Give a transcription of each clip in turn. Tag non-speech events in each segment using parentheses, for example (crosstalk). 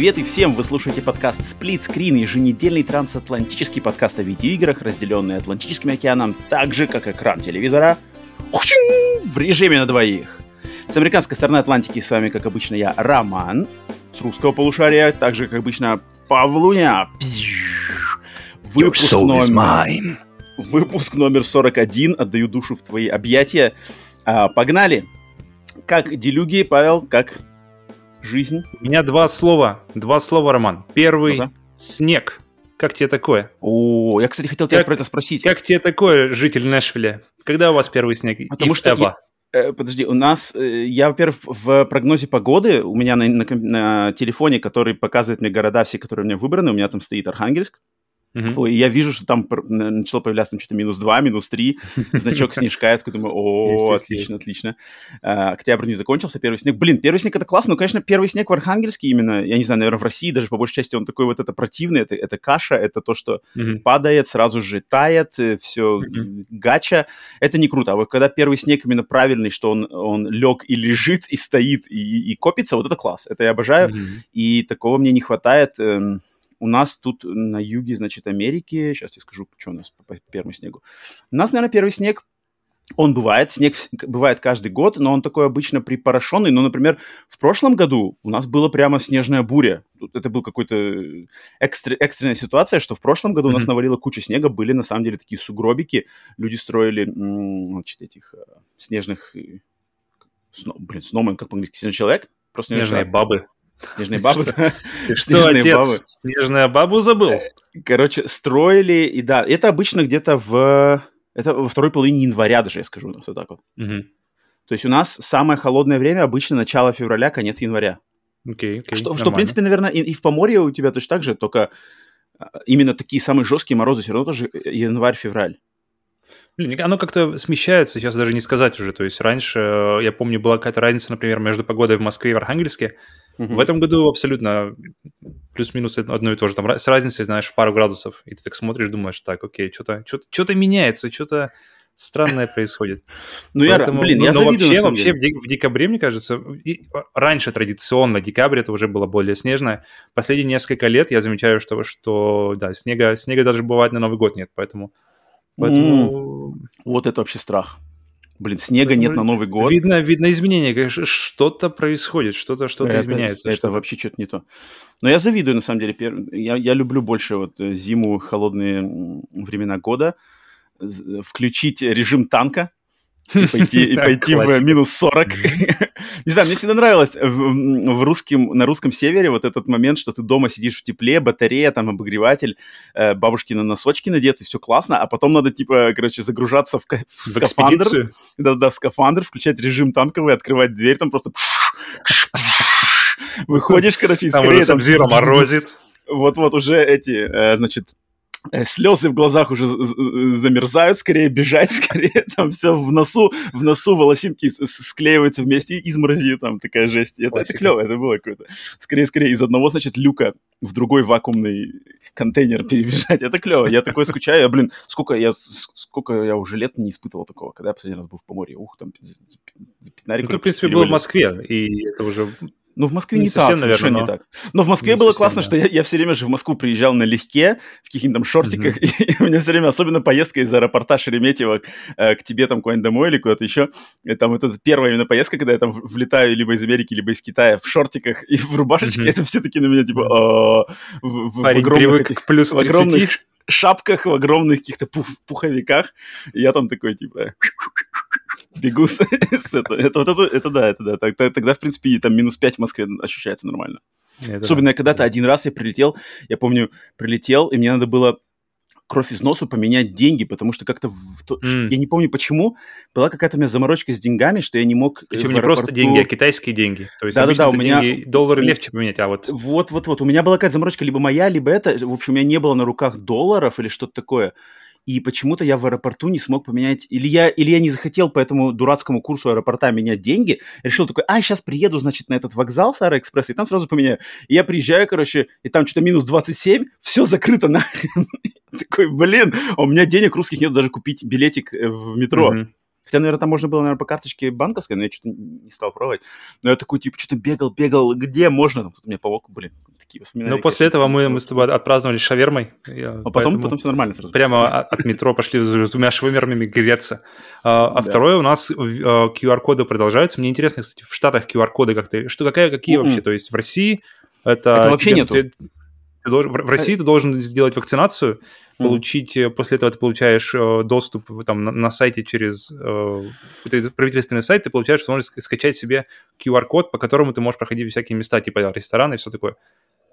привет и всем! Вы слушаете подкаст Split Screen, еженедельный трансатлантический подкаст о видеоиграх, разделенный Атлантическим океаном, так же, как экран телевизора, в режиме на двоих. С американской стороны Атлантики с вами, как обычно, я, Роман. С русского полушария, так же, как обычно, Павлуня. Выпуск номер... Выпуск номер 41. Отдаю душу в твои объятия. А, погнали! Как делюги, Павел, как жизнь? У меня два слова. Два слова, Роман. Первый ну — снег. Как тебе такое? О, я, кстати, хотел тебя про это спросить. Как тебе такое, житель Нэшвилля? Когда у вас первый снег? Потому что я, э, подожди, у нас, э, я, во-первых, в прогнозе погоды, у меня на, на, на телефоне, который показывает мне города все, которые у меня выбраны, у меня там стоит Архангельск, Uh-huh. И я вижу, что там начало появляться там, что-то минус 2, минус 3, (laughs) значок снежка, я такой думаю, о, отлично, отлично. А, октябрь не закончился, первый снег. Блин, первый снег это классно, но, конечно, первый снег в Архангельске именно, я не знаю, наверное, в России даже по большей части он такой вот это противный, это, это каша, это то, что падает, сразу же тает, э, все гача. Это не круто. А вот когда первый снег именно правильный, что он, он лег и лежит, и стоит, и, и копится, вот это класс. Это я обожаю, и такого мне не хватает. У нас тут на юге, значит, Америки, сейчас я скажу, что у нас по первому снегу. У нас, наверное, первый снег он бывает, снег бывает каждый год, но он такой обычно припорошенный. Ну, например, в прошлом году у нас была прямо снежная буря. Это был какой-то экстр, экстренная ситуация, что в прошлом году mm-hmm. у нас навалила куча снега, были на самом деле такие сугробики. Люди строили, значит, этих э, снежных... Э, сно, блин, сноумен, как по-английски, снежный человек? Просто снежные бабы. Снежные бабы. Что, (laughs) отец, снежная бабу забыл? Э, короче, строили, и да, это обычно где-то в... Это во второй половине января даже, я скажу, вот так вот. То есть у нас самое холодное время обычно начало февраля, конец января. Окей, окей, Что, что в принципе, наверное, и, и в Поморье у тебя точно так же, только а, именно такие самые жесткие морозы все равно тоже э, январь-февраль. Блин, оно как-то смещается, сейчас даже не сказать уже. То есть раньше, э, я помню, была какая-то разница, например, между погодой в Москве и в Архангельске. Угу. В этом году абсолютно плюс-минус одно и то же. Там с разницей, знаешь, в пару градусов. И ты так смотришь, думаешь, так, окей, что-то что что меняется, что-то странное происходит. (laughs) Ну, я, блин, ну, я завидую, вообще, вообще в декабре, мне кажется, и раньше традиционно декабрь это уже было более снежно. Последние несколько лет я замечаю, что, что да, снега, снега даже бывает на Новый год нет, поэтому... поэтому... Mm. Вот это вообще страх. Блин, снега нет на Новый год. Видно, видно изменения, конечно, что-то происходит, что-то что это, изменяется. Это что вообще что-то не то. Но я завидую, на самом деле. Я, я люблю больше вот э, зиму, холодные времена года. Включить режим танка, и пойти, и (laughs) пойти в минус 40. (laughs) Не знаю, мне всегда нравилось в, в русским, на русском севере вот этот момент, что ты дома сидишь в тепле, батарея, там обогреватель, э, бабушки на носочки надеты, все классно, а потом надо, типа, короче, загружаться в, в, скафандр. Да-да, в скафандр, включать режим танковый, открывать дверь, там просто выходишь, короче, и скорее... Там уже (laughs) морозит. Вот-вот уже эти, э, значит, Э, слезы в глазах уже замерзают, скорее бежать, (laughs) скорее там все в носу, в носу волосинки склеиваются вместе, изморози там такая жесть. Это, это клево, это было какое-то. Скорее, скорее из одного, значит, люка в другой вакуумный контейнер перебежать. Это клево. Я такой скучаю. Я, блин, сколько я, сколько я уже лет не испытывал такого, когда я последний раз был в Поморье. Ух, там Ну, ты, в принципе, был в Москве, и это уже ну, в Москве не, не совсем, так, наверное, совершенно но... не так. Но в Москве не было совсем, классно, да. что я, я все время же в Москву приезжал налегке, в каких-нибудь там шортиках, mm-hmm. (laughs) и, у меня все время, особенно поездка из аэропорта Шереметьево э, к тебе там куда-нибудь домой или куда-то еще, и, там вот эта первая именно поездка, когда я там влетаю либо из Америки, либо из Китая в шортиках и в рубашечке, mm-hmm. это все таки на меня типа в, в, в огромных, этих, плюс в огромных шапках, в огромных каких-то пух, пуховиках, и я там такой типа бегу с, (laughs) с это, это, это, это да, это да. Тогда, тогда, в принципе, там минус 5 в Москве ощущается нормально. Это Особенно, да. когда-то один раз я прилетел, я помню, прилетел, и мне надо было кровь из носу поменять деньги, потому что как-то, в, то, mm. я не помню почему, была какая-то у меня заморочка с деньгами, что я не мог... Причем не просто деньги, а китайские деньги. То есть да, да, да, у меня доллары легче поменять, а вот... Вот, вот, вот, у меня была какая-то заморочка, либо моя, либо это, в общем, у меня не было на руках долларов или что-то такое и почему-то я в аэропорту не смог поменять, или я, или я не захотел по этому дурацкому курсу аэропорта менять деньги, решил такой, а, сейчас приеду, значит, на этот вокзал с Аэроэкспресс, и там сразу поменяю. И я приезжаю, короче, и там что-то минус 27, все закрыто нахрен. (laughs) Такой, блин, а у меня денег русских нет даже купить билетик э, в метро. Хотя, наверное, там можно было, наверное, по карточке банковской, но я что-то не стал пробовать. Но я такой, типа, что-то бегал, бегал, где можно? Там, тут у меня паук, блин, такие воспоминания. Ну, после этого мы, мы с тобой отпраздновали шавермой. А потом, потом все нормально сразу. Прямо от метро пошли с двумя шавермами греться. А, а второе, у нас QR-коды продолжаются. Мне интересно, кстати, в Штатах QR-коды как-то... Что, какая, какие вообще? То есть в России это... Это вообще нету. Ты должен, в России ты должен сделать вакцинацию. Получить, э, после этого ты получаешь э, доступ там, на, на сайте через э, правительственный сайт, ты получаешь возможность скачать себе QR-код, по которому ты можешь проходить всякие места, типа рестораны и все такое.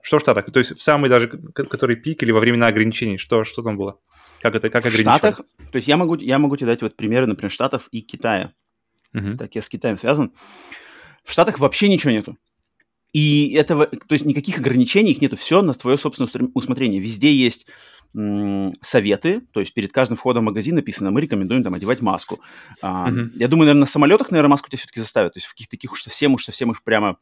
Что в Штатах? То есть в самый даже, который пик или во времена ограничений, что, что там было? Как это, как ограничивали? В Штатах? То есть я могу, я могу тебе дать вот примеры, например, Штатов и Китая. Uh-huh. Так, я с Китаем связан. В Штатах вообще ничего нету. И этого, то есть никаких ограничений их нету, все на твое собственное усмотрение. Везде есть советы, то есть перед каждым входом в магазин написано, мы рекомендуем там одевать маску. Uh-huh. Я думаю, наверное, на самолетах, наверное, маску тебя все-таки заставят, то есть в каких-то таких уж совсем уж совсем уж прямо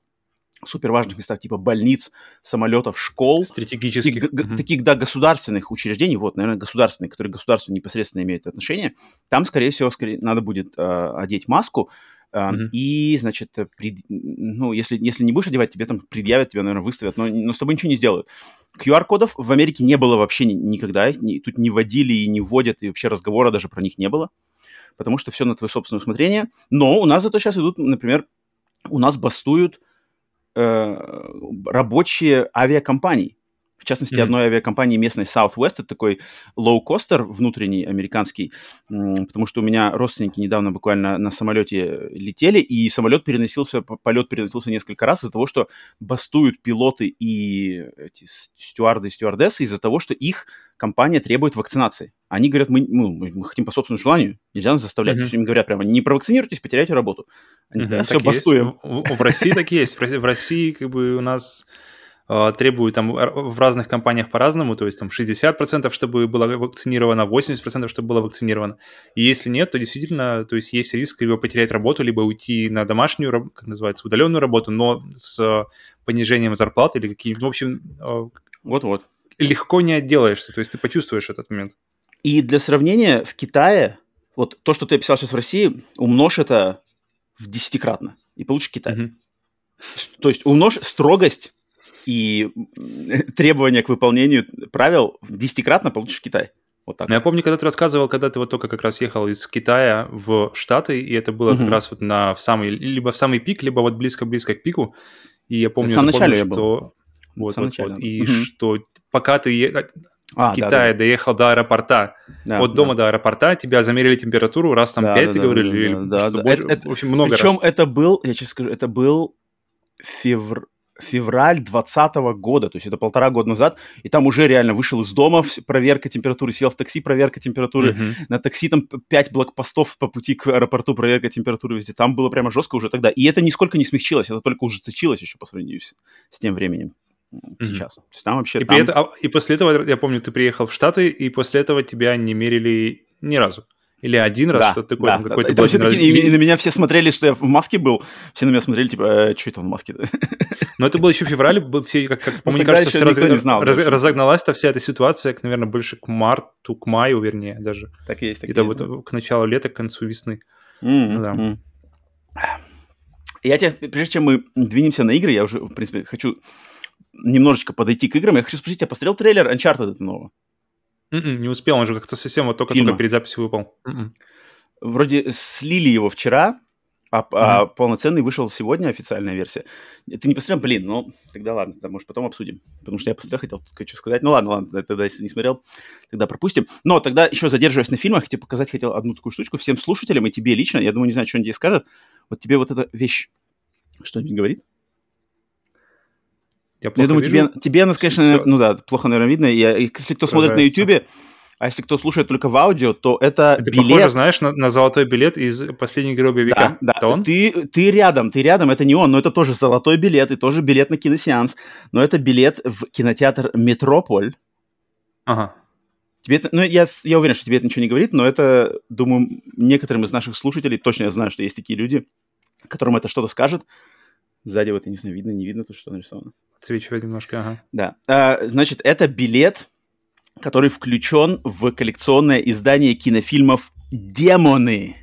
супер важных местах, типа больниц, самолетов, школ. Стратегических. Таких, mm-hmm. таких, да, государственных учреждений, вот, наверное, государственные, которые государству непосредственно имеют отношение, там, скорее всего, скорее, надо будет э, одеть маску, Mm-hmm. И, значит, при, ну, если, если не будешь одевать, тебе там предъявят, тебя, наверное, выставят, но, но с тобой ничего не сделают. QR-кодов в Америке не было вообще ни, никогда, ни, тут не вводили и не вводят, и вообще разговора даже про них не было, потому что все на твое собственное усмотрение. Но у нас зато сейчас идут, например, у нас бастуют э, рабочие авиакомпаний. В частности, mm-hmm. одной авиакомпании местной Southwest, это такой лоукостер внутренний американский, потому что у меня родственники недавно буквально на самолете летели, и самолет переносился, полет переносился несколько раз из-за того, что бастуют пилоты и эти стюарды и стюардессы из-за того, что их компания требует вакцинации. Они говорят, мы, ну, мы хотим по собственному желанию, нельзя нас заставлять. Mm-hmm. То есть им говорят прямо, не провакцинируйтесь, потеряйте работу. Они mm-hmm, да, все бастуем. В, в России так есть. В России как бы у нас Э, требуют там в разных компаниях по-разному, то есть там 60%, чтобы было вакцинировано, 80%, чтобы было вакцинировано. И если нет, то действительно, то есть есть риск либо потерять работу, либо уйти на домашнюю, как называется, удаленную работу, но с понижением зарплаты или какие-нибудь, в общем... Э, Вот-вот. Легко не отделаешься, то есть ты почувствуешь этот момент. И для сравнения, в Китае, вот то, что ты описал сейчас в России, умножь это в десятикратно и получишь Китай. Угу. То есть умножь строгость и (laughs) требования к выполнению правил десятикратно получишь в Китай. Вот так. Ну, я помню, когда ты рассказывал, когда ты вот только как раз ехал из Китая в Штаты, и это было угу. как раз вот на в самый, либо в самый пик, либо вот близко-близко к пику. И я помню, запомнил, что... Я был. Вот, вот, вот. И угу. что пока ты е... а, в Китае да, да. доехал до аэропорта, да, от дома да. до аэропорта, тебя замерили температуру раз там да, 5, да, ты да, говорили, да, или да, да. Больше, это, в общем, много Причем раз. это был, я сейчас скажу, это был февр февраль 2020 года, то есть это полтора года назад, и там уже реально вышел из дома, проверка температуры, сел в такси, проверка температуры, mm-hmm. на такси там 5 блокпостов по пути к аэропорту, проверка температуры везде, там было прямо жестко уже тогда, и это нисколько не смягчилось, это только ужесточилось еще по сравнению с, с тем временем сейчас. Mm-hmm. То есть там вообще... И, там... Это, а, и после этого, я помню, ты приехал в Штаты, и после этого тебя не мерили ни разу. Или один раз, да, что-то такое, да, какой-то... Да, это таки, и, и на меня все смотрели, что я в маске был, все на меня смотрели, типа, э, что это он в маске (laughs) Но это было еще в феврале, все, как, как, ну, мне кажется, все раз, не знал, раз, разогналась-то вся эта ситуация, к, наверное, больше к марту, к маю, вернее, даже. Так и есть. Так Это вот к началу лета, к концу весны. Mm-hmm. Да. Я тебе, прежде чем мы двинемся на игры, я уже, в принципе, хочу немножечко подойти к играм. Я хочу спросить, я посмотрел трейлер Uncharted нового? Mm-mm, м-м, не успел, он же как-то совсем вот только, только перед записью выпал. Mm-mm. М-м. Вроде слили его вчера, а, mm-hmm. а полноценный вышел сегодня, официальная версия. Ты не посмотрел? Блин, ну, тогда ладно, тогда, может, потом обсудим. Потому что я посмотрел, хотел что сказать. Ну, ладно, ладно, тогда, если не смотрел, тогда пропустим. Но тогда, еще задерживаясь на фильмах, тебе показать хотел одну такую штучку всем слушателям и тебе лично. Я думаю, не знаю, что он тебе скажет. Вот тебе вот эта вещь что-нибудь говорит? Я, я думаю, вижу. тебе, тебе она, конечно, все. ну да, плохо, наверное, видно. Я, если кто смотрит на YouTube, а если кто слушает только в аудио, то это, это билет... похоже, знаешь, на, на золотой билет из «Последней героя века». Да, да. он? Ты, ты рядом, ты рядом, это не он, но это тоже золотой билет и тоже билет на киносеанс, но это билет в кинотеатр «Метрополь». Ага. Тебе это, ну, я, я уверен, что тебе это ничего не говорит, но это, думаю, некоторым из наших слушателей, точно я знаю, что есть такие люди, которым это что-то скажет. Сзади вот, я не знаю, видно, не видно тут, что нарисовано. Отсвечивает немножко, ага. Да. А, значит, это билет, который включен в коллекционное издание кинофильмов «Демоны».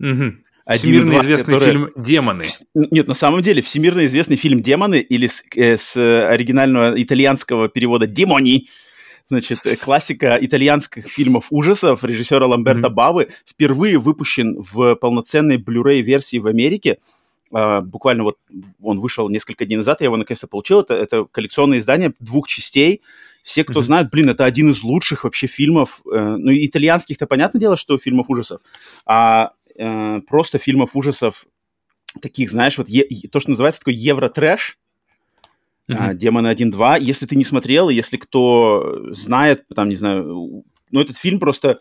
Угу. Всемирно два, известный которые... фильм «Демоны». Нет, на самом деле, всемирно известный фильм «Демоны» или с, э, с оригинального итальянского перевода «Демони», значит, э, классика итальянских фильмов ужасов режиссера Ламберта mm-hmm. Бавы, впервые выпущен в полноценной Blu-ray версии в Америке. Uh, буквально вот он вышел несколько дней назад, я его наконец-то получил. Это, это коллекционное издание двух частей. Все, кто mm-hmm. знает, блин, это один из лучших вообще фильмов. Uh, ну, итальянских-то понятное дело, что фильмов ужасов. А э, просто фильмов ужасов таких, знаешь, вот е- то, что называется такой евро-трэш, а, «Демоны 1.2». Если ты не смотрел, если кто знает, там, не знаю, ну, этот фильм просто...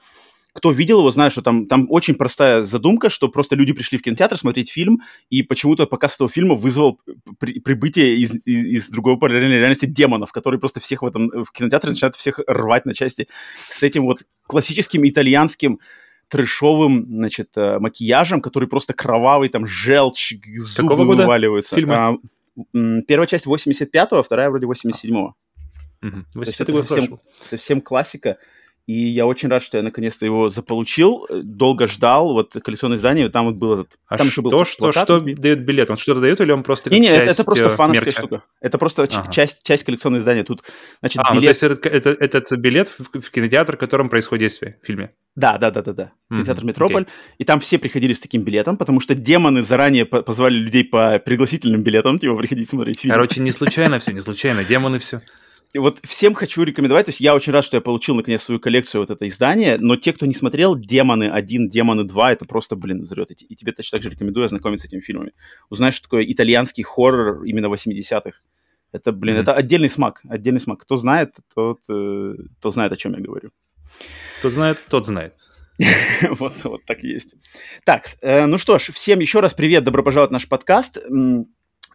Кто видел его, знает, что там, там очень простая задумка, что просто люди пришли в кинотеатр смотреть фильм, и почему-то показ этого фильма вызвал при, прибытие из, из, из другой параллельной реальности демонов, которые просто всех в этом в кинотеатре начинают всех рвать на части с этим вот классическим итальянским трэшовым, значит, э, макияжем, который просто кровавый, там, желчь, зубы Какого года вываливаются. Фильмы? А, первая часть 85-го, вторая вроде 87-го. Угу. То есть это совсем, совсем классика. И я очень рад, что я наконец-то его заполучил. Долго ждал. Вот коллекционное издание, там вот был этот... А там что, был что, плакат, что дает билет? Он что-то дает или он просто Не, не, это, это просто э, фановская мерча? штука. Это просто ага. часть, часть коллекционного издания. Тут, значит, а, билет... ну то есть этот, это, этот билет в, в кинотеатр, в котором происходит действие в фильме? Да, да, да, да, да. Кинотеатр mm-hmm. Метрополь. Okay. И там все приходили с таким билетом, потому что демоны заранее позвали людей по пригласительным билетам, типа, приходить смотреть фильм. Короче, не случайно все, не случайно. Демоны все вот всем хочу рекомендовать, то есть я очень рад, что я получил наконец свою коллекцию вот это издание, но те, кто не смотрел «Демоны 1», «Демоны 2», это просто, блин, взрет. И тебе точно так же рекомендую ознакомиться с этими фильмами. Узнаешь, что такое итальянский хоррор именно 80-х. Это, блин, mm-hmm. это отдельный смак, отдельный смак. Кто знает, тот, э, тот знает, о чем я говорю. Кто знает, тот знает. (laughs) вот, вот так и есть. Так, э, ну что ж, всем еще раз привет, добро пожаловать в наш подкаст.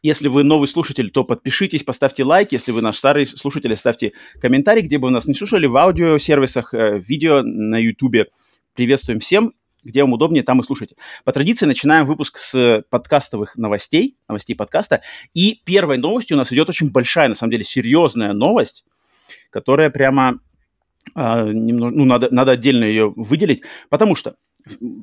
Если вы новый слушатель, то подпишитесь, поставьте лайк. Если вы наш старый слушатель, ставьте комментарий, где бы вы нас не слушали, в аудиосервисах, э, видео на YouTube. Приветствуем всем. Где вам удобнее, там и слушайте. По традиции начинаем выпуск с подкастовых новостей, новостей подкаста. И первой новостью у нас идет очень большая, на самом деле, серьезная новость, которая прямо Uh, немного, ну, надо, надо отдельно ее выделить, потому что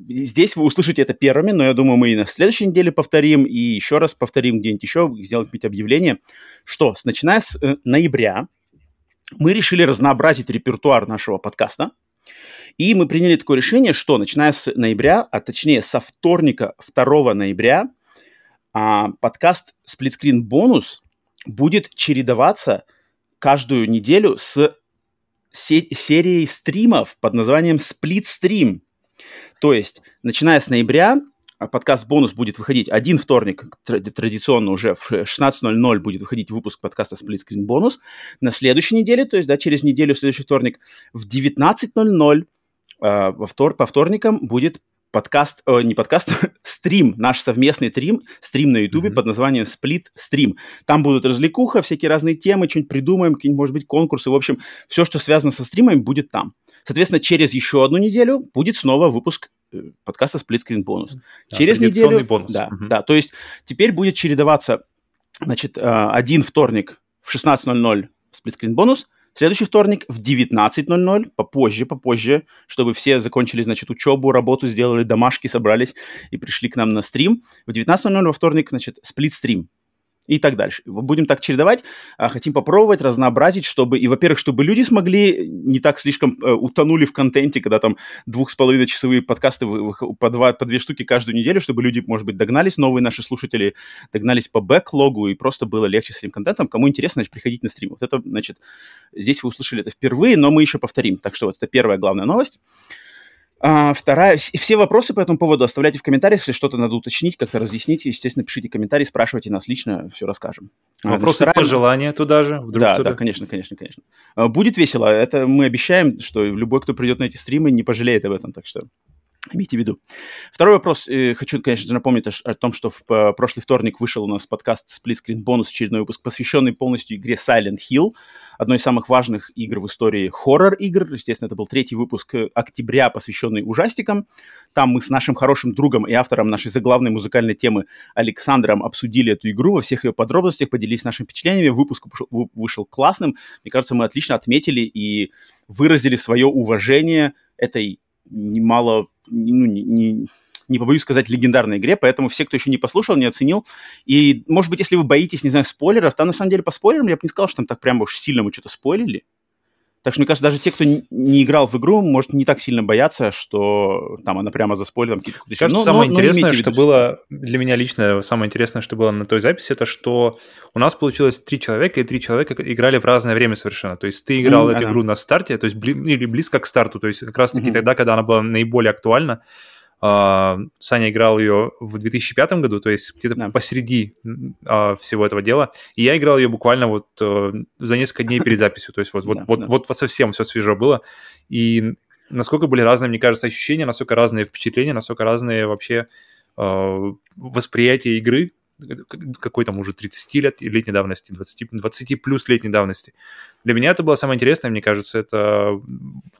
Здесь вы услышите это первыми, но я думаю, мы и на следующей неделе повторим, и еще раз повторим где-нибудь еще, сделаем какие-то объявления, что с, начиная с э, ноября мы решили разнообразить репертуар нашего подкаста, и мы приняли такое решение, что начиная с ноября, а точнее со вторника 2 ноября, а, подкаст «Сплитскрин бонус» будет чередоваться каждую неделю с се- серией стримов под названием «Сплит Стрим». То есть, начиная с ноября, а, подкаст «Бонус» будет выходить один вторник, традиционно уже в 16.00 будет выходить выпуск подкаста Split Screen Бонус. На следующей неделе, то есть, да, через неделю, в следующий вторник, в 19.00 э, во втор, по вторникам будет подкаст, э, не подкаст, (laughs) стрим, наш совместный стрим, стрим на Ютубе mm-hmm. под названием Split Stream. Там будут развлекуха, всякие разные темы, что-нибудь придумаем, какие-нибудь, может быть, конкурсы. В общем, все, что связано со стримами, будет там. Соответственно, через еще одну неделю будет снова выпуск э, подкаста Split Screen Bonus. Да, через неделю... бонус. Да, угу. да, то есть теперь будет чередоваться, значит, э, один вторник в 16.00 Split Screen Bonus, следующий вторник в 19.00, попозже, попозже, чтобы все закончили, значит, учебу, работу сделали, домашки собрались и пришли к нам на стрим. В 19.00 во вторник, значит, Stream и так дальше. Будем так чередовать, а, хотим попробовать, разнообразить, чтобы, и, во-первых, чтобы люди смогли не так слишком э, утонули в контенте, когда там двух с половиной часовые подкасты по, два, по две штуки каждую неделю, чтобы люди, может быть, догнались, новые наши слушатели догнались по бэклогу, и просто было легче с этим контентом. Кому интересно, значит, приходить на стрим. Вот это, значит, здесь вы услышали это впервые, но мы еще повторим. Так что вот это первая главная новость. А, вторая, все вопросы по этому поводу оставляйте в комментариях, если что-то надо уточнить, как-то разъяснить, естественно, пишите комментарии, спрашивайте нас лично, все расскажем. А, вопросы, Значит, пожелания туда же? Вдруг да, да, конечно, конечно, конечно. А, будет весело, это мы обещаем, что любой, кто придет на эти стримы, не пожалеет об этом, так что Имейте в виду. Второй вопрос. Э, хочу, конечно напомнить о, том, что в прошлый вторник вышел у нас подкаст Split Screen Bonus, очередной выпуск, посвященный полностью игре Silent Hill, одной из самых важных игр в истории хоррор-игр. Естественно, это был третий выпуск э, октября, посвященный ужастикам. Там мы с нашим хорошим другом и автором нашей заглавной музыкальной темы Александром обсудили эту игру во всех ее подробностях, поделились нашими впечатлениями. Выпуск вышел классным. Мне кажется, мы отлично отметили и выразили свое уважение этой немало ну, не, не, не побоюсь сказать, легендарной игре, поэтому все, кто еще не послушал, не оценил, и, может быть, если вы боитесь, не знаю, спойлеров, там, на самом деле, по спойлерам я бы не сказал, что там так прямо уж сильно мы что-то спойлили, так что, мне кажется, даже те, кто не играл в игру, может не так сильно бояться, что там она прямо за спойлером какие-то... Кажется, но, самое но, интересное, но что было, для меня лично, самое интересное, что было на той записи, это что у нас получилось три человека, и три человека играли в разное время совершенно. То есть ты играл mm, эту ага. игру на старте, то есть бли, или близко к старту, то есть как раз-таки mm-hmm. тогда, когда она была наиболее актуальна, Саня играл ее в 2005 году, то есть где-то да. посреди uh, всего этого дела. И я играл ее буквально вот uh, за несколько дней перед записью. То есть вот, вот, (laughs) да, вот, да. вот, вот совсем все свежо было. И насколько были разные, мне кажется, ощущения, насколько разные впечатления, насколько разные вообще восприятия игры какой там уже 30 лет летней давности, 20, 20 плюс летней давности. Для меня это было самое интересное, мне кажется, это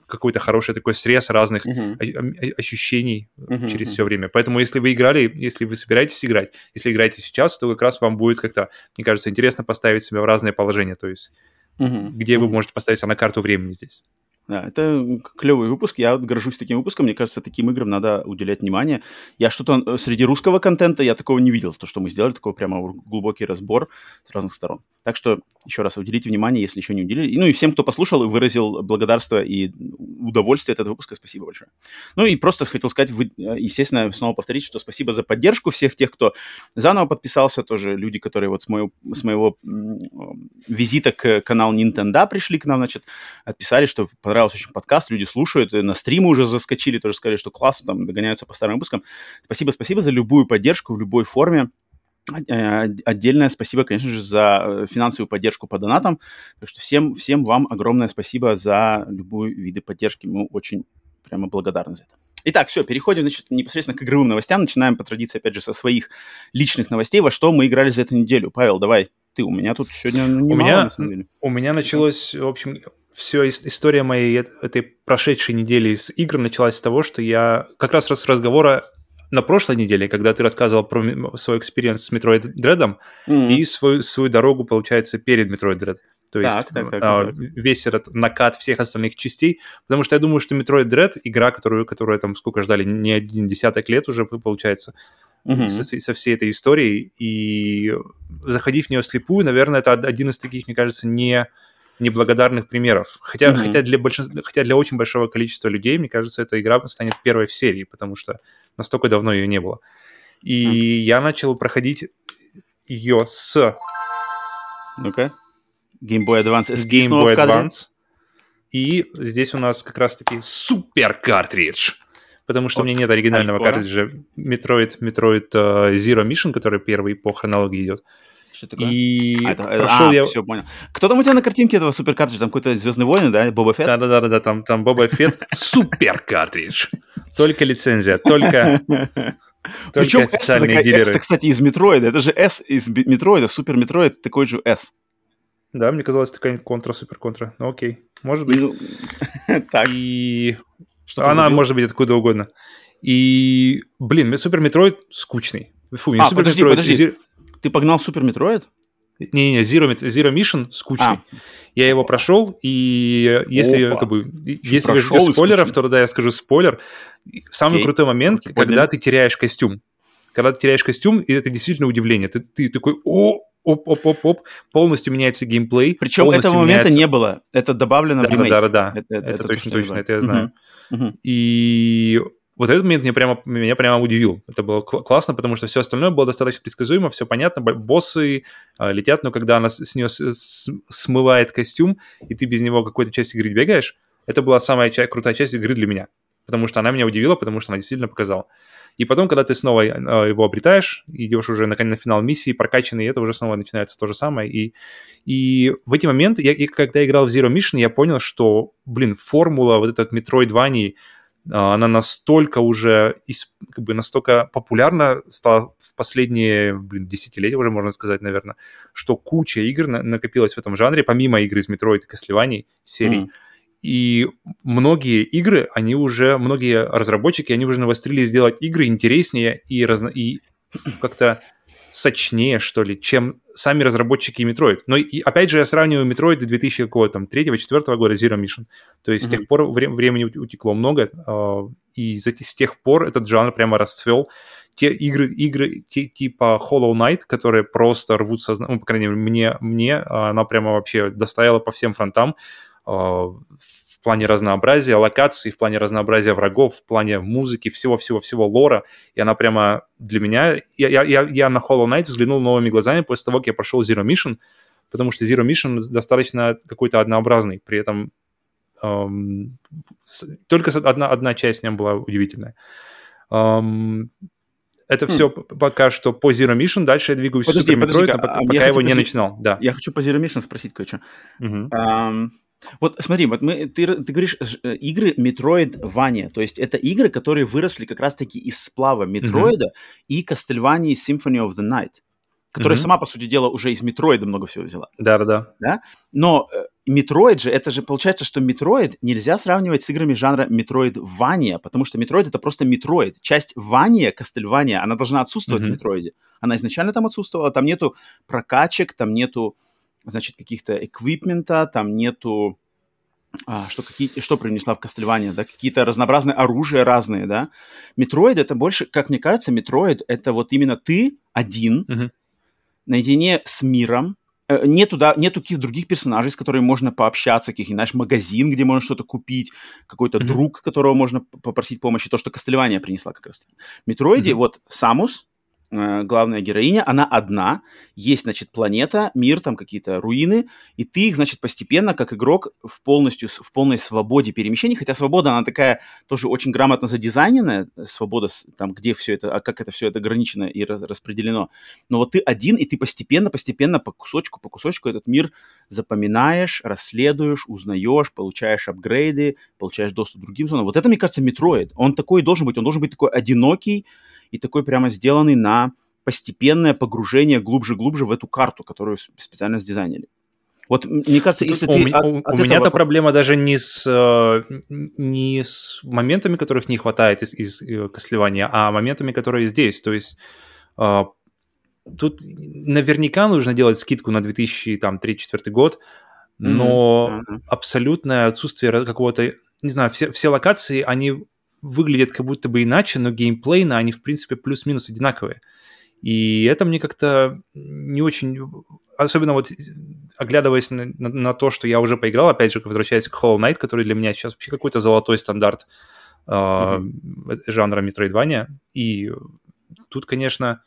какой-то хороший такой срез разных uh-huh. ощущений uh-huh. через все время. Поэтому если вы играли, если вы собираетесь играть, если играете сейчас, то как раз вам будет как-то, мне кажется, интересно поставить себя в разные положения, то есть uh-huh. где uh-huh. вы можете поставить себя на карту времени здесь. Да, это клевый выпуск. Я горжусь таким выпуском. Мне кажется, таким играм надо уделять внимание. Я что-то э, среди русского контента я такого не видел. То, что мы сделали, такой прямо глубокий разбор с разных сторон. Так что еще раз уделите внимание, если еще не уделили. Ну и всем, кто послушал и выразил благодарство и удовольствие от этого выпуска, спасибо большое. Ну и просто хотел сказать, вы, э, естественно, снова повторить, что спасибо за поддержку всех тех, кто заново подписался, тоже люди, которые вот с моего, с моего визита к каналу Nintendo пришли к нам, значит, отписали, что понравилось понравился очень подкаст, люди слушают, на стримы уже заскочили, тоже сказали, что классно, там догоняются по старым выпускам. Спасибо, спасибо за любую поддержку в любой форме. Э, отдельное спасибо, конечно же, за э, финансовую поддержку по донатам. Так что всем, всем вам огромное спасибо за любую виды поддержки. Мы очень прямо благодарны за это. Итак, все, переходим, значит, непосредственно к игровым новостям. Начинаем по традиции, опять же, со своих личных новостей. Во что мы играли за эту неделю? Павел, давай, ты. У меня тут сегодня немало, у меня, на самом деле. У меня началось, в общем, все история моей этой прошедшей недели с игр началась с того, что я как раз с разговора на прошлой неделе, когда ты рассказывал про свой experience с Metroid Dread mm-hmm. и свою, свою дорогу, получается, перед Metroid Dread. То есть так, так, а, так, весь этот накат всех остальных частей. Потому что я думаю, что Metroid Dread, игра, которую, которую там сколько ждали, не один десяток лет уже, получается, mm-hmm. со, со всей этой историей. И заходив в нее слепую, наверное, это один из таких, мне кажется, не неблагодарных примеров. Хотя, mm-hmm. хотя, для большинства, хотя для очень большого количества людей, мне кажется, эта игра станет первой в серии, потому что настолько давно ее не было. И mm-hmm. я начал проходить ее с... Ну-ка. Game Boy Advance. С Game Boy Advance. И здесь у нас как раз-таки супер картридж. Потому что вот. у меня нет оригинального картриджа Metroid, Metroid э, Zero Mission, который первый по хронологии идет. Что такое? И а, это, прошел а, я... все, понял. Кто там у тебя на картинке этого супер картридж? Там какой-то Звездные войны, да? Боба Фетт? Да-да-да, там, там Боба Фетт (laughs) супер картридж. Только лицензия, только... (laughs) Причем официальные такая, дилеры. S, кстати, из Метроида. Это же S из Метроида, Super Metroid, такой же S. Да, мне казалось, такая Contra, Super Contra. Ну окей, может быть. Ну, (laughs) так. И что она может быть откуда угодно. И, блин, Super Metroid скучный. Фу, а, Супер подожди, Metroid... подожди. Ты погнал Super Metroid? Не-не, Zero, Zero Mission скучный. А. Я его прошел, и если Опа. как бы если прошел без спойлеров, то да, я скажу спойлер. Самый Окей. крутой момент, Окей, когда ты теряешь костюм. Когда ты теряешь костюм, и это действительно удивление. Ты, ты такой, о, оп-оп-оп-оп, полностью меняется геймплей. Причем этого момента меняется... не было. Это добавлено да, в ремейк. Да, да, да. Это, это, это точно, точно, это я знаю. Uh-huh. И вот этот момент меня прямо, меня прямо удивил. Это было кл- классно, потому что все остальное было достаточно предсказуемо, все понятно, боссы э, летят, но когда она с, с нее с, смывает костюм, и ты без него какую-то часть игры бегаешь, это была самая ча- крутая часть игры для меня. Потому что она меня удивила, потому что она действительно показала. И потом, когда ты снова э, его обретаешь, идешь уже на, на финал миссии, прокачанный, это уже снова начинается то же самое. И, и в эти моменты, я, когда я играл в Zero Mission, я понял, что, блин, формула вот этот а, она настолько уже, как бы настолько популярна стала в последние, блин, десятилетия уже, можно сказать, наверное, что куча игр накопилась в этом жанре, помимо игр из Metroid и Castlevania серий. Mm. И многие игры, они уже, многие разработчики, они уже навострили сделать игры интереснее и, разно, и как-то сочнее, что ли, чем сами разработчики Metroid. Но и, опять же, я сравниваю Metroid 2003-2004 года Zero Mission. То есть mm-hmm. с тех пор вре- времени утекло много, э, и с, с тех пор этот жанр прямо расцвел. Те игры, игры те, типа Hollow Knight, которые просто рвут сознание, ну, по крайней мере, мне, мне она прямо вообще доставила по всем фронтам. Э, в плане разнообразия локаций, в плане разнообразия врагов, в плане музыки, всего-всего-всего лора. И она прямо для меня... Я, я, я на Hollow Knight взглянул новыми глазами после того, как я прошел Zero Mission, потому что Zero Mission достаточно какой-то однообразный, при этом эм, только одна, одна часть в нем была удивительная. Эм, это хм. все пока что по Zero Mission. Дальше я двигаюсь подожди, в Super Metroid, но пока, а пока его не начинал. Да. Я хочу по Zero Mission спросить кое-что. Угу. Um, вот смотри, вот мы, ты, ты говоришь э, игры Metroidvania, то есть это игры, которые выросли как раз-таки из сплава Метроида mm-hmm. и Castlevania Symphony of the Night, которая mm-hmm. сама, по сути дела, уже из Метроида много всего взяла. Да-да-да. Да? Но Metroid э, же, это же получается, что Metroid нельзя сравнивать с играми жанра Metroidvania, потому что Metroid это просто Metroid. Часть vania, Castlevania, она должна отсутствовать mm-hmm. в Метроиде. Она изначально там отсутствовала, там нету прокачек, там нету значит, каких-то эквипмента, там нету а, что, какие, что принесла в Castlevania, да, какие-то разнообразные оружия разные, да. Metroid это больше, как мне кажется, Metroid это вот именно ты один, uh-huh. наедине с миром, э, нету, да, нету каких-то других персонажей, с которыми можно пообщаться, каких-нибудь, знаешь, магазин, где можно что-то купить, какой-то uh-huh. друг, которого можно попросить помощи, то, что Castlevania принесла как раз. В Метроиде uh-huh. вот Самус, Э, главная героиня, она одна, есть, значит, планета, мир, там какие-то руины, и ты их, значит, постепенно, как игрок, в полностью, в полной свободе перемещений, хотя свобода, она такая тоже очень грамотно задизайненная, свобода, там, где все это, а как это все это ограничено и распределено, но вот ты один, и ты постепенно, постепенно, по кусочку, по кусочку этот мир запоминаешь, расследуешь, узнаешь, получаешь апгрейды, получаешь доступ к другим зонам. Вот это, мне кажется, Metroid. Он такой должен быть, он должен быть такой одинокий, и такой прямо сделанный на постепенное погружение глубже-глубже в эту карту, которую специально сдизайнили. Вот мне кажется, если у, ты... От, у, от у меня эта проблема даже не с, э, не с моментами, которых не хватает из, из э, Кослевания, а моментами, которые здесь. То есть э, тут наверняка нужно делать скидку на 2003-2004 год, но mm-hmm. абсолютное отсутствие какого-то... Не знаю, все, все локации, они выглядят как будто бы иначе, но геймплейно они, в принципе, плюс-минус одинаковые. И это мне как-то не очень... Особенно вот оглядываясь на, на, на то, что я уже поиграл, опять же, возвращаясь к Hollow Knight, который для меня сейчас вообще какой-то золотой стандарт э, mm-hmm. жанра Metroidvania. И тут, конечно,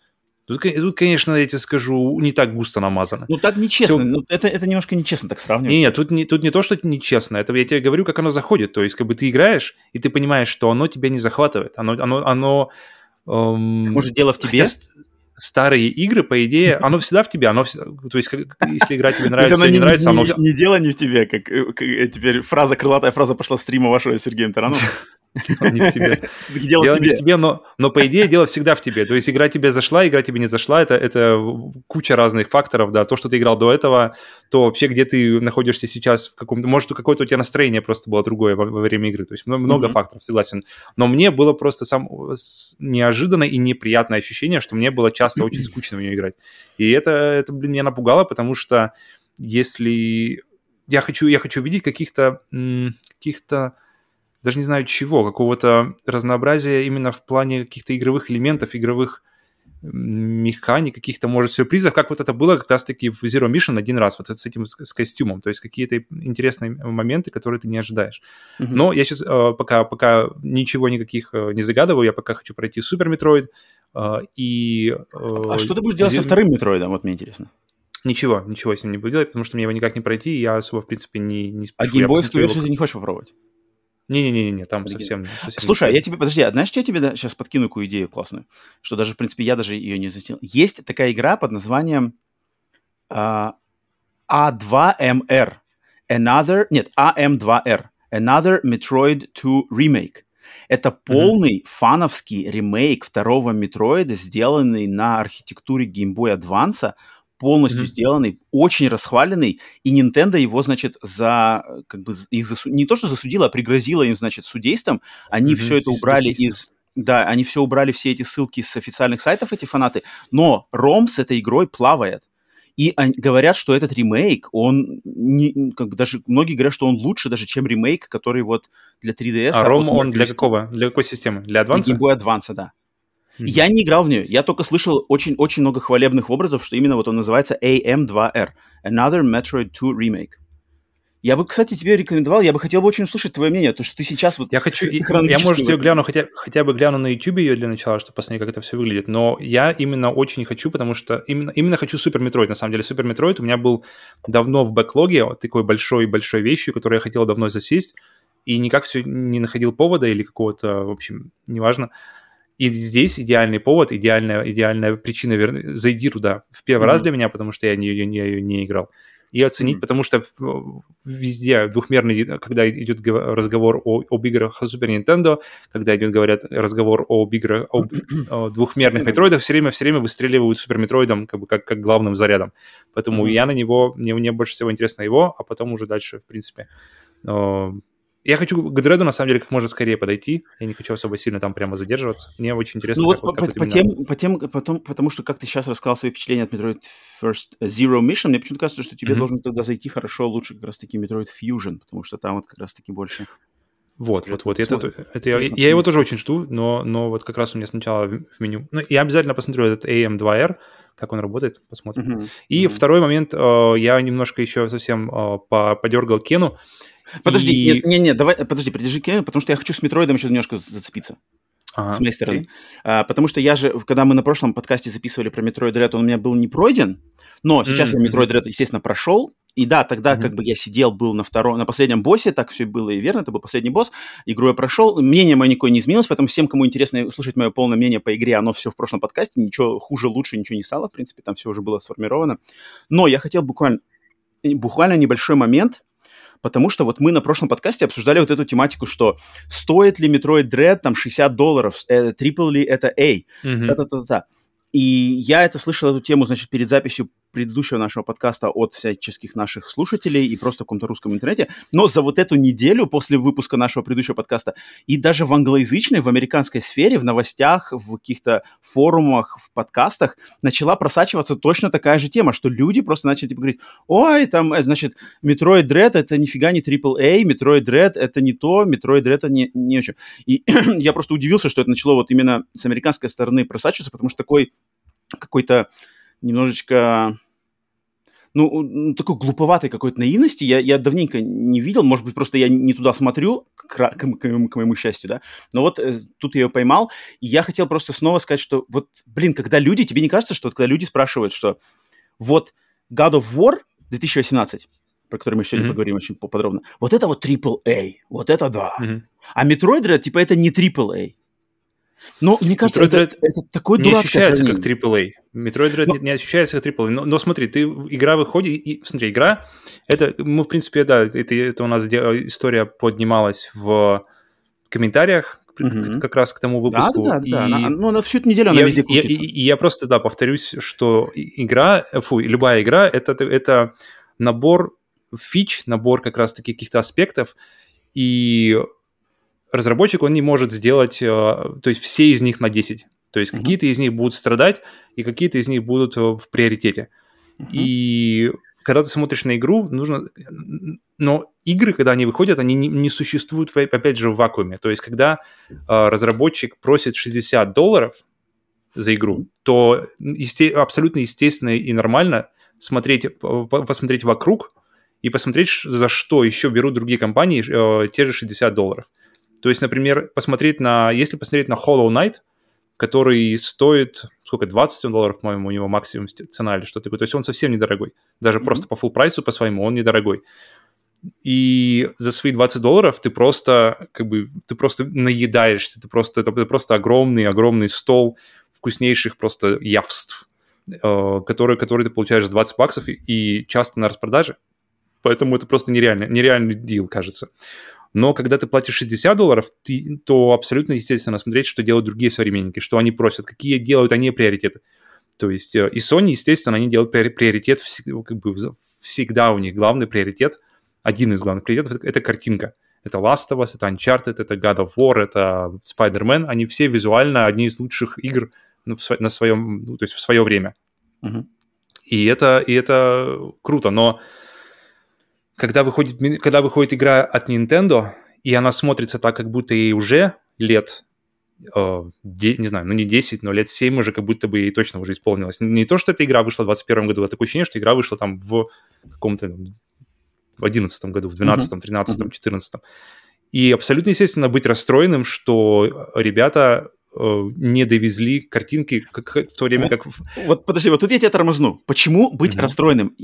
Тут, тут, конечно, я тебе скажу, не так густо намазано. Ну, так нечестно. Все... Ну, это, это немножко нечестно так сравнивать. Не, нет, тут не, тут не то, что нечестно. Это я тебе говорю, как оно заходит. То есть, как бы ты играешь, и ты понимаешь, что оно тебя не захватывает. Оно... оно, оно эм... Может, дело в тебе? Хотя старые игры, по идее, (laughs) оно всегда в тебе, оно всегда, то есть, как, если игра тебе нравится или не, нравится, оно... Не дело не в тебе, как, как теперь фраза, крылатая фраза пошла стрима вашего Сергея Таранова. (laughs) не в тебе. Дело, дело не в тебе, но, но по идее дело всегда в тебе. То есть игра тебе зашла, игра тебе не зашла, это, это куча разных факторов, да. То, что ты играл до этого, то вообще где ты находишься сейчас, в каком может, какое-то у тебя настроение просто было другое во, во время игры. То есть много mm-hmm. факторов, согласен. Но мне было просто сам неожиданное и неприятное ощущение, что мне было часто (clears throat) очень скучно в нее играть. И это, это блин, меня напугало, потому что если я хочу, я хочу видеть каких-то каких-то даже не знаю чего, какого-то разнообразия именно в плане каких-то игровых элементов, игровых механик, каких-то, может, сюрпризов, как вот это было как раз-таки в Zero Mission один раз, вот с этим, с костюмом, то есть какие-то интересные моменты, которые ты не ожидаешь. Mm-hmm. Но я сейчас э, пока, пока ничего никаких э, не загадываю, я пока хочу пройти Super Metroid э, и... А что ты будешь делать Zero... со вторым Метроидом, вот мне интересно? Ничего, ничего с ним не буду делать, потому что мне его никак не пройти, и я особо, в принципе, не, не спешу. А геймбойскую версию ты не хочешь попробовать? Не-не-не, там совсем, совсем... Слушай, а я тебе, подожди, а знаешь, что я тебе да, сейчас подкину какую идею классную? Что даже, в принципе, я даже ее не затянул. Есть такая игра под названием uh, A2MR. Another, нет, AM2R. Another Metroid 2 Remake. Это полный mm-hmm. фановский ремейк второго Метроида, сделанный на архитектуре Game Boy Advance полностью mm-hmm. сделанный, очень расхваленный, и Nintendo его, значит, за, как бы, их засу... не то что засудила, а пригрозила им, значит, судейством. Они mm-hmm. все это убрали из Да, они все убрали, все эти ссылки с официальных сайтов, эти фанаты, но ROM с этой игрой плавает. И они говорят, что этот ремейк, он не, как бы даже многие говорят, что он лучше даже, чем ремейк, который вот для 3DS. А ROM он для какого? Для какой системы? Для Advance? Game Boy Advance, да. Mm-hmm. Я не играл в нее, я только слышал очень-очень много хвалебных образов, что именно вот он называется AM2R, Another Metroid 2 Remake. Я бы, кстати, тебе рекомендовал, я бы хотел бы очень услышать твое мнение, то, что ты сейчас вот... Я хочу, я, может, ее гляну, хотя, хотя бы гляну на YouTube ее для начала, чтобы посмотреть, как это все выглядит, но я именно очень хочу, потому что именно, именно хочу Super Metroid, на самом деле. Super Metroid у меня был давно в бэклоге, вот такой большой-большой вещью, которую я хотел давно засесть, и никак все не находил повода или какого-то, в общем, неважно. И здесь идеальный повод, идеальная, идеальная причина вер... зайти туда в первый mm-hmm. раз для меня, потому что я не, я, я, не играл и оценить, mm-hmm. потому что везде двухмерный, когда идет разговор о, об играх Super Nintendo, когда идет, говорят, разговор об играх, об, о двухмерных метроидах, все время, все время выстреливают Супер Метроидом как бы как, как главным зарядом. Поэтому mm-hmm. я на него, мне, мне больше всего интересно его, а потом уже дальше, в принципе, я хочу к Дреду, на самом деле, как можно скорее подойти. Я не хочу особо сильно там прямо задерживаться. Мне очень интересно, ну, как, вот, как по, по, тем, по тем, потом, потому что, как ты сейчас рассказал свои впечатления от Metroid First Zero Mission, мне почему-то кажется, что тебе mm-hmm. должен тогда зайти хорошо лучше как раз-таки Metroid Fusion, потому что там вот как раз-таки больше... Вот, вот, вот. Это, это я, я его тоже очень жду, но, но вот как раз у меня сначала в меню. Ну, я обязательно посмотрю этот AM2R, как он работает, посмотрим. Uh-huh. И uh-huh. второй момент, э, я немножко еще совсем э, подергал Кену. Подожди, и... нет, нет, нет, давай, подожди, придержи Кену, потому что я хочу с Метроидом еще немножко зацепиться. Ага, с моей стороны. Okay. А, потому что я же, когда мы на прошлом подкасте записывали про Metroid Dread, он у меня был не пройден, но сейчас mm-hmm. я Metroid Dread, естественно, прошел, и да, тогда mm-hmm. как бы я сидел, был на втором, на последнем боссе, так все было и верно, это был последний босс, игру я прошел, мнение мое никакое не изменилось, поэтому всем, кому интересно услышать мое полное мнение по игре, оно все в прошлом подкасте, ничего хуже, лучше, ничего не стало, в принципе, там все уже было сформировано. Но я хотел буквально, буквально небольшой момент, потому что вот мы на прошлом подкасте обсуждали вот эту тематику, что стоит ли Metroid Dread там 60 долларов, э, трипл ли это A, mm-hmm. та-та-та-та. И я это слышал, эту тему, значит, перед записью предыдущего нашего подкаста от всяческих наших слушателей и просто в каком-то русском интернете. Но за вот эту неделю после выпуска нашего предыдущего подкаста и даже в англоязычной, в американской сфере, в новостях, в каких-то форумах, в подкастах начала просачиваться точно такая же тема, что люди просто начали типа говорить, ой, там, э, значит, Metroid Dread это нифига не AAA, Metroid Dread это не то, Metroid Dread это не, не очень. И (clears throat) я просто удивился, что это начало вот именно с американской стороны просачиваться, потому что такой какой-то немножечко ну, такой глуповатой какой-то наивности я, я давненько не видел. Может быть, просто я не туда смотрю, к, к, к, моему, к моему счастью, да. Но вот э, тут я ее поймал. И я хотел просто снова сказать, что вот, блин, когда люди, тебе не кажется, что вот, когда люди спрашивают, что вот God of War 2018, про который мы сегодня mm-hmm. поговорим очень подробно, вот это вот AAA, вот это да. Mm-hmm. А Metroid, типа, это не AAA. Ну, мне кажется, это, это, это такой не ощущается как AAA. Metroid Dread но... не, ощущается как AAA. Но, но смотри, ты игра выходит, и, смотри, игра, это, мы, в принципе, да, это, это у нас история поднималась в комментариях, mm-hmm. как раз к тому выпуску. Да, да, да. И... Она, ну, на всю эту неделю она я, везде крутится. И, и я просто, да, повторюсь, что игра, фу, любая игра, это, это набор фич, набор как раз-таки каких-то аспектов, и разработчик, он не может сделать, э, то есть все из них на 10. То есть mm-hmm. какие-то из них будут страдать, и какие-то из них будут э, в приоритете. Mm-hmm. И когда ты смотришь на игру, нужно... Но игры, когда они выходят, они не, не существуют, опять же, в вакууме. То есть когда э, разработчик просит 60 долларов за игру, то есте... абсолютно естественно и нормально смотреть, посмотреть вокруг и посмотреть, за что еще берут другие компании э, те же 60 долларов. То есть, например, посмотреть на, если посмотреть на Hollow Knight, который стоит, сколько, 20 долларов, по-моему, у него максимум цена или что-то такое. То есть он совсем недорогой. Даже mm-hmm. просто по full прайсу по своему он недорогой. И за свои 20 долларов ты просто, как бы, ты просто наедаешься, ты просто, это просто огромный-огромный стол вкуснейших просто явств, э, которые, которые ты получаешь за 20 баксов и, и часто на распродаже. Поэтому это просто нереально, нереальный дил, кажется. Но когда ты платишь 60 долларов, ты, то абсолютно естественно смотреть, что делают другие современники, что они просят, какие делают они приоритеты. То есть э, и Sony, естественно, они делают приоритет как бы, всегда у них главный приоритет, один из главных приоритетов — это картинка. это Last of Us, это Uncharted, это God of War, это Spider-Man, они все визуально одни из лучших игр на своем, ну, то есть в свое время. Uh-huh. И это, и это круто, но когда выходит, когда выходит игра от Nintendo, и она смотрится так, как будто ей уже лет, э, де, не знаю, ну не 10, но лет 7 уже как будто бы ей точно уже исполнилось. Не то, что эта игра вышла в 2021 году, а такое ощущение, что игра вышла там в каком-то в 11 году, в 12, 13, 14. И абсолютно естественно быть расстроенным, что ребята Э, не довезли картинки как, в то время, как... Вот подожди, вот тут я тебя тормозну. Почему быть mm-hmm. расстроенным?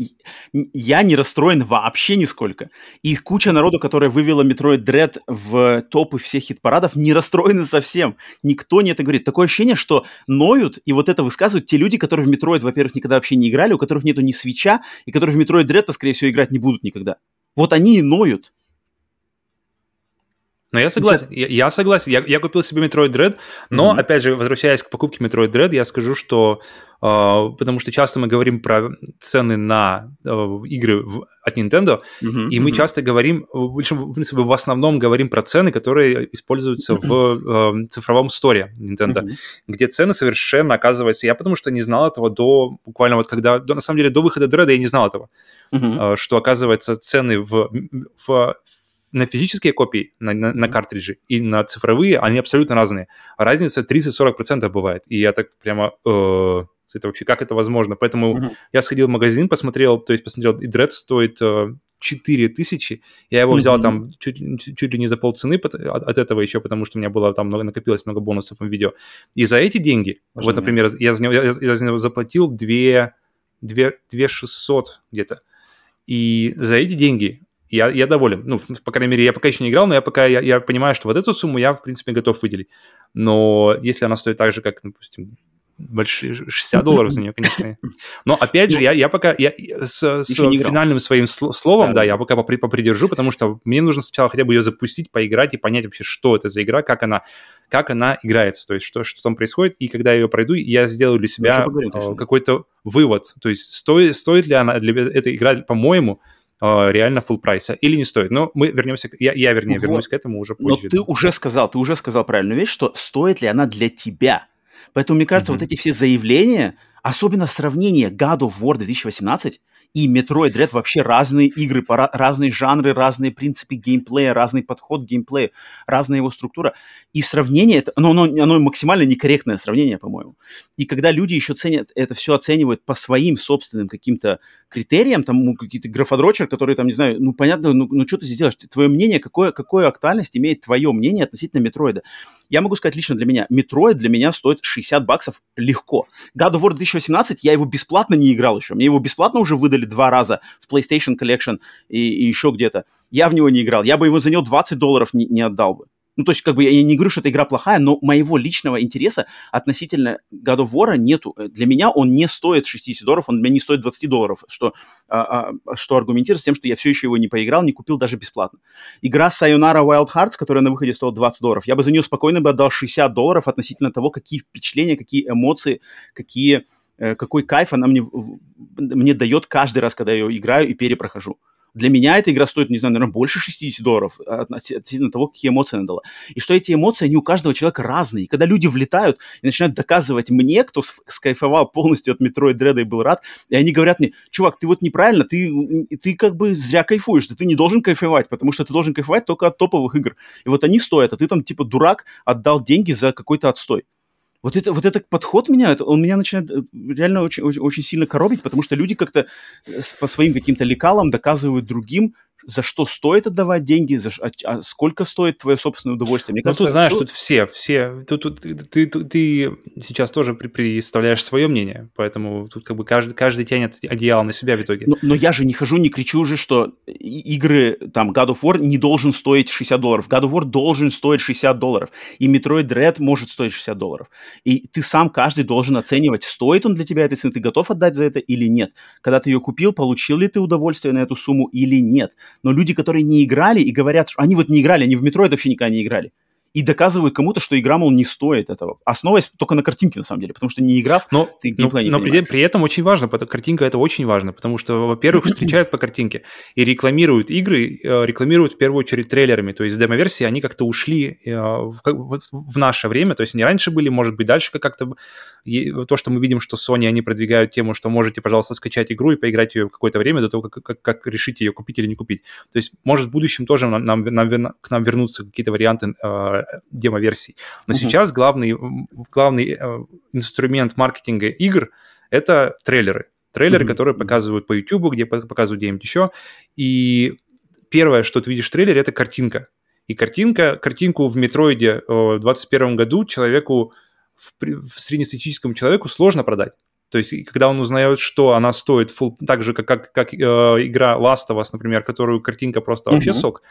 Я не расстроен вообще нисколько. И куча народу, которая вывела Metroid Dread в топы всех хит-парадов, не расстроены совсем. Никто не это говорит. Такое ощущение, что ноют и вот это высказывают те люди, которые в Metroid, во-первых, никогда вообще не играли, у которых нету ни свеча, и которые в Metroid Dread, скорее всего, играть не будут никогда. Вот они и ноют. Но я согласен, я, я согласен. Я, я купил себе Metroid Dread, но, mm-hmm. опять же, возвращаясь к покупке Metroid Dread, я скажу, что Uh, потому что часто мы говорим про цены на uh, игры в, от Nintendo, uh-huh, и мы uh-huh. часто говорим, в, в принципе, в основном говорим про цены, которые используются в uh, цифровом сторе Nintendo, uh-huh. где цены совершенно, оказывается, я потому что не знал этого до буквально вот когда, до, на самом деле, до выхода Dread я не знал этого, uh-huh. что, оказывается, цены в, в на физические копии, на, на, на картриджи и на цифровые, они абсолютно разные. Разница 30-40% бывает. И я так прямо... Э, это вообще как это возможно? Поэтому mm-hmm. я сходил в магазин, посмотрел, то есть посмотрел, и Dread стоит э, 4 тысячи. Я его mm-hmm. взял там чуть, чуть ли не за полцены от, от этого еще, потому что у меня было там много, накопилось много бонусов в видео. И за эти деньги, Важно вот, например, я за, него, я, я за него заплатил 2, 2, 2 600 где-то. И за эти деньги я, я доволен. Ну, по крайней мере, я пока еще не играл, но я пока я, я понимаю, что вот эту сумму я, в принципе, готов выделить. Но если она стоит так же, как, допустим, большие 60 долларов за нее, конечно. (laughs) Но опять же, я, я пока я, с, с финальным своим словом, да, да, я пока попридержу, потому что мне нужно сначала хотя бы ее запустить, поиграть и понять вообще, что это за игра, как она, как она играется, то есть что, что там происходит. И когда я ее пройду, я сделаю для себя поговорим, какой-то вывод. То есть стоит, стоит ли она для этой игры, по-моему, а, реально full прайса или не стоит. Но мы вернемся, я, я вернее, вот. вернусь к этому уже позже. Но ты уже сказал, ты уже сказал правильную вещь, что стоит ли она для тебя. Поэтому, мне кажется, mm-hmm. вот эти все заявления, особенно сравнение God of War 2018 и Metroid Dread вообще разные игры, разные жанры, разные принципы геймплея, разный подход к геймплею, разная его структура. И сравнение, это, оно, оно, оно максимально некорректное сравнение, по-моему. И когда люди еще ценят, это все оценивают по своим собственным каким-то критериям, там ну, какие-то графодрочер, которые там, не знаю, ну понятно, ну, ну что ты здесь делаешь? Твое мнение, какое, какую актуальность имеет твое мнение относительно Метроида? Я могу сказать лично для меня, Metroid для меня стоит 60 баксов легко. God of War 2018, я его бесплатно не играл еще. Мне его бесплатно уже выдали два раза в PlayStation Collection и, и еще где-то. Я в него не играл. Я бы его за него 20 долларов не, не отдал бы. Ну, то есть, как бы я не говорю, что эта игра плохая, но моего личного интереса относительно God of War нету. Для меня он не стоит 60 долларов, он для меня не стоит 20 долларов, что, а, а, что аргументирует с тем, что я все еще его не поиграл, не купил даже бесплатно. Игра Sayonara Wild Hearts, которая на выходе стоила 20 долларов, я бы за нее спокойно бы отдал 60 долларов относительно того, какие впечатления, какие эмоции, какие какой кайф она мне, мне дает каждый раз, когда я ее играю и перепрохожу. Для меня эта игра стоит, не знаю, наверное, больше 60 долларов относительно того, какие эмоции она дала. И что эти эмоции, они у каждого человека разные. И когда люди влетают и начинают доказывать мне, кто скайфовал полностью от Metroid Dread и был рад, и они говорят мне, чувак, ты вот неправильно, ты, ты как бы зря кайфуешь, ты не должен кайфовать, потому что ты должен кайфовать только от топовых игр. И вот они стоят, а ты там типа дурак отдал деньги за какой-то отстой. Вот, это, вот этот подход меня, он меня начинает э, реально очень, очень, сильно коробить, потому что люди как-то э, по своим каким-то лекалам доказывают другим, за что стоит отдавать деньги, за, а, а сколько стоит твое собственное удовольствие. Мне ну, кажется, тут, знаешь, тут все, все, тут, тут ты, ты, ты сейчас тоже представляешь свое мнение, поэтому тут как бы каждый, каждый тянет одеяло на себя в итоге. Но, но я же не хожу, не кричу уже, что игры, там, God of War не должен стоить 60 долларов. God of War должен стоить 60 долларов. И Metroid Dread может стоить 60 долларов. И ты сам, каждый должен оценивать, стоит он для тебя этой цены, ты готов отдать за это или нет. Когда ты ее купил, получил ли ты удовольствие на эту сумму или нет но люди, которые не играли и говорят, что они вот не играли, они в Metroid вообще никогда не играли. И доказывают кому-то, что игра, мол, не стоит этого. Основываясь только на картинке, на самом деле, потому что не игра, но, ты но, не но при, при этом очень важно, картинка это очень важно, потому что, во-первых, (clears throat) встречают по картинке и рекламируют игры, э, рекламируют в первую очередь трейлерами, то есть демо-версии, они как-то ушли э, в, в наше время, то есть они раньше были, может быть, дальше как-то то, что мы видим, что Sony, они продвигают тему, что можете, пожалуйста, скачать игру и поиграть ее какое-то время до того, как, как, как решите ее купить или не купить. То есть, может, в будущем тоже нам, нам, нам, к нам вернутся какие-то варианты э, демо-версий. Но uh-huh. сейчас главный, главный э, инструмент маркетинга игр — это трейлеры. Трейлеры, mm-hmm. которые показывают по YouTube, где показывают где-нибудь еще. И первое, что ты видишь в трейлере, это картинка. И картинка, картинку в Метроиде в 2021 году человеку, в, в среднестатистическому человеку сложно продать. То есть, когда он узнает, что она стоит full, так же, как, как, как э, игра Last of Us, например, которую картинка просто вообще mm-hmm. сок,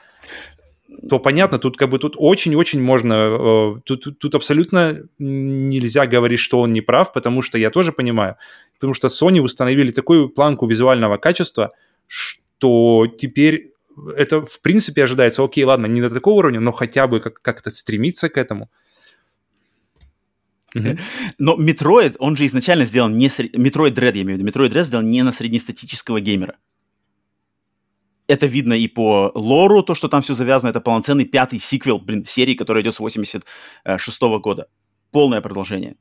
то понятно, тут как бы тут очень-очень можно, э, тут, тут абсолютно нельзя говорить, что он не прав, потому что я тоже понимаю, потому что Sony установили такую планку визуального качества, что теперь это в принципе ожидается, окей, ладно, не до такого уровня, но хотя бы как- как-то стремиться к этому. (laughs) Но Metroid, он же изначально сделан не... Metroid Dread, я имею в виду, Metroid Dread сделан не на среднестатического геймера. Это видно и по лору, то, что там все завязано. Это полноценный пятый сиквел, блин, серии, которая идет с 86 -го года. Полное продолжение.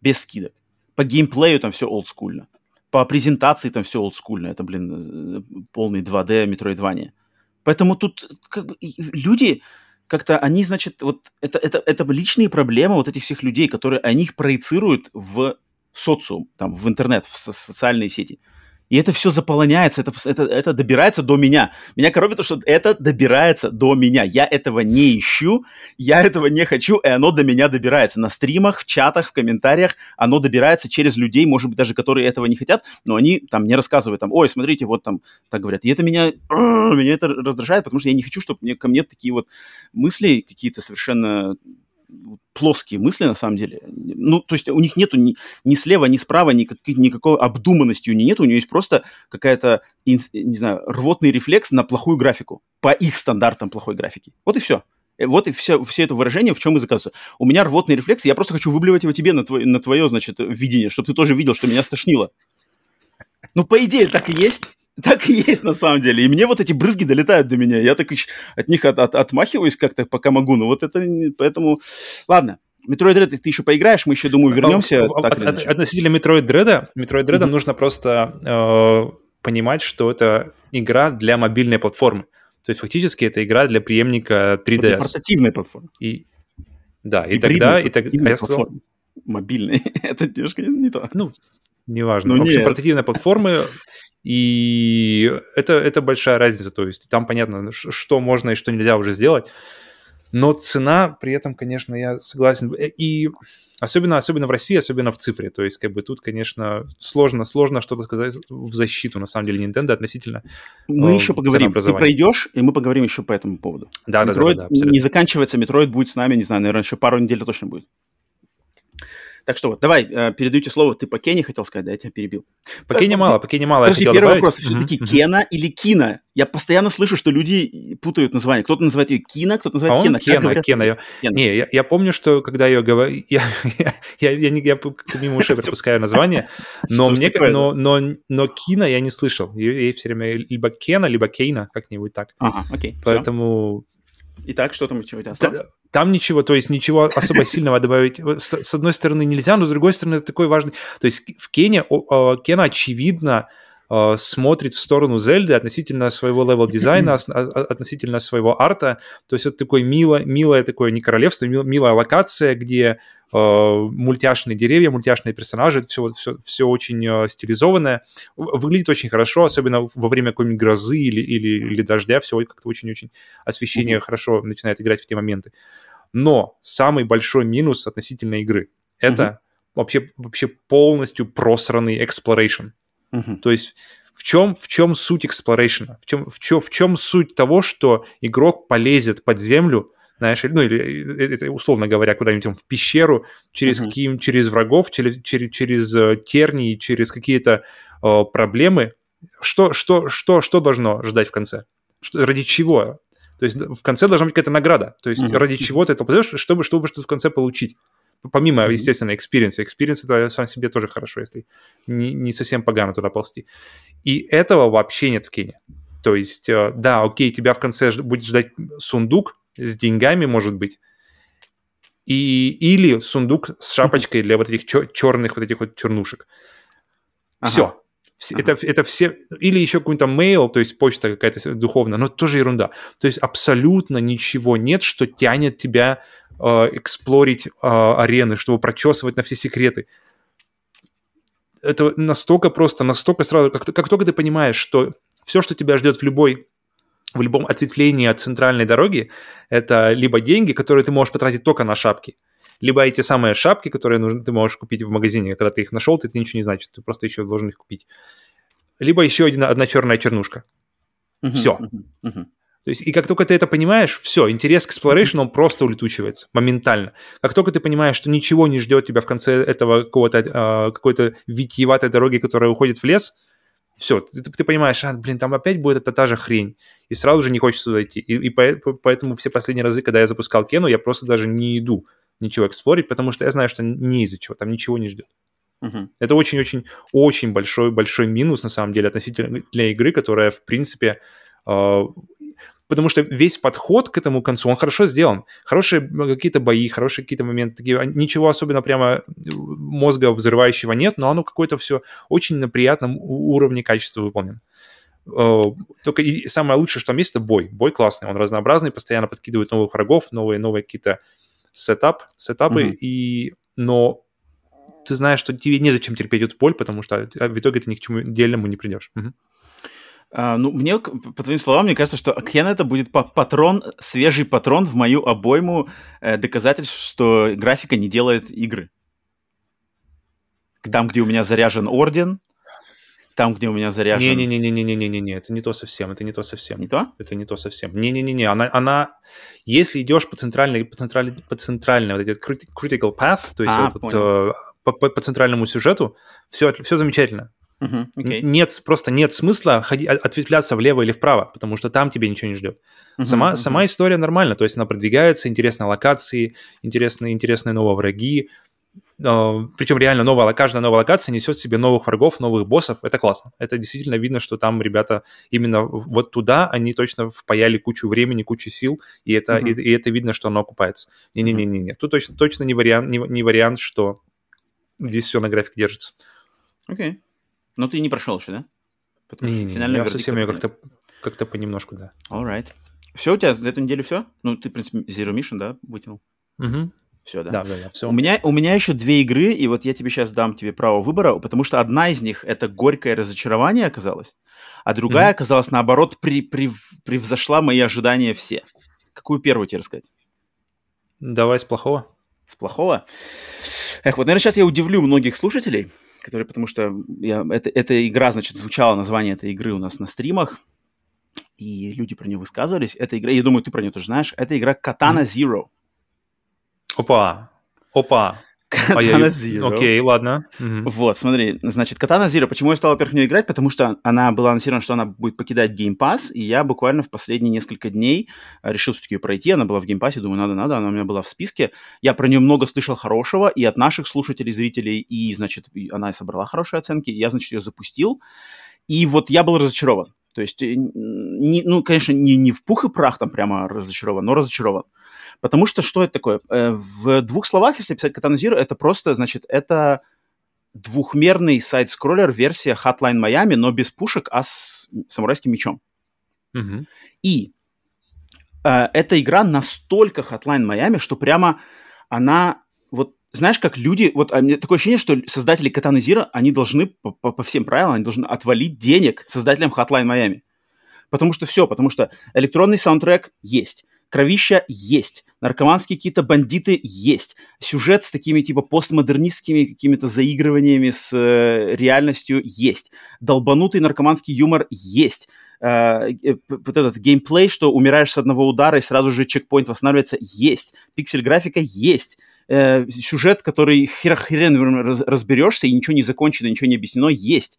Без скидок. По геймплею там все олдскульно. По презентации там все олдскульно. Это, блин, э, полный 2D Metroidvania. Поэтому тут как бы люди как-то они, значит, вот это, это, это личные проблемы вот этих всех людей, которые они их проецируют в социум, там, в интернет, в со- социальные сети. И это все заполоняется, это, это, это добирается до меня. Меня коробит то, что это добирается до меня. Я этого не ищу, я этого не хочу, и оно до меня добирается. На стримах, в чатах, в комментариях оно добирается через людей, может быть, даже которые этого не хотят, но они там не рассказывают, там, ой, смотрите, вот там так говорят. И это меня, (clears throat) меня это раздражает, потому что я не хочу, чтобы мне, ко мне такие вот мысли какие-то совершенно плоские мысли, на самом деле. Ну, то есть у них нету ни, ни слева, ни справа никак, никакой обдуманности у них нет. У нее есть просто какая-то, не знаю, рвотный рефлекс на плохую графику. По их стандартам плохой графики. Вот и все. Э, вот и все, все это выражение, в чем и заказывается. У меня рвотный рефлекс, я просто хочу выблевать его тебе на, твой, на твое, значит, видение, чтобы ты тоже видел, что меня стошнило. Ну, по идее, так и есть. Так и есть на самом деле. И мне вот эти брызги долетают до меня. Я так от них от, от, отмахиваюсь как-то, пока могу. Ну вот это, поэтому... Ладно, Metroid Dread ты еще поиграешь, мы еще, думаю, вернемся. А, так от, относительно Metroid Dread, Metroid Dread mm-hmm. нужно просто э, понимать, что это игра для мобильной платформы. То есть фактически это игра для преемника 3DS. Для портативной платформы. И, да, и тогда... И тогда а я сказал... Мобильной. (laughs) это немножко не то. Ну, неважно. Ну, в общем, портативной платформы и это, это большая разница, то есть там понятно, что можно и что нельзя уже сделать. Но цена при этом, конечно, я согласен. Э, и особенно, особенно в России, особенно в цифре. То есть, как бы тут, конечно, сложно, сложно что-то сказать в защиту, на самом деле, Nintendo относительно Мы э, еще поговорим. Ты пройдешь, и мы поговорим еще по этому поводу. Да, да, да, да, Не заканчивается, Metroid будет с нами, не знаю, наверное, еще пару недель точно будет. Так что вот, давай, э, передаю тебе слово. Ты по Кене хотел сказать, да, я тебя перебил. По Кене мало, по Кене мало. Подожди, первый добавить. вопрос. Все-таки mm-hmm. Кена или Кина? Я постоянно слышу, что люди путают название. Кто-то называет ее Кина, кто-то называет Кена. Кена, говорят, Кена. Я... Кена. Не, я, я помню, что когда ее говорю... (laughs) Я, я, я, я, я, я мимо ушей (laughs) пропускаю название, (laughs) но мне... Но, но, но Кина я не слышал. Ей все время либо Кена, либо Кейна, как-нибудь так. Ага, окей. Поэтому... Итак, что там у тебя осталось? Там ничего, то есть ничего особо сильного добавить с, с одной стороны нельзя, но с другой стороны это такой важный... То есть в Kena, Kena очевидно э, смотрит в сторону Зельды относительно своего левел-дизайна, (clears throat) а, относительно своего арта. То есть это такое мило, милое такое не королевство, милая локация, где мультяшные деревья, мультяшные персонажи, все, все, все очень э, стилизованное. Выглядит очень хорошо, особенно во время какой-нибудь грозы или, или, или дождя, все как-то очень-очень освещение mm-hmm. хорошо начинает играть в те моменты. Но самый большой минус относительно игры — это mm-hmm. вообще, вообще полностью просранный exploration. Mm-hmm. То есть в чем, в чем суть exploration? В чем, в, чем, в чем суть того, что игрок полезет под землю, знаешь, ну или э, это, условно говоря, куда-нибудь в пещеру через uh-huh. каким, через врагов, через через через э, тернии, через какие-то э, проблемы. Что что что что должно ждать в конце? Что, ради чего? То есть в конце должна быть какая-то награда. То есть mm-hmm. ради чего ты это подаешь, чтобы, чтобы что-то в конце получить. Помимо, mm-hmm. естественно, experience а. Experience это сам себе тоже хорошо, если не, не совсем погано туда ползти. И этого вообще нет в Кене. То есть, э, да, окей, тебя в конце будет ждать сундук с деньгами, может быть, и, или сундук с шапочкой для вот этих черных вот этих вот чернушек. Ага. Все. Ага. Это, это все... Или еще какой-то mail, то есть почта какая-то духовная, но тоже ерунда. То есть абсолютно ничего нет, что тянет тебя э, эксплорить э, арены, чтобы прочесывать на все секреты. Это настолько просто, настолько сразу... Как, как только ты понимаешь, что все, что тебя ждет в любой в любом ответвлении от центральной дороги, это либо деньги, которые ты можешь потратить только на шапки, либо эти самые шапки, которые нужны, ты можешь купить в магазине, когда ты их нашел, ты, ты ничего не значит, ты просто еще должен их купить. Либо еще один, одна черная чернушка. Uh-huh, все. Uh-huh, uh-huh. То есть, и как только ты это понимаешь, все, интерес к exploration, он просто улетучивается моментально. Как только ты понимаешь, что ничего не ждет тебя в конце этого какого-то, э, какой-то витиеватой дороги, которая уходит в лес, все, ты, ты понимаешь, а, блин, там опять будет эта та же хрень, и сразу же не хочется туда идти. И, и поэтому все последние разы, когда я запускал Кену, я просто даже не иду ничего эксплорить, потому что я знаю, что не из-за чего, там ничего не ждет. Uh-huh. Это очень-очень-очень большой большой минус на самом деле относительно для игры, которая в принципе э, потому что весь подход к этому концу, он хорошо сделан. Хорошие какие-то бои, хорошие какие-то моменты, такие, ничего особенно прямо э, мозга взрывающего нет, но оно какое-то все очень на приятном уровне качества выполнено. Э, только и самое лучшее, что там есть, это бой. Бой классный, он разнообразный, постоянно подкидывает новых врагов, новые, новые какие-то сетап, сетапы, mm-hmm. и... но ты знаешь, что тебе незачем терпеть эту боль, потому что в итоге ты ни к чему дельному не придешь. Угу. А, ну, мне, по твоим словам, мне кажется, что Кен это будет патрон, свежий патрон в мою обойму э, доказательств, что графика не делает игры. Там, где у меня заряжен орден, там, где у меня заряжен... Не-не-не-не-не-не-не-не, это не то совсем, это не то совсем. Не то? Это не то совсем. Не-не-не-не, она, она... Если идешь по центральной, по центральной, по центральной, вот этот critical path, то есть а, вот, э, по, по, по центральному сюжету, все, все замечательно. Uh-huh, okay. Нет, просто нет смысла ходить, ответвляться влево или вправо, потому что там тебе ничего не ждет. Uh-huh, сама, uh-huh. сама история нормальна, то есть она продвигается, интересные локации, интересные, интересные новые враги, причем реально новая, каждая новая локация несет в себе новых врагов, новых боссов. Это классно. Это действительно видно, что там ребята именно вот туда они точно впаяли кучу времени, кучу сил, и это, uh-huh. и, и это видно, что оно окупается. Не-не-не-не. Тут точно, точно не, вариант, не, не вариант, что здесь все на графике держится. Окей. Okay. Но ты не прошел еще, да? Не, не, не, я совсем ее как-то как понемножку, да. Alright. Все, у тебя за эту неделю все? Ну, ты, в принципе, Zero Mission, да, вытянул? Угу. Все, да? Да, да, да, все. У меня, у меня еще две игры, и вот я тебе сейчас дам тебе право выбора, потому что одна из них это горькое разочарование оказалось, а другая mm оказалась, наоборот, при, при, превзошла мои ожидания все. Какую первую тебе рассказать? Давай с плохого. С плохого? Эх, вот, наверное, сейчас я удивлю многих слушателей, который, потому что я, это, эта игра, значит, звучало название этой игры у нас на стримах, и люди про нее высказывались. Эта игра, я думаю, ты про нее тоже знаешь, это игра Katana Zero. Опа, опа. Katana Zero. Окей, ладно. Вот, смотри, значит, Katana Zero, почему я стал, во-первых, в нее играть? Потому что она была анонсирована, что она будет покидать Game Pass, и я буквально в последние несколько дней э, решил все-таки ее пройти. Она была в Game Pass, думаю, надо-надо, она у меня была в списке. Я про нее много слышал хорошего и от наших слушателей, зрителей, и, значит, она собрала хорошие оценки. Я, значит, ее запустил, и вот я был разочарован. То есть, э, не, ну, конечно, не, не в пух и прах там прямо разочарован, но разочарован. Потому что что это такое? Э, в двух словах, если писать Katana Zero, это просто, значит, это двухмерный сайт-скроллер версия Hotline Miami, но без пушек, а с самурайским мечом. Mm-hmm. И э, эта игра настолько Hotline Miami, что прямо она вот знаешь, как люди, вот а, такое ощущение, что создатели Katana Zero, они должны по, по, по всем правилам, они должны отвалить денег создателям Hotline Miami. Потому что все, потому что электронный саундтрек есть, кровища есть, наркоманские какие-то бандиты есть, сюжет с такими типа постмодернистскими какими-то заигрываниями с э, реальностью есть, долбанутый наркоманский юмор есть, э, э, вот этот геймплей, что умираешь с одного удара и сразу же чекпоинт восстанавливается, есть, пиксель-графика есть, э, сюжет, который хер хрен разберешься и ничего не закончено, ничего не объяснено, есть.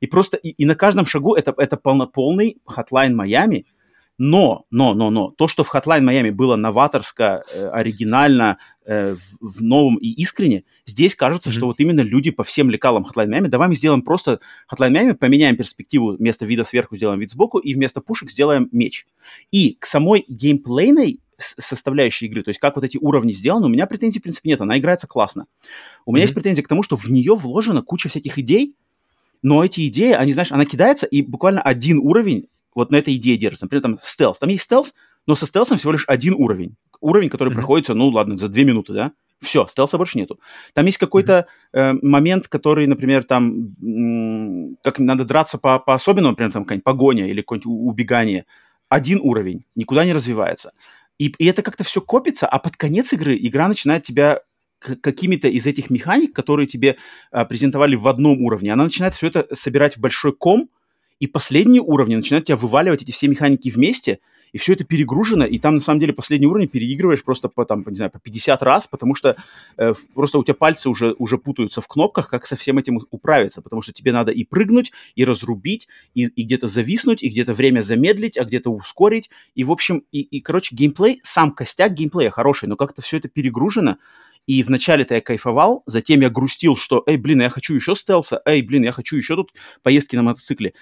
И просто и, и на каждом шагу это, это полнополный Hotline Miami – Но, но, но, но, то, что в Hotline Miami было новаторско, э, оригинально, э, в, в новом и искренне, здесь кажется, mm-hmm. что вот именно люди по всем лекалам Hotline Miami, давай мы сделаем просто Hotline Miami, поменяем перспективу, вместо вида сверху сделаем вид сбоку, и вместо пушек сделаем меч. И к самой геймплейной составляющей игры, то есть как вот эти уровни сделаны, у меня претензий, в принципе, нет, она играется классно. У меня mm-hmm. есть претензии к тому, что в нее вложена куча всяких идей, но эти идеи, они, знаешь, она кидается, и буквально один уровень вот на этой идее держится. Например, там стелс. Там есть стелс, но со стелсом всего лишь один уровень. Уровень, который mm-hmm. проходится, ну ладно, за две минуты, да? Все, стелса больше нету. Там есть какой-то mm-hmm. э, момент, который, например, там, м- как надо драться по, по особенному, например, там какая-нибудь погоня или какое-нибудь убегание. Один уровень, никуда не развивается. И, и это как-то все копится, а под конец игры игра начинает тебя какими-то из этих механик, которые тебе а, презентовали в одном уровне, она начинает все это собирать в большой ком, и последние уровни начинают тебя вываливать эти все механики вместе, и все это перегружено, и там, на самом деле, последний уровень переигрываешь просто по, там, не знаю, по 50 раз, потому что э, просто у тебя пальцы уже, уже путаются в кнопках, как со всем этим управиться, потому что тебе надо и прыгнуть, и разрубить, и, и где-то зависнуть, и где-то время замедлить, а где-то ускорить, и, в общем, и, и, короче, геймплей, сам костяк геймплея хороший, но как-то все это перегружено, и вначале-то я кайфовал, затем я грустил, что, эй, блин, я хочу еще стелса, эй, блин, я хочу еще тут поездки на мотоцикле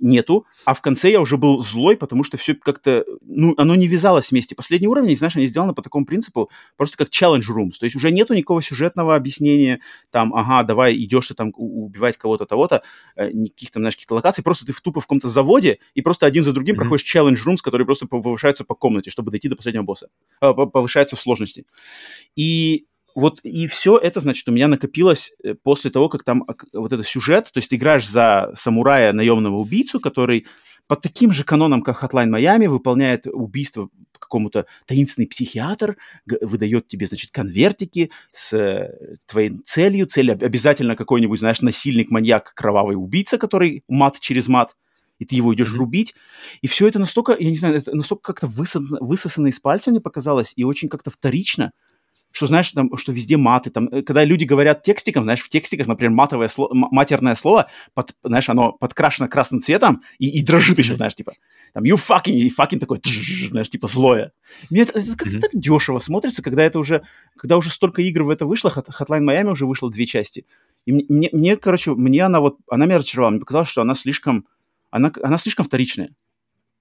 нету, а в конце я уже был злой, потому что все как-то, ну, оно не вязалось вместе. Последние уровни, знаешь, они сделаны по такому принципу, просто как challenge rooms, то есть уже нету никакого сюжетного объяснения, там, ага, давай идешь ты там убивать кого-то, того-то, э, никаких там, знаешь, каких-то локаций, просто ты в тупо в каком-то заводе и просто один за другим mm-hmm. проходишь challenge rooms, которые просто повышаются по комнате, чтобы дойти до последнего босса, э, повышаются в сложности. И вот и все это, значит, у меня накопилось э, после того, как там вот этот сюжет, то есть ты играешь за самурая наемного убийцу, который под таким же каноном, как Hotline Miami, выполняет убийство какому-то таинственный психиатр, выдает тебе, значит, конвертики с э, твоей целью. Цель обязательно какой-нибудь, знаешь, насильник, маньяк, кровавый убийца, который мат через мат, и ты его идешь рубить. И все это настолько, я не знаю, это настолько как-то высосано, высосано из пальца мне показалось, и очень как-то вторично что, знаешь, там, что везде маты, там, э, когда люди говорят текстиком, знаешь, в текстиках, например, матовое слово, матерное слово, под, знаешь, оно подкрашено красным цветом и, и дрожит еще, знаешь, типа, там, you fucking, и fucking такой, знаешь, типа, злое. Мне это, это как-то так дешево смотрится, когда это уже, когда уже столько игр в это вышло, Hotline Miami уже вышло две части. И мне, мне, короче, мне она вот, она меня разочаровала, мне показалось, что она слишком, она, она слишком вторичная.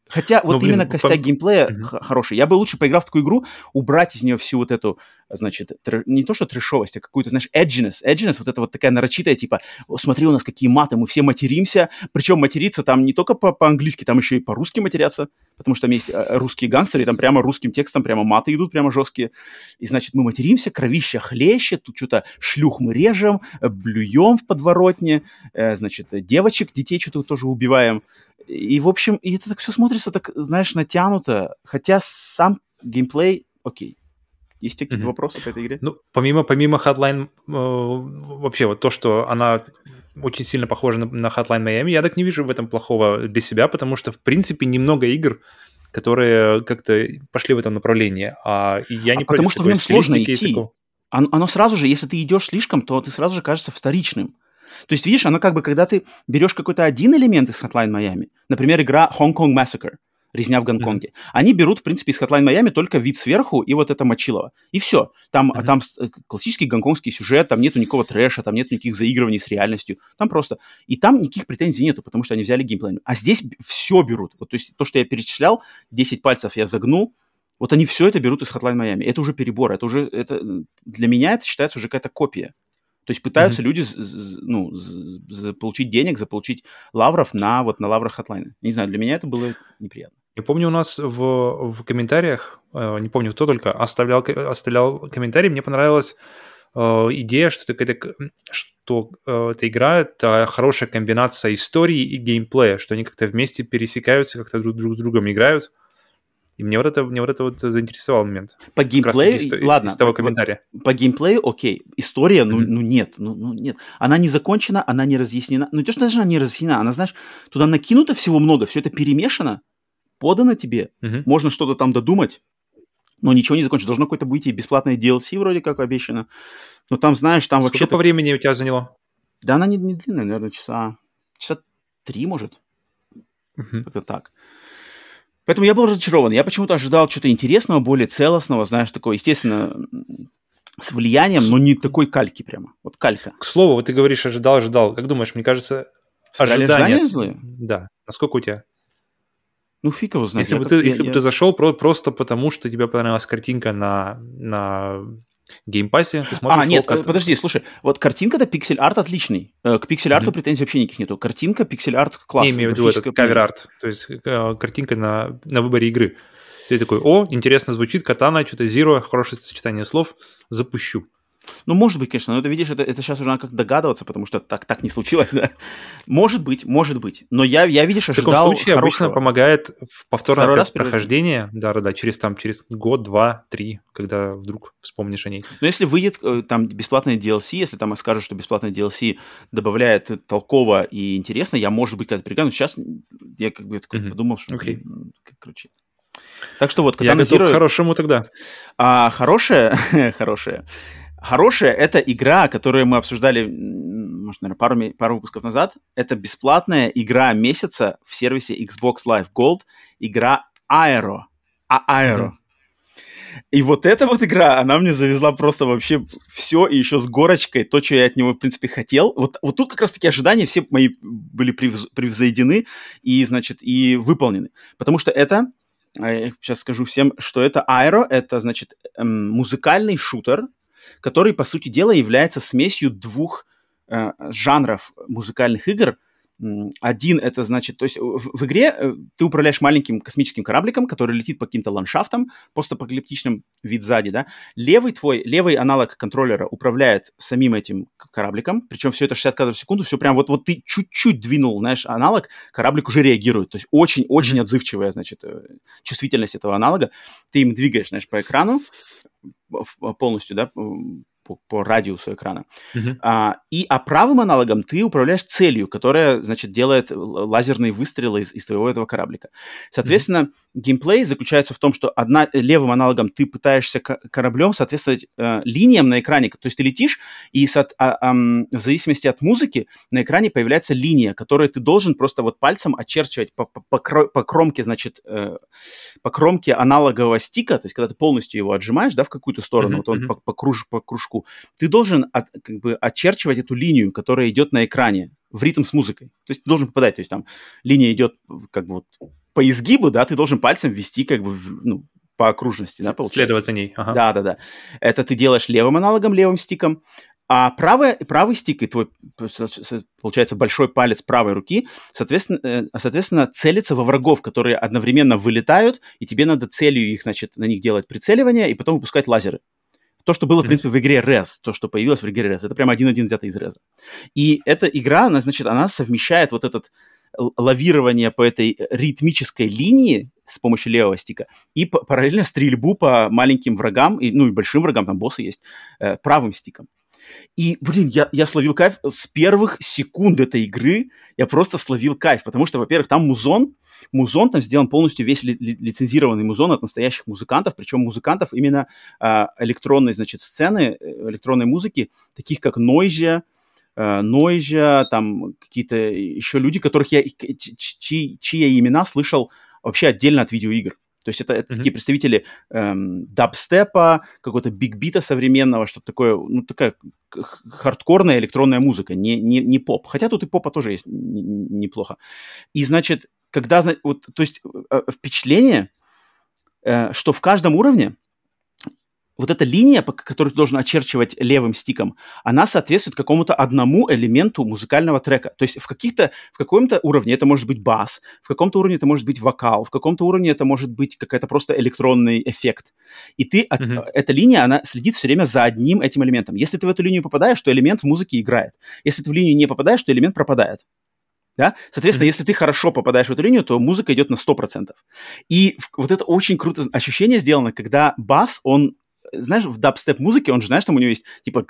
Хотя вот ну, блин, именно костяк по... геймплея mm-hmm. хороший. Я бы лучше поиграл в такую игру, убрать из нее всю вот эту, значит, тр... не то что трешовость, а какую-то, знаешь, edginess. Edginess, вот это вот такая нарочитая, типа, смотри, у нас какие маты, мы все материмся. Причем материться там не только по- по-английски, там еще и по-русски матерятся, потому что там есть э, русские гангстеры, там прямо русским текстом прямо маты идут, прямо жесткие. И, значит, мы материмся, кровища хлещет, тут что-то шлюх мы режем, э, блюем в подворотне, э, значит, девочек, детей что-то тоже убиваем. И, в общем, и это так все смотрится так, знаешь, натянуто, хотя сам геймплей окей. Есть какие-то mm-hmm. вопросы по этой игре? Ну, помимо, помимо Hotline, э, вообще вот то, что она очень сильно похожа на, на Hotline Miami, я так не вижу в этом плохого для себя, потому что, в принципе, немного игр, которые как-то пошли в этом направлении. А я не а потому что в нем сложно идти. Оно, оно сразу же, если ты идешь слишком, то ты сразу же кажется вторичным. То есть, видишь, оно как бы, когда ты берешь какой-то один элемент из Hotline Miami, например, игра Hong Kong Massacre, резня в Гонконге. Mm-hmm. Они берут, в принципе, из Hotline Miami только вид сверху и вот это Мочилово. И все. Там, mm-hmm. там э, классический гонконгский сюжет, там нету никакого трэша, там нет никаких заигрываний с реальностью. Там просто... И там никаких претензий нету, потому что они взяли геймплей. А здесь все берут. Вот, то есть то, что я перечислял, 10 пальцев я загнул, вот они все это берут из Hotline Miami. Это уже перебор. Это уже... Это, для меня это считается уже какая-то копия. То есть пытаются mm-hmm. люди ну, заполучить денег, заполучить лавров на вот на лаврах хатлайна. Не знаю, для меня это было неприятно. Я помню, у нас в, в комментариях, э, не помню кто только, оставлял, оставлял комментарий, мне понравилась э, идея, что, это, что э, эта игра — это хорошая комбинация истории и геймплея, что они как-то вместе пересекаются, как-то друг, друг с другом играют. И мне вот это, мне вот это вот заинтересовал момент. По геймплею, из, ладно, из того комментария. По, по геймплею, окей. История, ну, mm-hmm. ну нет, ну, ну нет. Она не закончена, она не разъяснена. Ну, не то, что даже она не разъяснена, она, знаешь, туда накинуто всего много, все это перемешано, подано тебе, mm-hmm. можно что-то там додумать, но ничего не закончено. Должно какое-то быть и бесплатное DLC вроде как обещано. Но там, знаешь, там вообще... Сколько по времени у тебя заняло? Да она не, не длинная, наверное, часа... Часа три, может. Uh-huh. Как-то так. Поэтому я был разочарован. Я почему-то ожидал чего-то интересного, более целостного, знаешь, такого, естественно, с влиянием, но не такой кальки прямо. Вот калька. К слову, вот ты говоришь, ожидал, ожидал. Как думаешь, мне кажется, ожидания... злые? Да. Насколько у тебя? Ну, фиг его знает. Если бы, так, ты, я, если я... бы ты зашел про- просто потому, что тебе понравилась картинка на, на Game Pass е, ты смотришь... А, нет, как... подожди, слушай, вот картинка-то pixel art отличный. Э, к pixel art у mm-hmm. претензий вообще никаких нету. Картинка, pixel art классный. Я имею в виду этот cover art, то есть э, картинка на, на выборе игры. Ты такой, о, интересно звучит, катана, что-то Zero, хорошее сочетание слов, запущу. Ну, может быть, конечно, но это, видишь, это, это сейчас уже надо как догадываться, потому что так, так не случилось, (laughs) да. Может быть, может быть. Но я, я видишь, ожидал В таком случае хорошего. обычно помогает в повторное Второй раз прохождение, да-да-да, через, там, через год, два, три, когда вдруг вспомнишь о ней. Но если выйдет э, там бесплатный DLC, если там скажут, что бесплатный DLC добавляет толково и интересно, я, может быть, когда-то пригляну. Сейчас я как бы такой Мгм. подумал, что, как короче. Так что вот, Я Katana готов Zero- к хорошему тогда. А хорошая, (laughs) хорошая, хорошая это игра, которую мы обсуждали, может, наверное, пару, пару выпусков назад. Это бесплатная игра месяца в сервисе Xbox Live Gold. Игра Aero. А Aero. И вот эта вот игра, она мне завезла просто вообще все, и еще с горочкой, то, что я от него, в принципе, хотел. Вот, вот тут как раз-таки ожидания все мои были превз- превзойдены и, значит, и выполнены. Потому что это, сейчас скажу всем, что это Aero, это, значит, эм, музыкальный шутер, который, по сути дела, является смесью двух э, жанров музыкальных игр. Один это значит, то есть в, в игре э, ты управляешь маленьким космическим корабликом, который летит по каким-то ландшафтам, постапокалиптичным вид сзади, да. Левый твой, левый аналог контроллера управляет самим этим корабликом, причем все это 60 кадров в секунду, все прям вот, вот ты чуть-чуть двинул, знаешь, аналог, кораблик уже реагирует, то есть очень-очень отзывчивая, значит, э, чувствительность этого аналога. Ты им двигаешь, знаешь, по экрану, полностью, да, по, по радиусу экрана. Мгм. А, и а правым аналогом ты управляешь целью, которая, значит, делает лазерные выстрелы из, из твоего этого кораблика. Соответственно, геймплей заключается в том, что одна, левым аналогом ты пытаешься кораблем соответствовать э, линиям на экране. То есть ты летишь, и соот- а, ам, в зависимости от музыки на экране появляется линия, которую ты должен просто вот пальцем очерчивать по, по, по по кромке, значит, э, по кромке аналогового стика, то есть когда ты полностью его отжимаешь, да, в какую-то сторону, Мгм, вот он мгм. по, по, круж- по кружку, ты должен от- как бы очерчивать эту линию, которая идет на экране в ритм с музыкой. То есть ты должен попадать, то есть там линия идет как бы вот по изгибу, да, ты должен пальцем ввести как бы в- ну, по окружности, да, получается. Следовать за ней. Ага. Да, да, да. Это ты делаешь левым аналогом, левым стиком, а правый, правый стик и твой, получается, большой палец правой руки, соответственно, э, соответственно, целится во врагов, которые одновременно вылетают, и тебе надо целью их, значит, на них делать прицеливание и потом выпускать лазеры. То, что было, в принципе, в игре Res, то, что появилось в игре Res, это прям один-один взято из Res. И эта игра, она, значит, она совмещает вот этот лавирование по этой ритмической линии с помощью левого стика и параллельно стрельбу по маленьким врагам, и, ну и большим врагам, там боссы есть, э, правым стиком. И, блин, я, я словил кайф с первых секунд этой игры, я просто словил кайф, потому что, во-первых, там музон, музон там сделан полностью весь ли- ли- лицензированный музон от настоящих музыкантов, причем музыкантов именно а, электронной, значит, сцены, э, электронной музыки, таких как Нойжа, Нойжа, там какие-то еще люди, которых я, чьи, чьи я имена слышал вообще отдельно от видеоигр. То есть это, это Мгм. такие представители эм, дабстепа, какого-то бигбита современного, что-то такое, ну, такая хардкорная электронная музыка, не, не, не поп. Хотя тут и попа тоже есть неплохо. И, значит, когда, вот, то есть э, впечатление, э, что в каждом уровне вот эта линия, по которой ты должен очерчивать левым стиком, она соответствует какому-то одному элементу музыкального трека. То есть в каких-то, в каком-то уровне это может быть бас, в каком-то уровне это может быть вокал, в каком-то уровне это может быть какая-то просто электронный эффект. И ты, от- Мгм. эта линия, она следит все время за одним этим элементом. Если ты в эту линию попадаешь, то элемент в музыке играет. Если ты в линию не попадаешь, то элемент пропадает. Да? Соответственно, Мгм. если ты хорошо попадаешь в эту линию, то музыка идет на 100%. И вот это очень круто ощущение сделано, когда бас, он знаешь, в дабстеп-музыке, он же, знаешь, там у него есть, типа,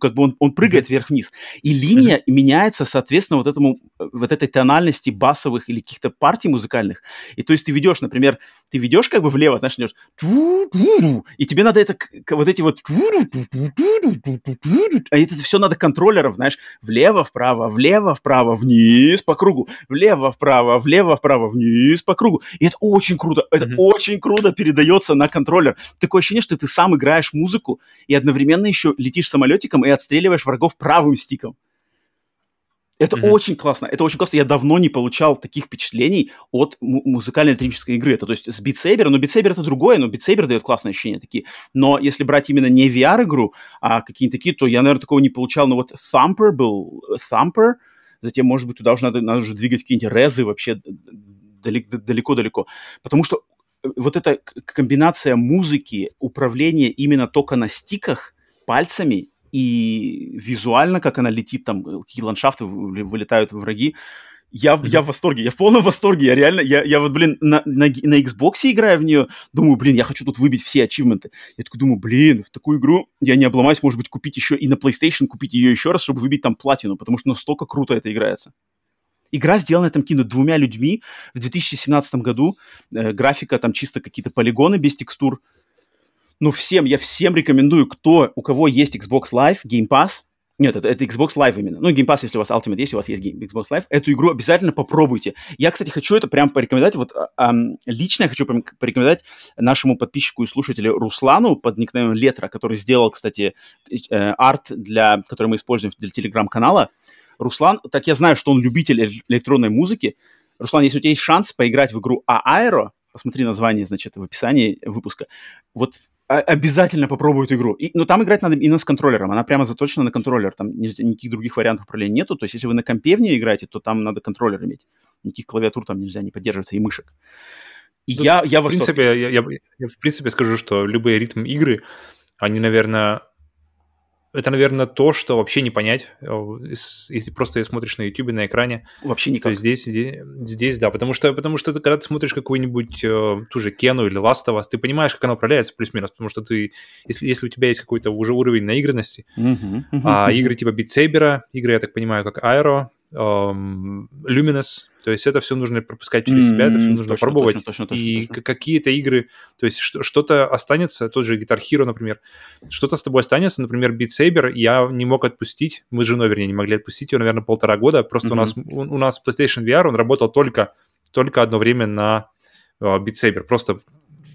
как бы он, он прыгает вверх-вниз. И линия mm-hmm. меняется, соответственно, вот этому, вот этой тональности басовых или каких-то партий музыкальных. И то есть ты ведешь, например, ты ведешь как бы влево, знаешь, идешь, и тебе надо это, вот эти вот, а это все надо контроллеров, знаешь, влево, вправо, влево, вправо, вниз по кругу, влево, вправо, влево, вправо, вниз по кругу. И это очень круто, это mm-hmm. очень круто передается на контроллер. Такое ощущение, что ты сам играешь музыку и одновременно еще летишь самолетиком и отстреливаешь врагов правым стиком. Это mm-hmm. очень классно, это очень классно. Я давно не получал таких впечатлений от музыкальной электрической игры. Это то есть с Saber, но Saber это другое, но Saber дает классные ощущения такие. Но если брать именно не VR-игру, а какие-то такие, то я, наверное, такого не получал. Но вот Thumper был, Thumper, затем, может быть, туда уже надо, надо уже двигать какие-нибудь резы вообще далеко-далеко. Потому что вот эта комбинация музыки, управления именно только на стиках, пальцами и визуально, как она летит, там, какие ландшафты вылетают враги, я, mm-hmm. я в восторге, я в полном восторге, я реально, я, я вот, блин, на, на, на Xbox играю в нее, думаю, блин, я хочу тут выбить все ачивменты. Я такой думаю, блин, в такую игру я не обломаюсь, может быть, купить еще и на PlayStation, купить ее еще раз, чтобы выбить там платину, потому что настолько круто это играется. Игра сделана там кино двумя людьми в 2017 году. Э, графика там чисто какие-то полигоны без текстур. Ну, всем, я всем рекомендую, кто, у кого есть Xbox Live, Game Pass, нет, это, это Xbox Live именно. Ну, Game Pass, если у вас Ultimate есть, у вас есть Game, Xbox Live. Эту игру обязательно попробуйте. Я, кстати, хочу это прям порекомендовать. Вот а, лично я хочу порекомендовать нашему подписчику и слушателю Руслану под никнеймом Летра, который сделал, кстати, э, арт, для, который мы используем для телеграм-канала. Руслан, так я знаю, что он любитель электронной музыки. Руслан, если у тебя есть шанс поиграть в игру Аэро, посмотри название, значит, в описании выпуска. Вот обязательно попробуй эту игру. И, но там играть надо именно с контроллером. Она прямо заточена на контроллер. Там нельзя, никаких других вариантов управления нету. То есть, если вы на компе в нее играете, то там надо контроллер иметь. Никаких клавиатур там нельзя не поддерживаться и мышек. И ну, я, я в принципе, я, я, я в принципе скажу, что любые ритм игры, они, наверное, это, наверное, то, что вообще не понять, э, если просто смотришь на YouTube на экране. Вообще никак. То есть здесь, здесь, да, потому что, потому что ты, когда ты смотришь какую-нибудь э, ту же Кену или Last of Us, ты понимаешь, как она управляется плюс-минус, потому что ты, если, если у тебя есть какой-то уже уровень наигранности, uh-huh, uh-huh, а игры типа Saber, игры, я так понимаю, как Aero, Luminous, то есть это все нужно пропускать через себя, это все нужно точно, пробовать. Точно, точно, точно, и точно. какие-то игры, то есть что-то останется, тот же Guitar Hero, например, что-то с тобой останется, например, Beat Saber я не мог отпустить, мы с женой, вернее, не могли отпустить его, наверное, полтора года, просто mm-hmm. у нас у, у нас PlayStation VR, он работал только, только одно время на uh, Beat Saber, просто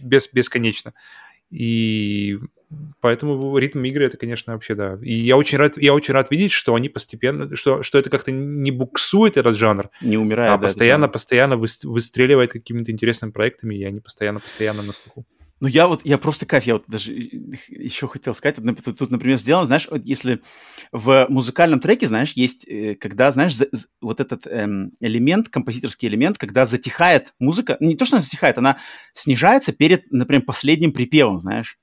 без, бесконечно. И Поэтому ритм игры это, конечно, вообще да. И я очень рад, я очень рад видеть, что они постепенно, что, что это как-то не буксует этот жанр, не умирает, а да, постоянно, постоянно выстреливает какими-то интересными проектами, и они постоянно, постоянно на слуху. Ну, я вот, я просто кайф, я вот даже еще хотел сказать, тут, тут, например, сделано, знаешь, вот если в музыкальном треке, знаешь, есть, э, когда, знаешь, за, вот этот эм, элемент, композиторский элемент, когда затихает музыка, не то, что она затихает, она снижается перед, например, последним припевом, знаешь.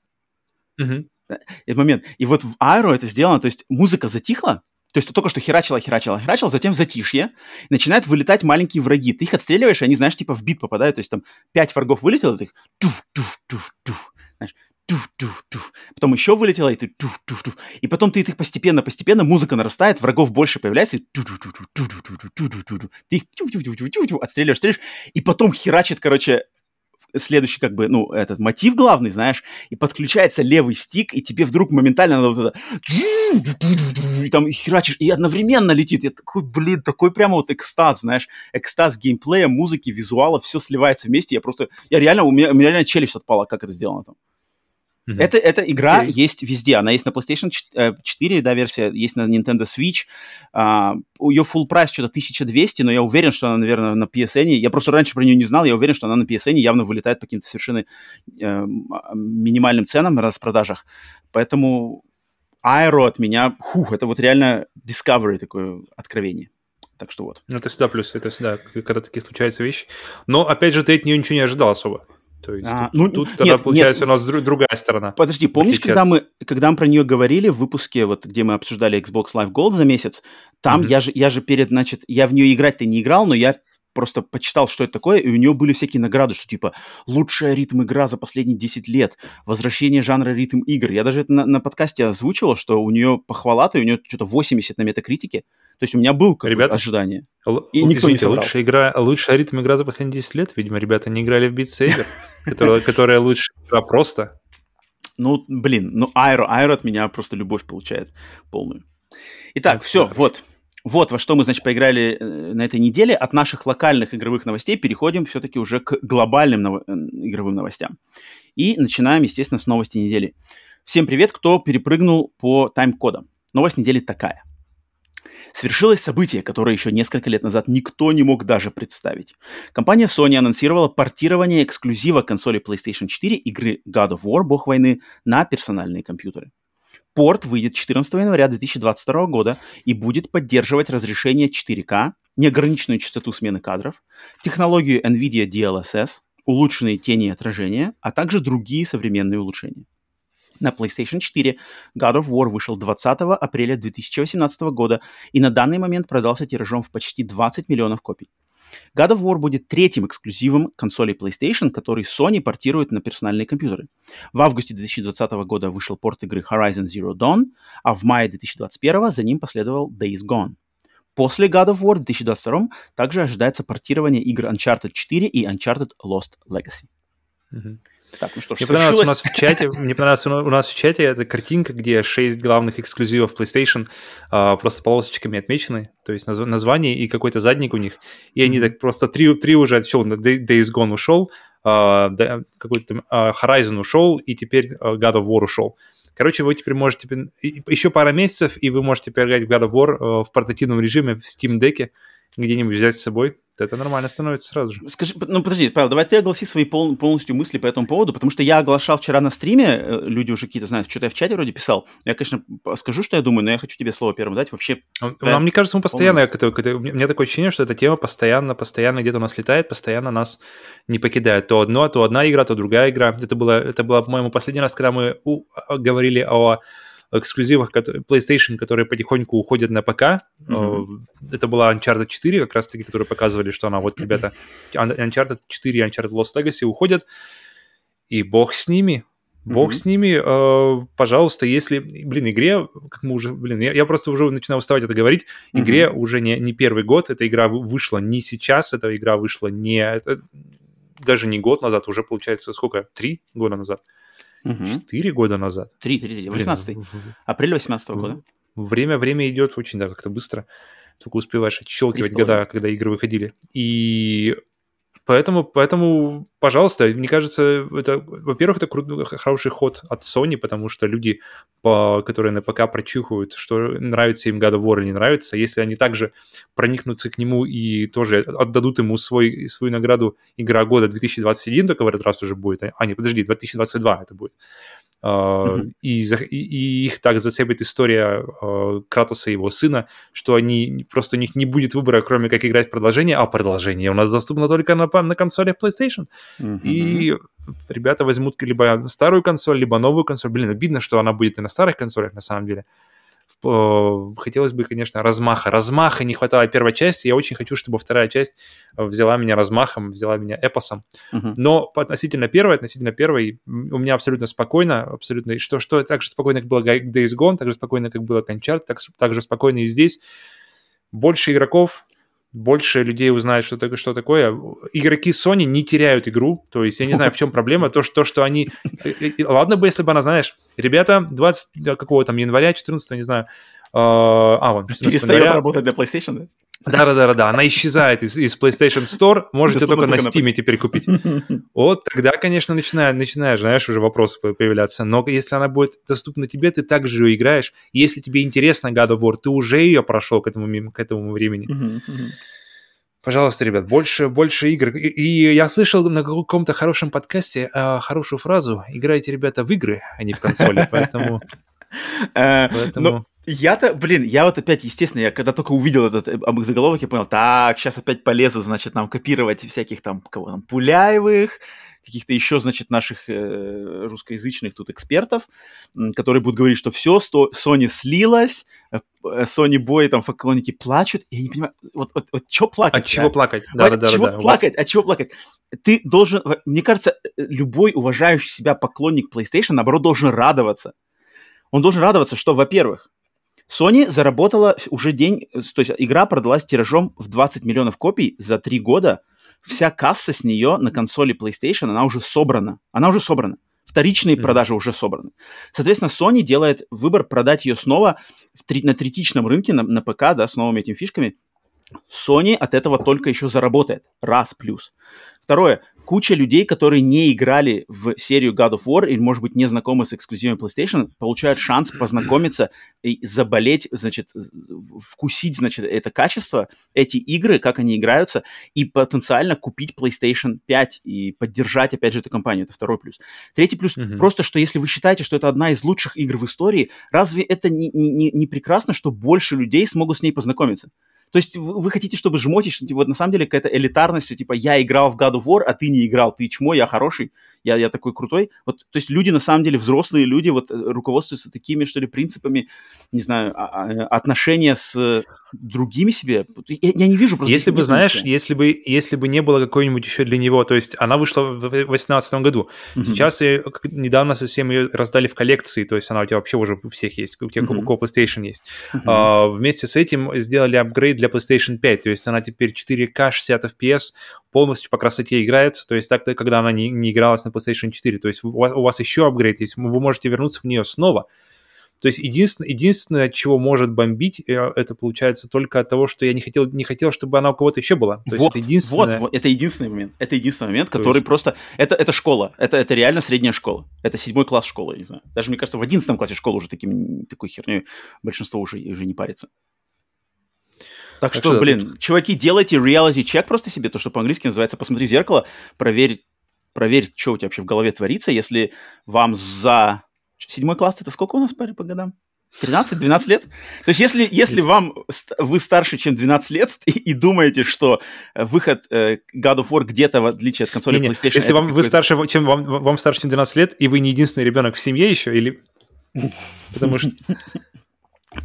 Этот момент. И вот в Аэро это сделано, то есть музыка затихла, то есть ты только что херачила, херачила, херачила, затем затишье, начинают вылетать маленькие враги. Ты их отстреливаешь, и они, знаешь, типа в бит попадают. То есть там пять врагов вылетело, ты их туф-туф-туф-туф, знаешь, туф-туф-туф. Потом еще вылетело, и ты туф-туф-туф. И потом ты их постепенно-постепенно, музыка нарастает, врагов больше появляется, и ты их отстреливаешь, стреляешь, и потом херачит, короче, следующий, как бы, ну, этот мотив главный, знаешь, и подключается левый стик, и тебе вдруг моментально надо вот это... И там херачишь, и одновременно летит. Я такой, блин, такой прямо вот экстаз, знаешь, экстаз геймплея, музыки, визуала, все сливается вместе. Я просто... Я реально... У меня, у меня реально челюсть отпала, как это сделано там. Mm-hmm. Это, эта игра okay. есть везде. Она есть на PlayStation 4, э, да, версия, есть на Nintendo Switch. Uh, ее full прайс что-то 1200, но я уверен, что она, наверное, на PSN. Я просто раньше про нее не знал, я уверен, что она на PSN явно вылетает по каким-то совершенно uh, минимальным ценам на распродажах. Поэтому Aero от меня, хух, это вот реально Discovery такое откровение. Так что вот. Ну, это всегда плюс, это всегда, когда такие случаются вещи. Но, опять же, ты от нее ничего не ожидал особо. То есть а, тут, ну, тут тогда нет, получается нет. у нас другая сторона. Подожди, помнишь, когда мы, когда мы про нее говорили в выпуске, вот где мы обсуждали Xbox Live Gold за месяц, там mm-hmm. я же, я же перед, значит, я в нее играть-то не играл, но я просто почитал, что это такое, и у нее были всякие награды, что типа лучшая ритм-игра за последние 10 лет, возвращение жанра ритм-игр. Я даже это на, на подкасте озвучивал, что у нее похвала-то, у нее что-то 80 на метакритике. То есть у меня был Ребята, ожидание. Л- и никто извините, не лучшая игра, лучшая ритм-игра за последние 10 лет, видимо, ребята не играли в Beat Saber, (laughs) которая, игра просто. Ну, блин, ну Айро, Айро от меня просто любовь получает полную. Итак, все, вот. Вот во что мы, значит, поиграли э, на этой неделе. От наших локальных игровых новостей переходим все-таки уже к глобальным нов... Э, игровым новостям. И начинаем, естественно, с новости недели. Всем привет, кто перепрыгнул по тайм-кодам. Новость недели такая. Свершилось событие, которое еще несколько лет назад никто не мог даже представить. Компания Sony анонсировала портирование эксклюзива консоли PlayStation 4 игры God of War, Бог войны, на персональные компьютеры. Порт выйдет 14 января 2022 года и будет поддерживать разрешение 4К, неограниченную частоту смены кадров, технологию NVIDIA DLSS, улучшенные тени и отражения, а также другие современные улучшения. На PlayStation 4 God of War вышел 20 апреля 2018 года и на данный момент продался тиражом в почти 20 миллионов копий. God of War будет третьим эксклюзивом консолей PlayStation, который Sony портирует на персональные компьютеры. В августе 2020 года вышел порт игры Horizon Zero Dawn, а в мае 2021 за ним последовал Days Gone. После God of War в 2022 также ожидается портирование игр Uncharted 4 и Uncharted Lost Legacy. Mm-hmm. Так, ну что ж, мне понравилось у нас в чате, (laughs) мне понравилось у нас в чате эта картинка, где шесть главных эксклюзивов PlayStation а, просто полосочками отмечены, то есть наз, название и какой-то задник у них, и они так просто три, три уже отчел, Days Gone ушел, а, какой-то а, Horizon ушел, и теперь а, God of War ушел. Короче, вы теперь можете еще пара месяцев, и вы можете поиграть в God of War а, в портативном режиме в Steam Deck где-нибудь взять с собой то это нормально становится сразу же. Скажи, ну подожди, Павел, давай ты огласи свои пол, полностью мысли по этому поводу, потому что я оглашал вчера на стриме, э, люди уже какие-то знают, что-то я в чате вроде писал. Я, конечно, скажу, что я думаю, но я хочу тебе слово первым дать. Вообще... Ну, да, мне кажется, мы постоянно, это, это, у меня такое ощущение, что эта тема постоянно, постоянно где-то у нас летает, постоянно нас не покидает. То одно, то одна игра, то другая игра. Это было, это было по-моему, последний раз, когда мы у, говорили о эксклюзивах PlayStation, которые потихоньку уходят на ПК. Mm-hmm. Это была Uncharted 4, как раз-таки, которые показывали, что она вот, ребята, Uncharted 4 и Uncharted Lost Legacy уходят, и бог с ними, Бог mm-hmm. с ними, э, пожалуйста, если, блин, игре, как мы уже, блин, я, я просто уже начинаю уставать это говорить, игре mm-hmm. уже не, не первый год, эта игра вышла не сейчас, эта игра вышла не, это, даже не год назад, уже получается сколько, три года назад. Четыре угу. года назад. Три, три, три. 18 Апрель 18 -го года. Время, время идет очень, да, как-то быстро. Только успеваешь отщелкивать года, когда игры выходили. И Поэтому, поэтому, пожалуйста, мне кажется, это, во-первых, это крут, хороший ход от Sony, потому что люди, по, которые на ПК прочухают, что нравится им God of War или не нравится, если они также проникнутся к нему и тоже отдадут ему свой, свою награду Игра года 2021, только в этот раз уже будет, а не, подожди, 2022 это будет. Uh, и, и, их так зацепит история uh, Кратоса и его сына, что они просто у них не будет выбора, кроме как играть в продолжение, а продолжение у нас доступно только на, на консоли PlayStation. Uh-huh. И ребята возьмут либо старую консоль, либо новую консоль. Блин, обидно, что она будет и на старых консолях, на самом деле. Э, хотелось бы, конечно, размаха. Размаха не хватало первой части. Я очень хочу, чтобы вторая часть э, взяла меня размахом, взяла меня эпосом. Uh-huh. Но относительно первой, относительно первой, у меня абсолютно спокойно, абсолютно, что, что так же спокойно, как было Days Gone, так же спокойно, как было Conchart, так, так же спокойно и здесь. Больше игроков, больше людей узнают, что, такое, что такое. Игроки Sony не теряют игру, то есть я не знаю, в чем проблема, то, что, что они... Ладно бы, если бы она, знаешь, ребята, 20 какого там января, 14 не знаю, а, а вон, Перестает января... работать для PlayStation, да? Да-да-да, она исчезает из, из PlayStation Store, можете только на Steam теперь купить. (laughs) Вот тогда, конечно, начинает, начинаешь, знаешь, уже вопросы появляться. Но если она будет доступна тебе, ты также ее играешь. Если тебе интересно God of War, ты уже ее прошел к этому, к этому времени. Пожалуйста, ребят, больше, больше игр. И, и я слышал на каком-то хорошем подкасте э, хорошую фразу. Играйте, ребята, в игры, а не в консоли. (laughs) Поэтому... Э, поэтому... Я-то, блин, я вот опять, естественно, я когда только увидел этот э, заголовок, я понял, так, сейчас опять полезу, значит, нам копировать всяких там, кого там, Пуляевых, каких-то еще, значит, наших э, русскоязычных тут экспертов, которые будут говорить, что все, сто, Sony слилась, э, э, Sony Boy, там, поклонники плачут, я не понимаю, вот, вот, вот что плакать? От чего плакать? Да, от да, чего да, плакать? От чего плакать? Ты должен, мне кажется, любой уважающий себя поклонник PlayStation, наоборот, должен радоваться. Он должен радоваться, что, во-первых, Sony заработала уже день, то есть игра продалась тиражом в 20 миллионов копий за три года. Вся касса с нее на консоли PlayStation, она уже собрана. Она уже собрана. Вторичные mm-hmm. продажи уже собраны. Соответственно, Sony делает выбор продать ее снова в три, на третичном рынке, на, на ПК, да, с новыми этими фишками. Sony от этого только еще заработает. Раз плюс. Второе куча людей, которые не играли в серию God of War или, может быть, не знакомы с эксклюзивами PlayStation, получают шанс (clears throat) познакомиться и заболеть, значит, вкусить, значит, это качество, эти игры, как они играются, и потенциально купить PlayStation 5 и поддержать, опять же, эту компанию. Это второй плюс. Третий плюс, mm-hmm. просто, что если вы считаете, что это одна из лучших игр в истории, разве это не, не, не прекрасно, что больше людей смогут с ней познакомиться? То есть вы, вы хотите, чтобы жмотить, что типа, вот на самом деле какая-то элитарность, типа я играл в God of War, а ты не играл, ты чмо, я хороший, я, я такой крутой. Вот, то есть люди на самом деле, взрослые люди, вот э, руководствуются такими, что ли, принципами, не знаю, а, а, отношения с другими себе. Я, я не вижу просто... Если бы, знаешь, если бы, если бы не было какой-нибудь еще для него, то есть она вышла в 2018 году, mm-hmm. сейчас ее, недавно совсем ее раздали в коллекции, то есть она у тебя вообще уже у всех есть, у тех, mm-hmm. у кого PlayStation есть. Mm-hmm. А, вместе с этим сделали апгрейд для PlayStation 5, то есть она теперь 4К 60 FPS полностью по красоте играется, то есть так, когда она не, не игралась на PlayStation 4, то есть у вас, у вас еще апгрейд есть, вы можете вернуться в нее снова, то есть единственное, единственное, от чего может бомбить, э, это получается только от того, что я не хотел, не хотел, чтобы она у кого-то еще была. То вот, есть это единственное... вот, вот, это единственный момент. Это единственный момент, То который есть... просто... Это, это школа. Это, это реально средняя школа. Это седьмой класс школы, не знаю. Даже, мне кажется, в одиннадцатом классе школы уже таким, такой херней большинство уже, уже не парится. Так, так что, что, блин, тут... чуваки, делайте reality чек просто себе, то, что по-английски называется «посмотри в зеркало», проверь, проверь, что у тебя вообще в голове творится, если вам за Седьмой класс это сколько у нас по, по годам? 13-12 лет? То есть если, если вам, вы старше, чем 12 лет (laughs) и, и думаете, что э, выход э, God of War где-то, в отличие от консоли не, PlayStation... Если вам, вы старше, чем, вам, вам старше, чем 12 лет, и вы не единственный ребенок в семье еще, или... (laughs) Потому что...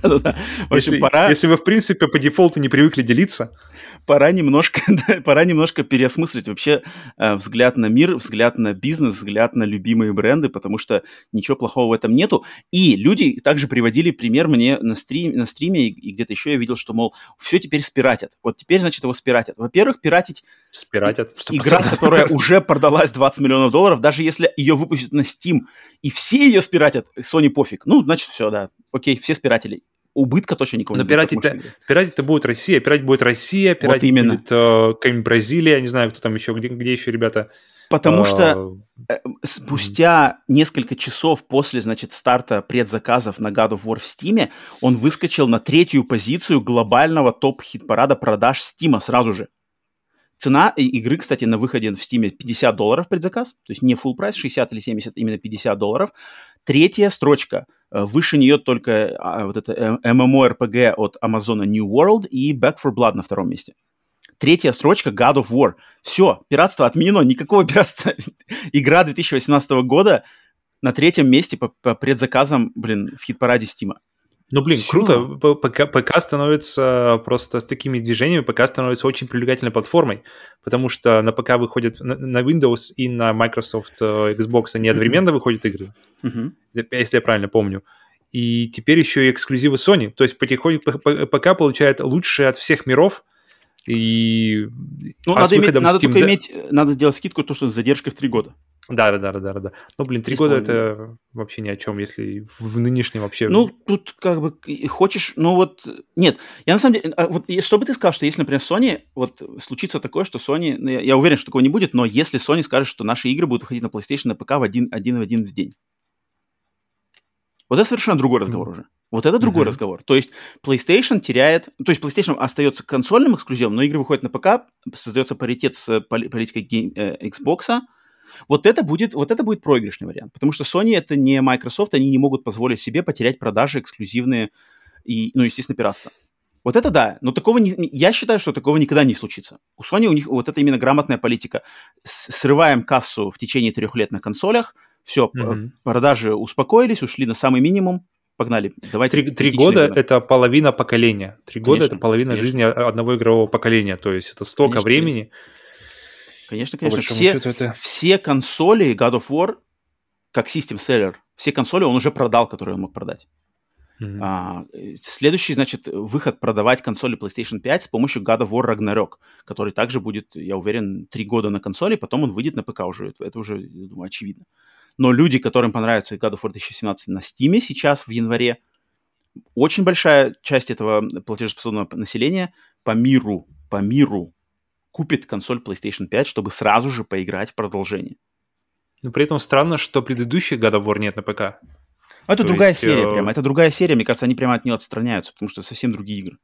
В общем, если, пора... Если вы, в принципе, по дефолту не привыкли делиться... Пора немножко, (laughs) пора немножко переосмыслить вообще э, взгляд на мир, взгляд на бизнес, взгляд на любимые бренды, потому что ничего плохого в этом нету. И люди также приводили пример мне на, стрим, на стриме, и, где-то еще я видел, что, мол, все теперь спиратят. Вот теперь, значит, его спиратят. Во-первых, пиратить... Спиратят? Игра, которая (laughs) уже продалась 20 миллионов долларов, даже если ее выпустят на Steam, и все ее спиратят, Sony пофиг. Ну, значит, все, да, окей, все спиратели убытка точно никого Но не будет. Но пиратить-то будет Россия, пиратить будет Россия, пиратить вот именно. будет э, какая-нибудь Бразилия, я не знаю, кто там еще, где, где еще ребята. Потому а... что э, спустя несколько часов после, значит, старта предзаказов на God of War в Steam, он выскочил на третью позицию глобального топ-хит-парада продаж Steam сразу же. Цена игры, кстати, на выходе в Steam 50 долларов предзаказ, то есть не full прайс, 60 или 70, именно 50 долларов. Третья строчка – Э, выше нее только а, вот это MMORPG э, от Amazon New World и Back for Blood на втором месте. Третья строчка God of War. Все, пиратство отменено, никакого (laughs) пиратства. Игра 2018 года на третьем месте по, по предзаказам, блин, в хит-параде Стима. Ну, блин, Все. круто. ПК, ПК становится просто с такими движениями, ПК становится очень привлекательной платформой, потому что на ПК выходят на Windows и на Microsoft э, Xbox они одновременно выходят игры, если я правильно помню. И теперь еще и эксклюзивы Sony. То есть потихоньку ПК получает лучшее от всех миров, и ну, а надо, иметь, надо Steam, только да... иметь, надо делать скидку, то, что с задержкой в три года. Да, да, да, да, да, да. Ну, блин, три года это вообще ни о чем, если в нынешнем вообще. Ну, тут как бы хочешь, ну вот нет. Я на самом деле, а вот что бы ты сказал, что если, например, Sony, вот случится такое, что Sony, ну, я, я уверен, что такого не будет, но если Sony скажет, что наши игры будут выходить на PlayStation, на ПК в один, один в один в день. Вот это совершенно другой разговор mm-hmm. уже. Вот это другой mm-hmm. разговор. То есть PlayStation теряет... То есть PlayStation остается консольным эксклюзивом, но игры выходят на ПК, создается паритет с политикой э, Xbox, вот это будет, вот это будет проигрышный вариант, потому что Sony это не Microsoft, они не могут позволить себе потерять продажи эксклюзивные и, ну, естественно, пиратство. Вот это да, но такого не, я считаю, что такого никогда не случится. У Sony у них вот это именно грамотная политика. Срываем кассу в течение трех лет на консолях, все, mm-hmm. продажи успокоились, ушли на самый минимум, погнали. Давайте. Три, три года это половина поколения. Три года это половина конечно. жизни одного игрового поколения. То есть это столько конечно, времени. Конечно, конечно. Все, это... все консоли God of War, как System Seller, все консоли он уже продал, которые он мог продать. Mm-hmm. А, следующий, значит, выход продавать консоли PlayStation 5 с помощью God of War Ragnarok, который также будет, я уверен, три года на консоли, потом он выйдет на ПК уже. Это, это уже, я думаю, очевидно. Но люди, которым понравится God of War 2017 на Steam сейчас в январе, очень большая часть этого платежеспособного населения по миру, по миру купит консоль PlayStation 5, чтобы сразу же поиграть в продолжение. Но при этом странно, что предыдущий God of War нет на ПК. Ну, это То другая есть, серия э... прямо. Это другая серия. Мне кажется, они прямо от нее отстраняются, потому что совсем другие игры.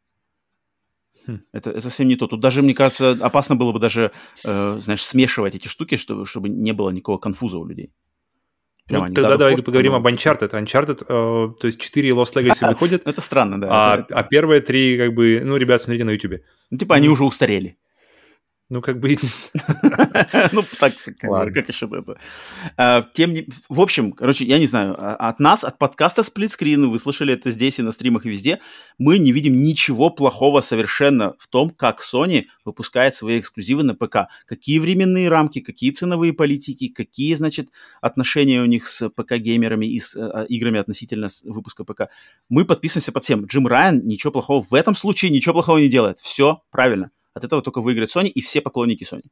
Хм. Это, это совсем не то. Тут даже, мне кажется, опасно было бы даже, э, знаешь, смешивать эти штуки, чтобы, чтобы не было никакого конфуза у людей. Прямо ну, тогда давай поговорим но... об Uncharted. Uncharted, э, то есть 4 Lost Legacy (laughs) выходят. Это странно, да. А, а первые три, как бы, ну, ребят, смотрите на YouTube. Ну, типа, они уже устарели. Ну, как бы... (laughs) Ну, так, как еще это? А, тем не... В общем, короче, я не знаю, а, от нас, от подкаста сплитскрин, вы слышали это здесь и на стримах и везде, мы не видим ничего плохого совершенно в том, как Sony выпускает свои эксклюзивы на ПК. Какие временные рамки, какие ценовые политики, какие, значит, отношения у них с ПК-геймерами и с а, играми относительно выпуска ПК. Мы подписываемся под всем. Джим Райан ничего плохого в этом случае, ничего плохого не делает. Все правильно. От этого только выиграет Sony и все поклонники Sony.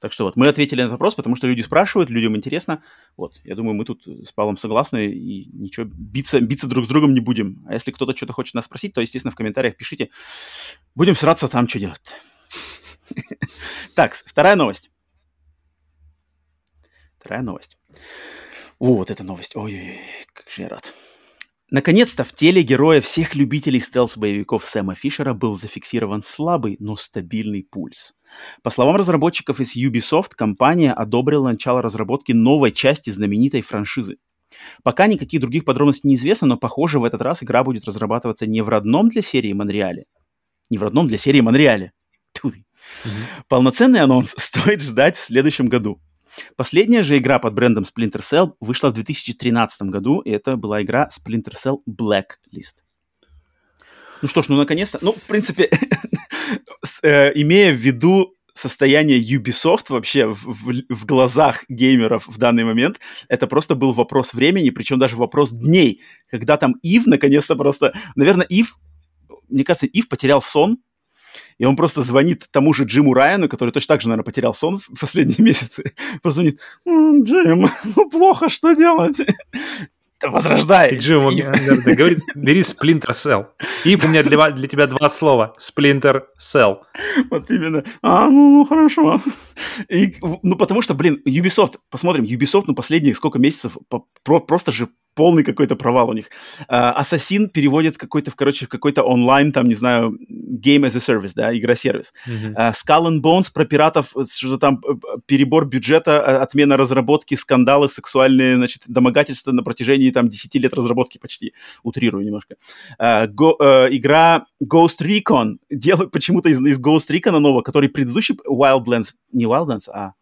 Так что вот, мы ответили на этот вопрос, потому что люди спрашивают, людям интересно. Вот, я думаю, мы тут с Павлом согласны и ничего, биться, биться друг с другом не будем. А если кто-то что-то хочет нас спросить, то, естественно, в комментариях пишите. Будем сраться там, что делать. (laughs) Так, вторая новость. Вторая новость. Вот эта новость. Ой-ой-ой, как же я рад. Наконец-то в теле героя всех любителей стелс-боевиков Сэма Фишера был зафиксирован слабый, но стабильный пульс. По словам разработчиков из Ubisoft, компания одобрила начало разработки новой части знаменитой франшизы. Пока никаких других подробностей не известно, но похоже в этот раз игра будет разрабатываться не в родном для серии Монреале. Не в родном для серии Монреале. Mm-hmm. Полноценный анонс (laughs) стоит ждать в следующем году. Последняя же игра под брендом Splinter Cell вышла в 2013 году, и это была игра Splinter Cell Blacklist. Ну что ж, ну наконец-то, ну, в принципе, (laughs) э, имея в виду состояние Ubisoft вообще в, в, в глазах геймеров в данный момент, это просто был вопрос времени, причем даже вопрос дней, когда там Ив наконец-то просто... Наверное, Ив, мне кажется, Ив потерял сон и он просто звонит тому же Джиму Райану, который точно так же, наверное, потерял сон в последние (laughs) месяцы. Просто звонит, Джим, (laughs) ну плохо, что делать? (laughs) возрождай. И Джим и... наверное, говорит, бери Splinter Cell. И у меня для, для тебя два слова. Splinter Cell. Вот именно. А, ну, ну хорошо. И, ну, потому что, блин, Ubisoft, посмотрим, Ubisoft, ну, последние сколько месяцев про, просто же полный какой-то провал у них. Ассасин переводит какой-то, короче, какой-то онлайн, там, не знаю, game as a service, да, игра-сервис. Mm-hmm. Uh, Skull and Bones про пиратов, что там э, перебор бюджета, отмена разработки, скандалы, сексуальные, значит, домогательства на протяжении, там, 10 лет разработки почти, утрирую немножко. Uh, go, uh, игра Ghost Recon, (laughs) делают почему-то из, из Ghost Recon нового, который предыдущий Wildlands, не Wildlands, а,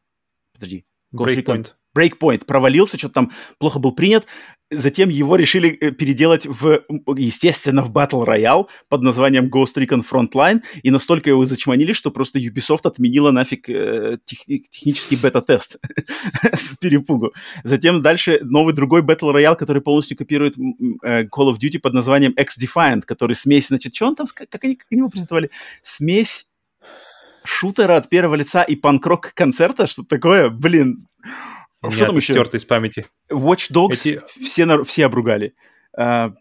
подожди, Ghost Breakpoint. Recon. Breakpoint провалился, что-то там плохо был принят. Затем его решили э, переделать в, естественно, в Battle Royale под названием Ghost Recon Frontline, и настолько его зачманили, что просто Ubisoft отменила нафиг э, тех, технический бета-тест (laughs) с перепугу. Затем дальше новый другой Battle Royale, который полностью копирует э, Call of Duty под названием X-Defiant, который смесь, значит, что он там, как как они его презентовали? Смесь шутера от первого лица и панк-рок концерта, что такое, блин, у что там еще? из памяти. Watch Dogs Эти... все, все обругали. А,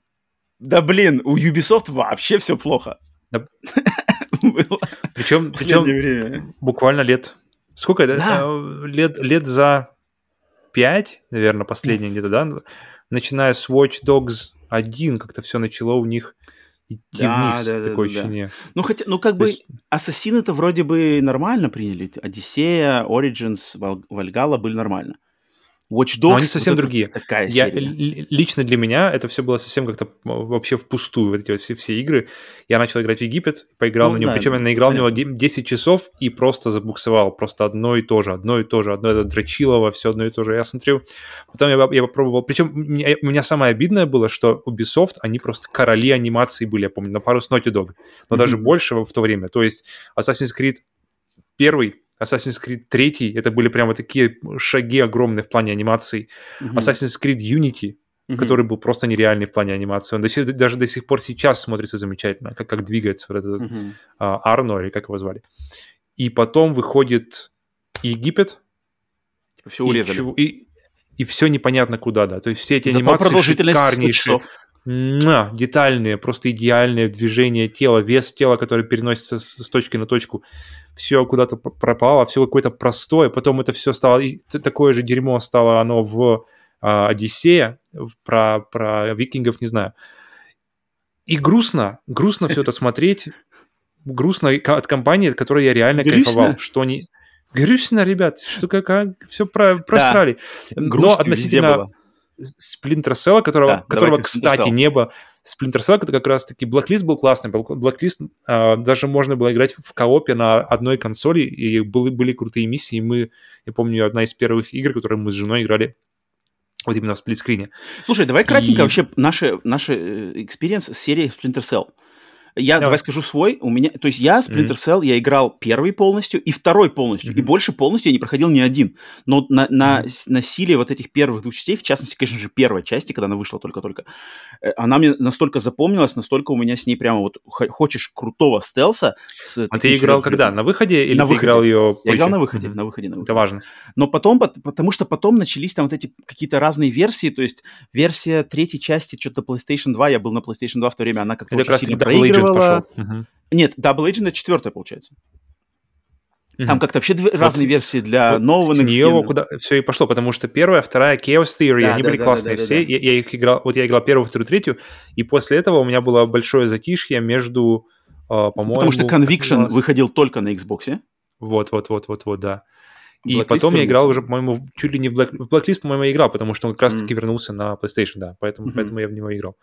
да блин, у Ubisoft вообще все плохо. Да. (laughs) Причем, причем буквально лет... Сколько? Да. Э, лет, лет за пять, наверное, последние где-то, да? Начиная с Watch Dogs 1, как-то все начало у них идти да, вниз, да, такое да, ощущение. Да. Ну, хотя, ну, как То бы, есть... Ассасины-то вроде бы нормально приняли. Одиссея, Origins, Вальгала были нормально. Watch Dogs. Но они совсем вот другие. Такая я, лично для меня это все было совсем как-то вообще впустую, вот эти вот все, все игры. Я начал играть в Египет, поиграл ну, на него, да, причем я наиграл понятно. в него 10 часов и просто забуксовал. Просто одно и то же, одно и то же, одно это Драчилово, все одно и то же. Я смотрю, потом я, я попробовал, причем у меня, у меня самое обидное было, что Ubisoft, они просто короли анимации были, я помню, на пару с Naughty Dog, но mm-hmm. даже больше в то время. То есть Assassin's Creed первый Assassin's Creed 3, это были прямо такие шаги огромные в плане анимации. Mm-hmm. Assassin's Creed Unity, mm-hmm. который был просто нереальный в плане анимации. Он до сих, даже до сих пор сейчас смотрится замечательно, как, как двигается вот этот mm-hmm. uh, Арно, или как его звали. И потом выходит Египет. Типа все урезали. И, и, и все непонятно куда, да. То есть все эти Зато анимации шикарнейшие. На, детальные, просто идеальные движения тела, вес тела, который переносится с, точки на точку все куда-то пропало, все какое-то простое, потом это все стало, такое же дерьмо стало оно в а, Одиссее, про, про викингов не знаю. И грустно, грустно все это смотреть, грустно от компании, от которой я реально грустно? кайфовал, что они... Грустно, ребят, что как, как все про, просрали. Да, Но относительно Splinter Cell, которого, да, которого кстати, не было, Splinter Cell это как раз-таки Blacklist был классный. Blacklist а, даже можно было играть в коопе на одной консоли, и были, были крутые миссии. И мы, я помню, одна из первых игр, которые мы с женой играли вот именно в split screen е. Слушай, давай кратенько и... вообще наши, наши experience с серией Splinter Cell. Я давай. давай скажу свой. У меня, то есть я Splinter Cell mm-hmm. я играл первый полностью и второй полностью, mm-hmm. и больше полностью я не проходил ни один. Но на, на, mm-hmm. на силе вот этих первых двух частей, в частности, конечно же, первой части, когда она вышла только-только, э, она мне настолько запомнилась, настолько у меня с ней прямо вот хочешь крутого стелса. С а ты играл когда? На выходе или на ты выходе. играл ее позже? Я играл на выходе, mm-hmm. на выходе, на выходе. Это важно. Но потом, потому что потом начались там вот эти какие-то разные версии, то есть версия третьей части, что-то PlayStation 2, я был на PlayStation 2 в то время, она как-то очень сильно проигрывала. Пошел. Нет, Double Agent это четвертая, получается. Там как-то вообще две, вот разные версии для вот нового с нее куда все и пошло, потому что первая, вторая, Chaos Theory, да, они да, были да, классные да, да, все. Да, да. Я, я их играл, вот я играл первую, вторую, третью, и после этого у меня было большое затишье между, э, по-моему... Потому что Conviction выходил только на Xbox. Вот, вот, вот, вот, вот, да. И Blacklist потом я играл уже, по-моему, чуть ли не в, Black... в Blacklist, по-моему, я играл, потому что он как раз-таки mm. вернулся на PlayStation, да, поэтому, mm-hmm. поэтому я в него играл.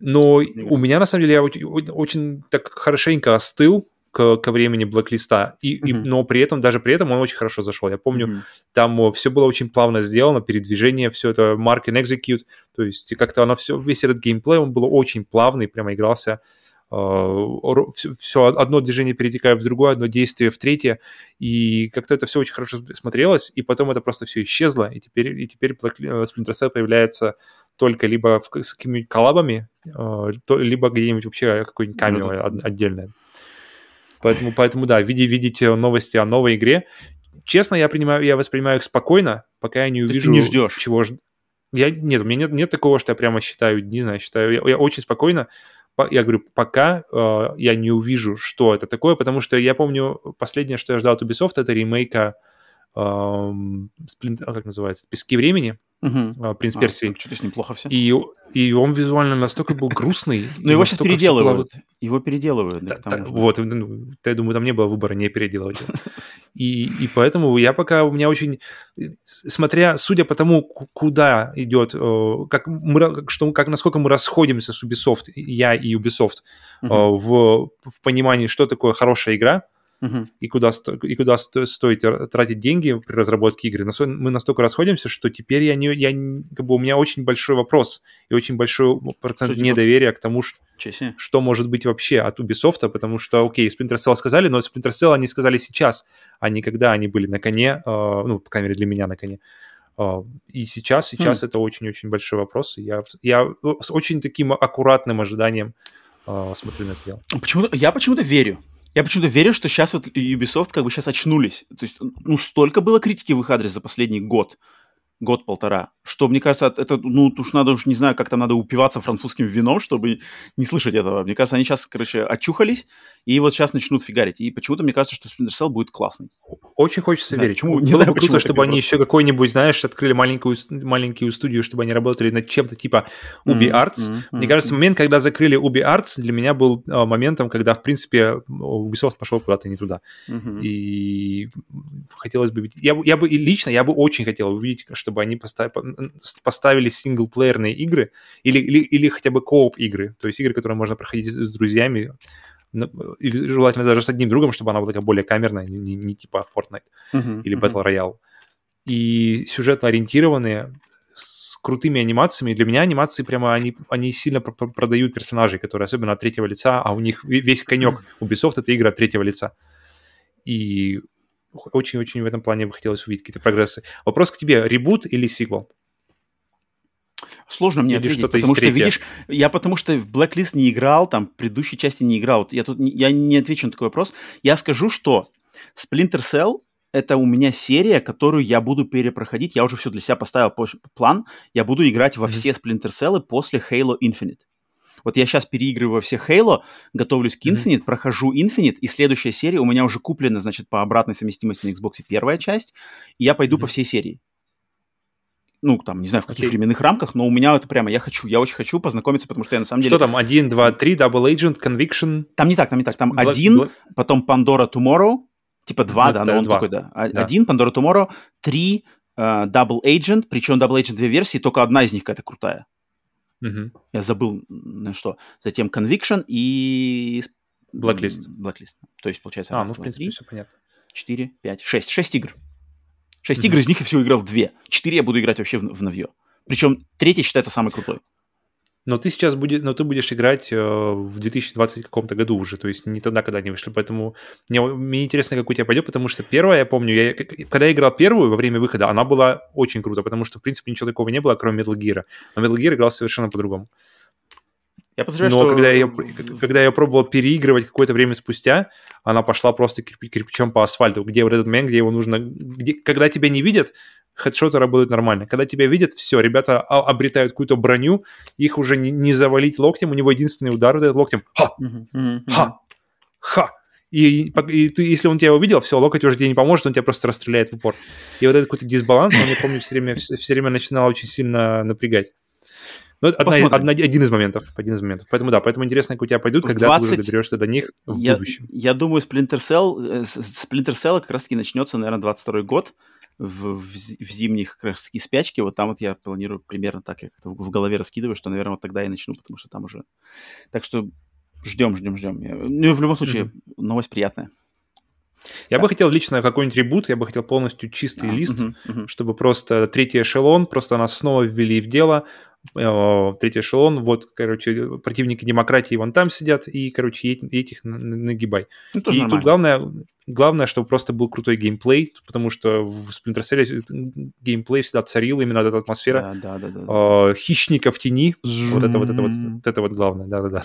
Но yeah. у меня, на самом деле, я очень, очень так хорошенько остыл к, ко времени блоклиста, и, mm-hmm. и, но при этом, даже при этом он очень хорошо зашел. Я помню, mm-hmm. там все было очень плавно сделано, передвижение, все это mark and execute, то есть как-то оно все, весь этот геймплей, он был очень плавный, прямо игрался все, все одно движение перетекает в другое, одно действие в третье, и как-то это все очень хорошо смотрелось, и потом это просто все исчезло, и теперь, и теперь Splinter Cell появляется только либо в, с какими-нибудь коллабами, э, то, либо где-нибудь вообще какой-нибудь камео mm-hmm. отдельное. Поэтому, поэтому да, видите, видите новости о новой игре. Честно, я, принимаю, я воспринимаю их спокойно, пока я не увижу, не ждешь. чего жд... Я, нет, у меня нет, нет такого, что я прямо считаю, не знаю, считаю, я, я очень спокойно, я говорю, пока э, я не увижу, что это такое, потому что я помню, последнее, что я ждал от Ubisoft, это ремейка, э, сплин, как называется, «Пески времени», Угу. «Принц а, Персии». Что-то с ним плохо все. И, и он визуально настолько был грустный. (laughs) Но его сейчас переделывают. Его переделывают. Вот, ну, я думаю, там не было выбора не переделывать. (laughs) И, поэтому я пока, у меня очень, смотря, судя по тому, куда идет, как, мы, что, как насколько мы расходимся с Ubisoft, я и Ubisoft, в, в понимании, что такое хорошая игра, uh-huh. и куда, и куда стоит тратить деньги при разработке игры. Мы настолько расходимся, что теперь я не, я, как бы у меня очень большой вопрос и очень большой процент что недоверия к тому, что, что может быть вообще от Ubisoft, потому что, окей, Splinter Cell сказали, но Splinter Cell они сказали сейчас, а не когда они были на коне, э, ну, по крайней мере, для меня на коне. Uh, и сейчас, сейчас mm. это очень-очень большой вопрос. И я, я с очень таким аккуратным ожиданием uh, смотрю на это дело. Почему я почему-то верю. Я почему-то верю, что сейчас вот Ubisoft как бы сейчас очнулись. То есть, ну, столько было критики в их адрес за последний год, год-полтора, что, мне кажется, это, ну, уж надо, уж не знаю, как там надо упиваться французским вином, чтобы не слышать этого. Мне кажется, они сейчас, короче, очухались, и вот сейчас начнут фигарить. И почему-то мне кажется, что Splinter Cell будет классный. Очень хочется да, верить. Почему? Не Было знаю, бы круто, чтобы они еще какой-нибудь, знаешь, открыли маленькую, маленькую студию, чтобы они работали над чем-то типа Ubi mm-hmm, Arts. Mm-hmm, мне кажется, момент, когда закрыли Ubi Arts, для меня был а, моментом, когда, в принципе, Ubisoft пошел куда-то не туда. Mm-hmm. И хотелось бы. Я, я бы лично, я бы очень хотел увидеть, чтобы они поставили, синглплеерные игры или, или, или хотя бы кооп игры, то есть игры, которые можно проходить с друзьями, или желательно даже с одним другом, чтобы она была такая более камерная, не, не типа Fortnite uh-huh, или Battle uh-huh. Royale. И сюжетно ориентированные, с крутыми анимациями. Для меня анимации прямо, они, они сильно продают персонажей, которые особенно от третьего лица, а у них весь конек Ubisoft — это игры от третьего лица. И очень-очень в этом плане бы хотелось увидеть какие-то прогрессы. Вопрос к тебе, ребут или сиквел? Сложно мне Или ответить, потому что, третье. видишь, я потому что в Blacklist не играл, там, в предыдущей части не играл. Я тут, я не отвечу на такой вопрос. Я скажу, что Splinter Cell это у меня серия, которую я буду перепроходить. Я уже все для себя поставил план. Я буду играть во mm-hmm. все Splinter Cell после Halo Infinite. Вот я сейчас переигрываю все Halo, готовлюсь к Infinite, mm-hmm. прохожу Infinite, и следующая серия у меня уже куплена, значит, по обратной совместимости на Xbox первая часть, и я пойду mm-hmm. по всей серии ну, там, не знаю, в каких okay. временных рамках, но у меня это прямо, я хочу, я очень хочу познакомиться, потому что я на самом деле... Что там, 1, 2, 3, Double Agent, Conviction? Там не так, там не так, там Black, один, Black... потом Pandora Tomorrow, типа два, да, но он 2. такой, да. да. Один, Pandora Tomorrow, три, uh, Double Agent, причем Double Agent две версии, только одна из них какая-то крутая. Uh-huh. Я забыл, на что. Затем Conviction и... Blacklist. Blacklist. То есть, получается... А, ну, в принципе, 3, все понятно. 4, 5, 6. 6 игр. Шесть mm-hmm. игр, из них я всего играл в две. Четыре я буду играть вообще в, в новье. Причем третий считается самый крутой. Но ты сейчас будешь, но ты будешь играть э, в 2020 каком-то году уже, то есть не тогда, когда они вышли. Поэтому мне, мне интересно, как у тебя пойдет, потому что первая, я помню, я, когда я играл первую во время выхода, она была очень круто, потому что, в принципе, ничего такого не было, кроме Metal Gear. Но Metal Gear играл совершенно по-другому. Я подозреваю, Но что... когда, я, когда я пробовал переигрывать какое-то время спустя, она пошла просто кирпичом по асфальту, где вот этот момент, где его нужно... Где, когда тебя не видят, хедшоты работают нормально. Когда тебя видят, все, ребята обретают какую-то броню, их уже не, не завалить локтем, у него единственный удар вот этот локтем. Ха! Ха! Ха! И, и ты, если он тебя увидел, все, локоть уже тебе не поможет, он тебя просто расстреляет в упор. И вот этот какой-то дисбаланс, он, я помню, все время, все время начинал очень сильно напрягать. Ну, это одна, одна, один из моментов. Один из моментов. Поэтому да, поэтому интересно, как у тебя пойдут, в когда 20... ты уже доберешься до них в я, будущем. Я думаю, Splinter Cell, э, Splinter Cell как раз-таки начнется, наверное, 22 год в, в, в зимних как спячке. Вот там вот я планирую примерно так, я как-то в голове раскидываю, что, наверное, вот тогда я начну, потому что там уже... Так что ждем, ждем, ждем. Ну, в любом случае, mm-hmm. новость приятная. Я да. бы хотел лично какой-нибудь ребут, я бы хотел полностью чистый а, лист, угу, угу. чтобы просто третий эшелон, просто нас снова ввели в дело, третий эшелон, вот, короче, противники демократии вон там сидят, и, короче, этих нагибай. Ну, и нормально. тут главное, главное, чтобы просто был крутой геймплей, потому что в Splinter Cell геймплей всегда царил, именно эта атмосфера да, да, да, да, э, хищника в тени, вот это вот это вот, вот это вот главное, да-да-да.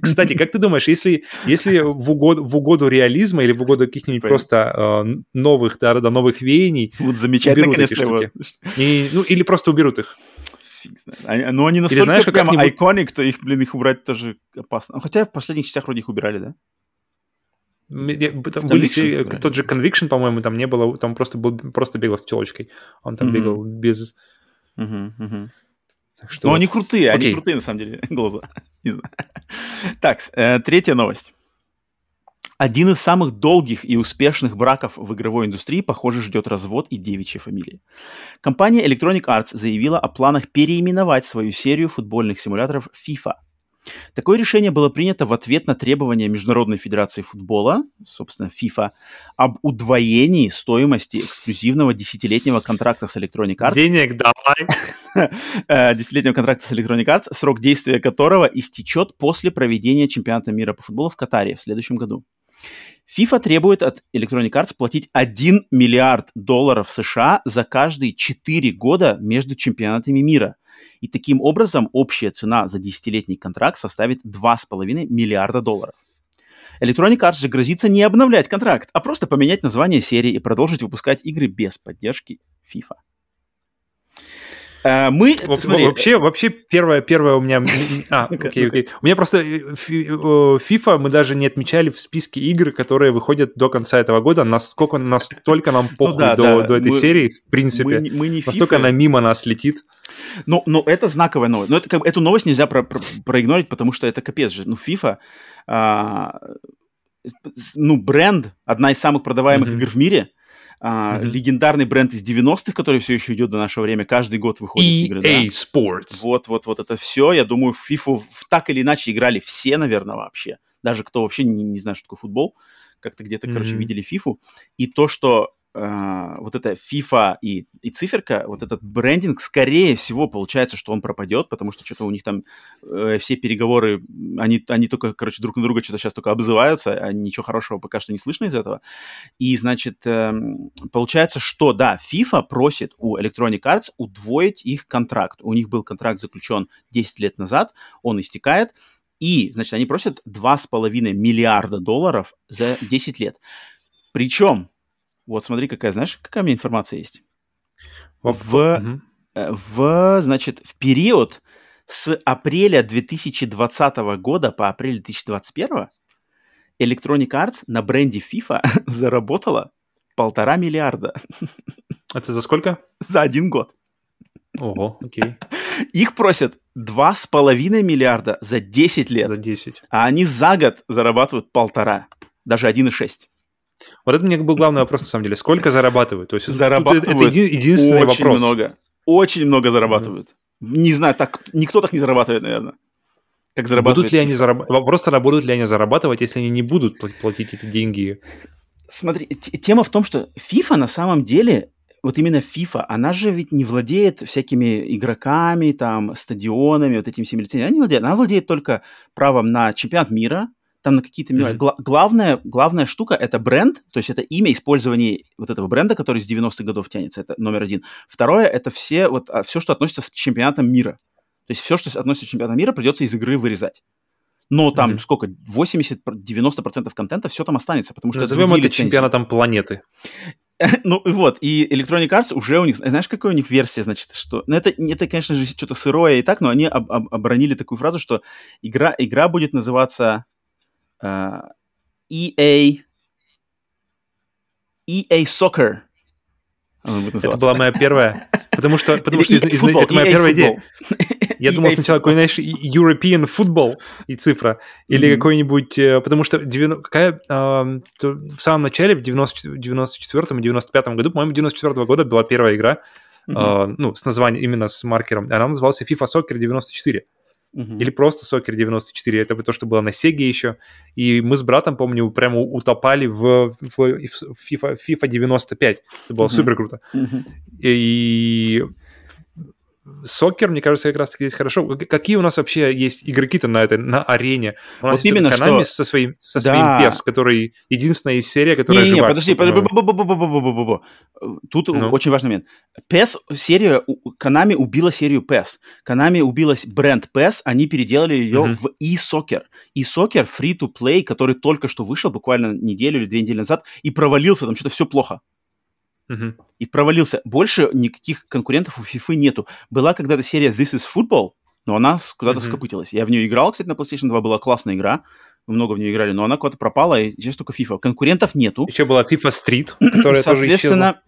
Кстати, как ты думаешь, если, если в, угоду, в угоду реализма или в угоду каких-нибудь просто новых, да, да, новых веяний, вот замечательно, конечно, его... Ну, или просто уберут их. Фиг знает. Ну, они настолько знаешь, прямо айконик, то их, блин, их убрать тоже опасно. Хотя в последних частях вроде их убирали, да? Там были серии, тот же Conviction, по-моему, там не было, там просто был просто бегал с телочкой. Он там mm-hmm. бегал без... Mm-hmm, mm-hmm. Так что Но вот. они крутые, Окей. они крутые, на самом деле, (laughs) глаза. Не знаю. Так, э, третья новость. Один из самых долгих и успешных браков в игровой индустрии, похоже, ждет развод и девичья фамилия. Компания Electronic Arts заявила о планах переименовать свою серию футбольных симуляторов FIFA. Такое решение было принято в ответ на требования Международной Федерации Футбола, собственно, FIFA, об удвоении стоимости эксклюзивного десятилетнего контракта с Electronic Arts. Денег давай! (laughs) Э, десятилетнего контракта с Electronic Arts, срок действия которого истечет после проведения чемпионата мира по футболу в Катаре в следующем году. FIFA требует от Electronic Arts платить 1 миллиард долларов США за каждые 4 года между чемпионатами мира. И таким образом общая цена за десятилетний контракт составит 2,5 миллиарда долларов. Electronic Arts же грозится не обновлять контракт, а просто поменять название серии и продолжить выпускать игры без поддержки FIFA. Э, мы, смотри, вообще, вообще первое, первое у меня... А, (laughs) окей, окей. У меня просто FIFA мы даже не отмечали в списке игр, которые выходят до конца этого года. Насколько, настолько нам ну похуй ну, да, до, да. до этой мы, серии, в принципе. Мы, мы не FIFA. Настолько она мимо нас летит. Ну, ну это знаковая новость. Но это, как, эту новость нельзя про, про, проигнорить, потому что это капец же. Ну, FIFA... А, ну, бренд, одна из самых продаваемых mm-hmm. игр в мире – mm-hmm. легендарный бренд из 90-х, который все еще идет до нашего времени, каждый год выходит EA игры. EA да? Sports. Вот, вот, вот это все. Я думаю, в FIFA так или иначе играли все, наверное, вообще. Даже кто вообще не, не знает, что такое футбол, как-то где-то, mm-hmm. короче, видели FIFA. И то, что э, вот эта FIFA и, и циферка, вот этот брендинг, скорее всего, получается, что он пропадет, потому что что-то у них там э, все переговоры, они, они только, короче, друг на друга что-то сейчас только обзываются, а ничего хорошего пока что не слышно из этого. И, значит, э, получается, что, да, FIFA просит у Electronic Arts удвоить их контракт. У них был контракт заключен 10 лет назад, он истекает, и, значит, они просят 2,5 миллиарда долларов за 10 лет. Причем вот смотри, какая, знаешь, какая у меня информация есть? В, угу. в значит, в период с апреля 2020 года по апрель 2021 Electronic Arts на бренде FIFA (laughs) заработала полтора миллиарда. (laughs) Это за сколько? За один год. Ого, окей. (laughs) Их просят два с половиной миллиарда за 10 лет. За 10. А они за год зарабатывают полтора, даже 1,6. Вот это мне был главный вопрос, на самом деле. Сколько зарабатывают? То есть зарабатывают это, это единственный очень вопрос. много. Очень много зарабатывают. Mm-hmm. Не знаю, так никто так не зарабатывает, наверное. Как зарабатывают. Будут ли они зарабатывать? Вопрос тогда, будут ли они зарабатывать, если они не будут платить эти деньги? Смотри, тема в том, что FIFA на самом деле, вот именно FIFA, она же ведь не владеет всякими игроками, там, стадионами, вот этими всеми лицензиями. Она не владеет. Она владеет только правом на чемпионат мира, там на какие-то mm-hmm. Гла- главная, главная штука это бренд, то есть это имя использования вот этого бренда, который с 90-х годов тянется, это номер один. Второе это все, вот, а, все, что относится к чемпионатам мира. То есть все, что относится к чемпионатам мира, придется из игры вырезать. Но там mm-hmm. сколько, 80-90% контента все там останется, потому что Назовем это, это чемпионатом планеты. (laughs) ну вот, и Electronic Arts уже у них, знаешь, какая у них версия, значит, что... Ну это, это конечно же, что-то сырое и так, но они об, об, оборонили такую фразу, что игра, игра будет называться EA EA Soccer. Это была моя первая, потому что, потому что из, из, это моя EA первая идея. Я думал сначала какой, знаешь, European Football и цифра, или mm-hmm. какой-нибудь, э, потому что 90, какая, э, в самом начале, в 90, 94 и 95 году, по-моему, 94 года была первая игра, mm-hmm. э, ну, с названием, именно с маркером, она называлась FIFA Soccer 94. Uh-huh. Или просто Soccer 94. Это то, что было на Sega еще. И мы с братом, помню, прямо утопали в, в, в FIFA, FIFA 95. Это было uh-huh. супер круто. Uh-huh. И Сокер, мне кажется, как раз-таки здесь хорошо. Какие у нас вообще есть игроки-то на этой, на арене? У нас вот именно Konami что... со своим, со да. своим PES, который единственная из серий, которая не, жива. Не, подожди, подожди, тут ну. очень важный момент. PES серия, Konami убила серию PES. Konami убилась бренд PES, они переделали ее mm-hmm. в eSoccer. eSoccer free-to-play, который только что вышел, буквально неделю или две недели назад, и провалился, там что-то все плохо. Uh-huh. И провалился. Больше никаких конкурентов у FIFA нету. Была когда-то серия This is Football, но она куда-то uh-huh. скопытилась. Я в нее играл, кстати, на PlayStation 2, была классная игра. Мы много в нее играли, но она куда-то пропала, и сейчас только FIFA. Конкурентов нету. Еще была FIFA Street, (clears throat) которая тоже исчезла.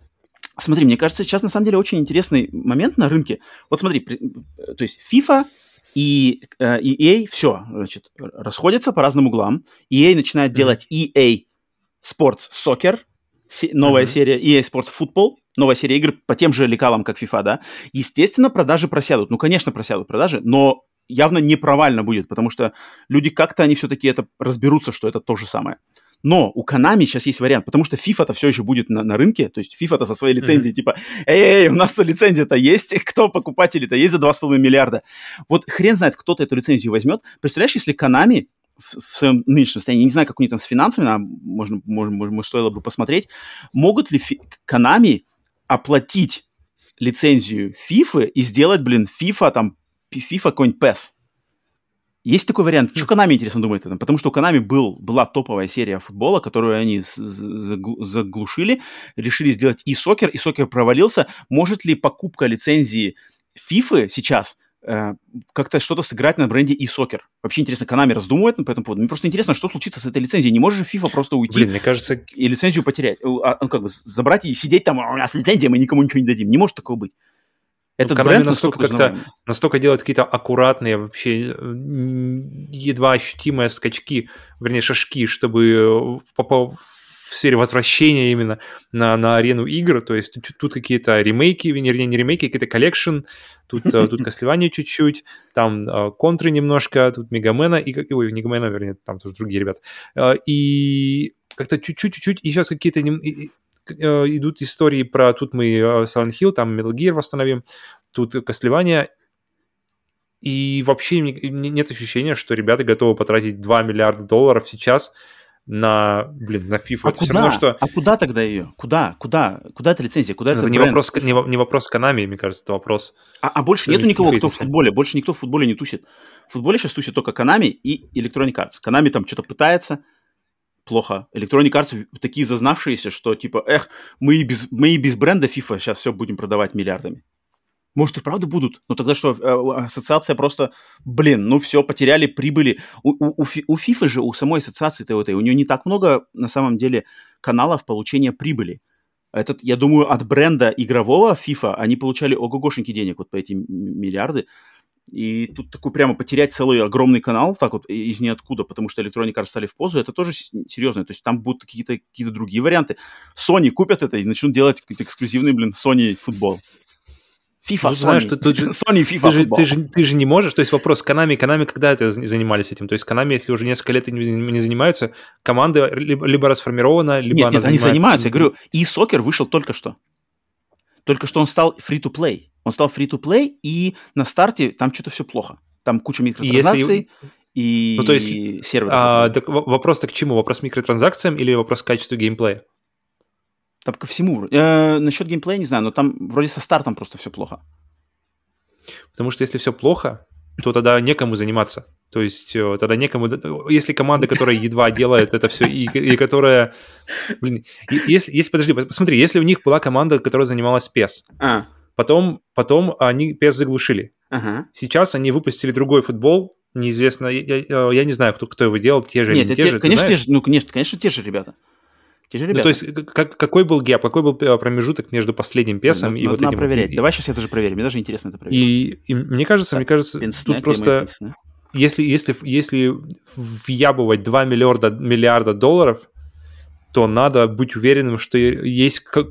Смотри, мне кажется, сейчас на самом деле очень интересный момент на рынке. Вот смотри, то есть FIFA и э, EA, все, значит, расходятся по разным углам. EA начинает mm-hmm. делать EA Sports Soccer, новая uh-huh. серия EA Sports Football, новая серия игр по тем же лекалам, как FIFA, да, естественно, продажи просядут. Ну, конечно, просядут продажи, но явно не провально будет, потому что люди как-то, они все-таки это разберутся, что это то же самое. Но у Konami сейчас есть вариант, потому что FIFA-то все еще будет на, на рынке, то есть FIFA-то со своей лицензией, mm-hmm. типа, эй, эй, у нас-то лицензия-то есть, (laughs) кто покупатели-то есть за 2,5 миллиарда. Вот хрен знает, кто-то эту лицензию возьмет. Представляешь, если Konami в, в своем нынешнем состоянии, не знаю, как у них там с финансами, а можно, можно, можно стоило бы посмотреть, могут ли Konami оплатить лицензию FIFA и сделать, блин, FIFA там, FIFA какой-нибудь PES. Есть такой вариант. Что Konami, интересно, думает этом? Потому что у Konami был, была топовая серия футбола, которую они заглушили, решили сделать и сокер, и сокер провалился. Может ли покупка лицензии FIFA сейчас как-то что-то сыграть на бренде eSoccer. Вообще интересно, Konami раздумывает по этому поводу. Мне просто интересно, что случится с этой лицензией. Не можешь же FIFA просто уйти Блин, мне кажется... и лицензию потерять. А, ну, как бы забрать и сидеть там, «А у нас лицензия, мы никому ничего не дадим. Не может такого быть. Этот ну, бренд настолько как-то настолько делает какие-то аккуратные, вообще едва ощутимые скачки, вернее, шажки, чтобы в сфере возвращения именно на, на арену игр, то есть тут, тут какие-то ремейки, вернее, не ремейки, какие-то collection, тут, э, тут Castlevania чуть-чуть, там э, контры немножко, тут Mega Man а, и, ой, Mega Man а, вернее, там тоже другие ребята, э, и как-то чуть-чуть, чуть-чуть, и сейчас какие-то идут истории про тут мы Silent Hill, там Metal Gear восстановим, тут Костлевание, и вообще нет ощущения, что ребята готовы потратить 2 миллиарда долларов сейчас на, блин, на FIFA. А это куда? Равно, что... А куда тогда ее? Куда? Куда? Куда эта лицензия? Куда это не вопрос, не, не вопрос Konami, мне кажется, это вопрос... А, а больше нету никого, кто в футболе? Больше никто в футболе не тусит. В футболе сейчас тусит только Konami и Electronic Arts. Konami там что-то пытается, плохо. Electronic Arts такие зазнавшиеся, что типа, эх, мы и без, мы и без бренда FIFA сейчас все будем продавать миллиардами. Может, и правда будут, но тогда что, э, ассоциация просто, блин, ну все, потеряли прибыли. У, у, у FIFA же, у самой ассоциации-то этой, у нее не так много, на самом деле, каналов получения прибыли. Этот, я думаю, от бренда игрового FIFA они получали ого-гошеньки денег, вот по эти миллиарды. И тут такой прямо потерять целый огромный канал так вот из ниоткуда, потому что Electronic Arts стали в позу, это тоже серьезно. То есть там будут какие-то какие другие варианты. Sony купят это и начнут делать какой-то эксклюзивный, блин, Sony футбол. FIFA, ну, Sony. Знаешь, тут же, (laughs) Sony, FIFA, ты же, ты, же, ты же не можешь, то есть вопрос, Konami, Konami когда это занимались этим? То есть Konami, если уже несколько лет не, не занимаются, команда либо, либо расформирована, либо нет, она нет, занимается... они занимаются, я говорю, и сокер вышел только что. Только что он стал free-to-play. Он стал free-to-play, и на старте там что-то все плохо. Там куча микротранзакций. Если... И ну, то есть, сервер. А, так вопрос-то к чему? Вопрос к микротранзакциям или вопрос к качеству геймплея? Там ко всему. Э, насчет геймплея не знаю, но там вроде со стартом просто все плохо. Потому что если все плохо, то тогда некому заниматься. То есть э, тогда некому... Если команда, которая едва делает это все, и, и которая... Блин, если, если, подожди, посмотри, если у них была команда, которая занималась PES, а. потом, потом они PES заглушили. Ага. Сейчас они выпустили другой футбол, неизвестно, я, я, я не знаю, кто, кто его делал, те же Нет, или не те, те же, конечно, те же, ну, конечно, конечно, те же ребята. Те же ребята. Ну, то есть, как, какой был гэп, какой был э, промежуток между последним песом ну, и вот надо этим? проверять. Вот, Давай сейчас это же проверим. Мне даже интересно это проверить. И, и мне кажется, мне кажется, тут просто если, если, если въябывать 2 миллиарда, миллиарда долларов, то надо быть уверенным, что есть как,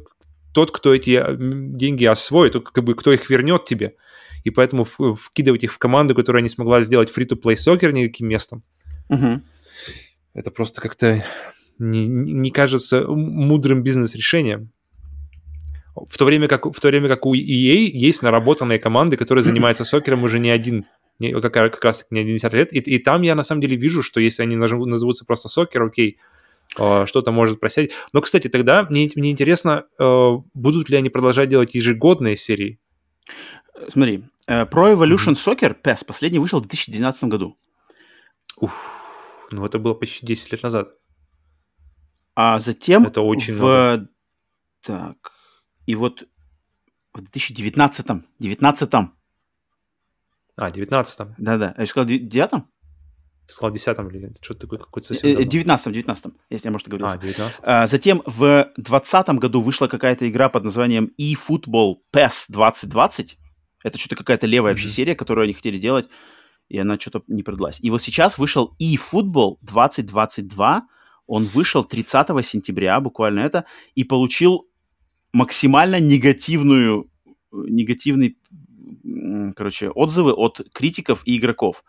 тот, кто эти деньги освоит, тот, как бы, кто их вернет тебе. И поэтому вкидывать их в команду, которая не смогла сделать free-to-play сокер никаким местом, угу. это просто как-то не, не кажется мудрым бизнес-решением. В то, время как, в то время как у EA есть наработанные команды, которые (clears throat) занимаются сокером уже не один не, как, как раз не 10 лет. И, и там я на самом деле вижу, что если они назовут, назовутся просто сокер, окей, э, что-то может просядь. Но, кстати, тогда мне, мне интересно, э, будут ли они продолжать делать ежегодные серии? Смотри, э, Pro Evolution mm-hmm. Soccer PES последний вышел в 2012 году. Ух, ну это было почти 10 лет назад. А затем это очень в... Много. Так, и вот в 2019 19 а, 19-м. Да-да. А я сказал 9-м? Ты сказал 10-м или? Что-то такое какой-то совсем 19-м, 19-м, если я, может, оговорился. А, 19 а, Затем в 2020 году вышла какая-то игра под названием eFootball PES 2020. Это что-то какая-то левая mm-hmm. вообще серия, которую они хотели делать, и она что-то не продалась. И вот сейчас вышел eFootball 2022. Он вышел 30 сентября, буквально это, и получил максимально негативную негативный короче, отзывы от критиков и игроков.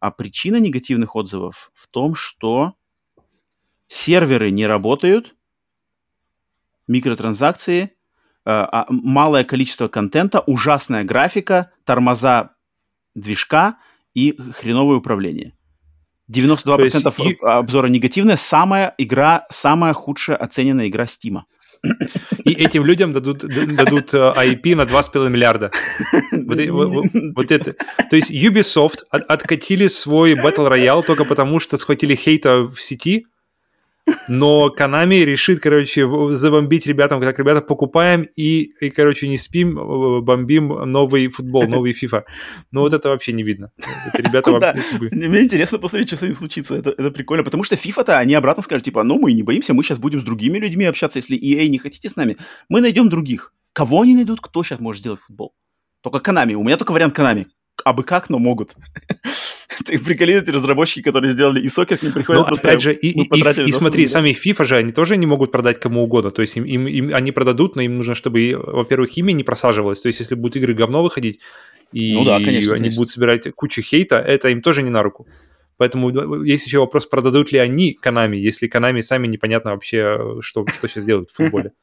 А причина негативных отзывов в том, что серверы не работают, микротранзакции, э, а, малое количество контента, ужасная графика, тормоза движка и хреновое управление. 92% есть... обзора негативное. Самая игра, самая худшая оцененная игра Стима. И этим людям дадут, дадут IP э, на 2,5 миллиарда. Вот, вот, вот это. То есть Ubisoft от, откатили свой Battle Royale только потому, что схватили хейта в сети, но Konami решит, короче, забомбить ребятам, как ребята покупаем и, и, короче, не спим, э, бомбим новый футбол, новый (laughs) FIFA. Ну вот это вообще не видно. Это ребята Куда? вообще... Мне интересно посмотреть, что с ним случится. Это, это прикольно, потому что FIFA-то они обратно скажут, типа, ну мы не боимся, мы сейчас будем с другими людьми общаться, если EA не хотите с нами, мы найдем других. Кого они найдут, кто сейчас может сделать футбол? Только Konami. У меня только вариант Konami. А бы как, но могут. (laughs) (laughs) Ты приколи, эти разработчики, которые сделали и сокер, не приходят Но, просто... опять же, и, и, и, и смотри, сами FIFA же, они тоже не могут продать кому угодно. То есть им, им, им они продадут, но им нужно, чтобы, во-первых, имя не просаживалось. То есть если будут игры говно выходить, и ну да, конечно, они конечно. будут собирать кучу хейта, это им тоже не на руку. Поэтому есть еще вопрос, продадут ли они Konami, если Konami сами непонятно вообще, что, что сейчас делают в футболе. (laughs)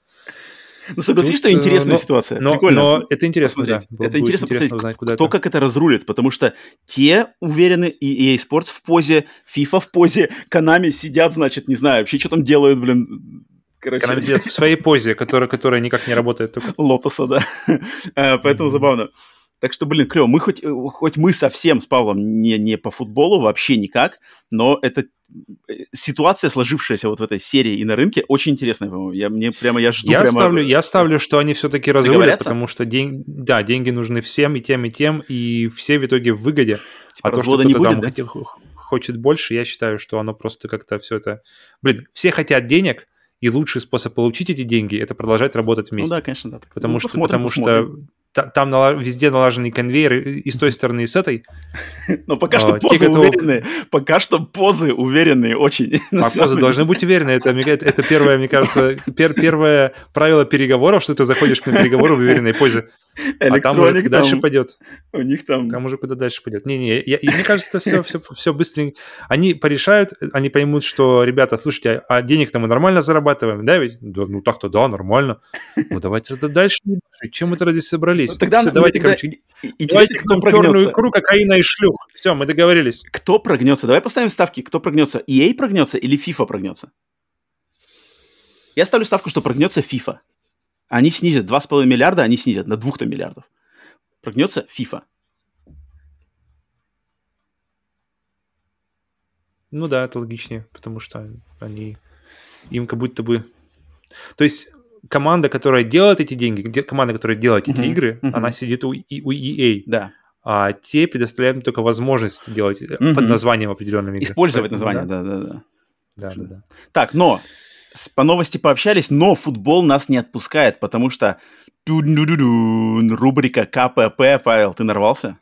Ну, согласись, что интересная но, ситуация. Но, Прикольно. Но это интересно, да. Это интересно, интересно узнать, куда кто это. как это разрулит, потому что те уверены, и EA Sports в позе, FIFA в позе, Konami сидят, значит, не знаю, вообще что там делают, блин, Короче. Сидят в своей позе, которая, которая никак не работает. Только. Лотоса, да. (laughs) Э, поэтому забавно. Так что, блин, клево. Мы хоть, э, хоть мы совсем с Павлом не, не по футболу, вообще никак, но это э, ситуация, сложившаяся вот в этой серии и на рынке, очень интересная, по-моему. Я, мне прямо, я жду я прямо... Ставлю, я ставлю, что они все-таки разрулят, потому что день, да, деньги нужны всем, и тем, и тем, и все в итоге в выгоде. Типа а то, что кто-то там да? хотел, хочет больше, я считаю, что оно просто как-то все это... Блин, все хотят денег, и лучший способ получить эти деньги – это продолжать работать вместе. Ну да, конечно, да. Потому, ну, что, потому посмотрим. что там везде налаженный конвейер и с той стороны, и с этой. (laughs) Но пока что позы уверенные. Пока что позы уверенные очень. (laughs) А позы должны быть уверенные. Это, это первое, мне кажется, первое правило переговоров, что ты заходишь на переговоры в уверенной позе. А там уже дальше пойдет. У них там... Там уже куда дальше пойдет. Не-не, мне кажется, все, (laughs) все, все быстренько. Они порешают, они поймут, что, ребята, слушайте, а денег-то мы нормально зарабатываем, да ведь? Да, ну так-то да, нормально. Ну давайте это дальше. Чем мы тогда здесь собрались? Ну, тогда, все, давайте, тогда... короче, давайте кто прогнется. черную икру, кокаина и шлюх. Все, мы договорились. Кто прогнется? Давай поставим ставки. Кто прогнется? EA прогнется или FIFA прогнется? Я ставлю ставку, что прогнется FIFA. Они снизят 2,5 миллиарда, они снизят на 2 миллиардов. Прогнется FIFA. Ну да, это логичнее, потому что они им как будто бы... То есть команда, которая делает эти деньги, где команда, которая делает эти uh-huh, игры, uh-huh. она сидит у, у EA. Да. А те предоставляют только возможность делать uh-huh. под названием определенными играми. Использовать Поэтому, название, да-да-да. Да-да-да. Так, но по новости пообщались, но футбол нас не отпускает, потому что рубрика КПП, Павел, ты нарвался?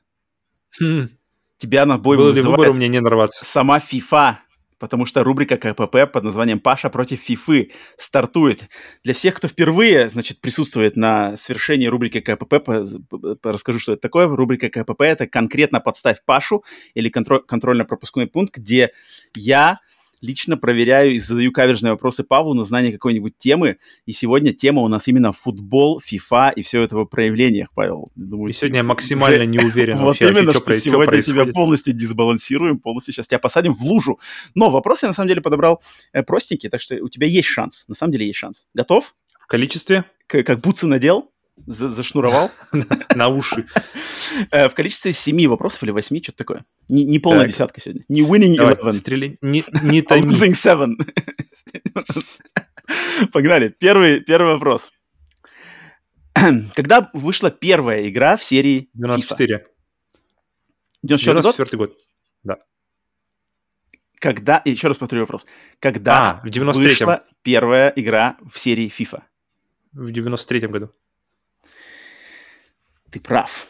Хм. Тебя на бой Был ли выбор у меня не нарваться? Сама FIFA, потому что рубрика КПП под названием «Паша против Фифы» стартует. Для всех, кто впервые, значит, присутствует на свершении рубрики КПП, расскажу, что это такое. Рубрика КПП — это конкретно «Подставь Пашу» или контрольно-пропускной пункт, где я лично проверяю и задаю кавержные вопросы Павлу на знание какой-нибудь темы. И сегодня тема у нас именно футбол, FIFA и все это в проявлениях, Павел. Думаю, и сегодня я максимально не уверен (laughs) Вот вообще, именно, что, что сегодня тебя полностью дисбалансируем, полностью сейчас тебя посадим в лужу. Но вопрос я на самом деле подобрал э, простенький, так что у тебя есть шанс. На самом деле есть шанс. Готов? В количестве? как бутсы надел? За зашнуровал. (laughs) На уши. Э, в количестве семи вопросов или восьми, что-то такое. Не, не полная так. десятка сегодня. Не winning Давай, eleven. Стрели... Не, не томи. losing seven. (laughs) Погнали. Первый, первый вопрос. (clears throat) Когда вышла первая игра в серии 94. FIFA? 94 94 год? Да. Когда, еще раз повторю вопрос. Когда а, в 93 вышла первая игра в серии FIFA? В 93 году. Ты прав.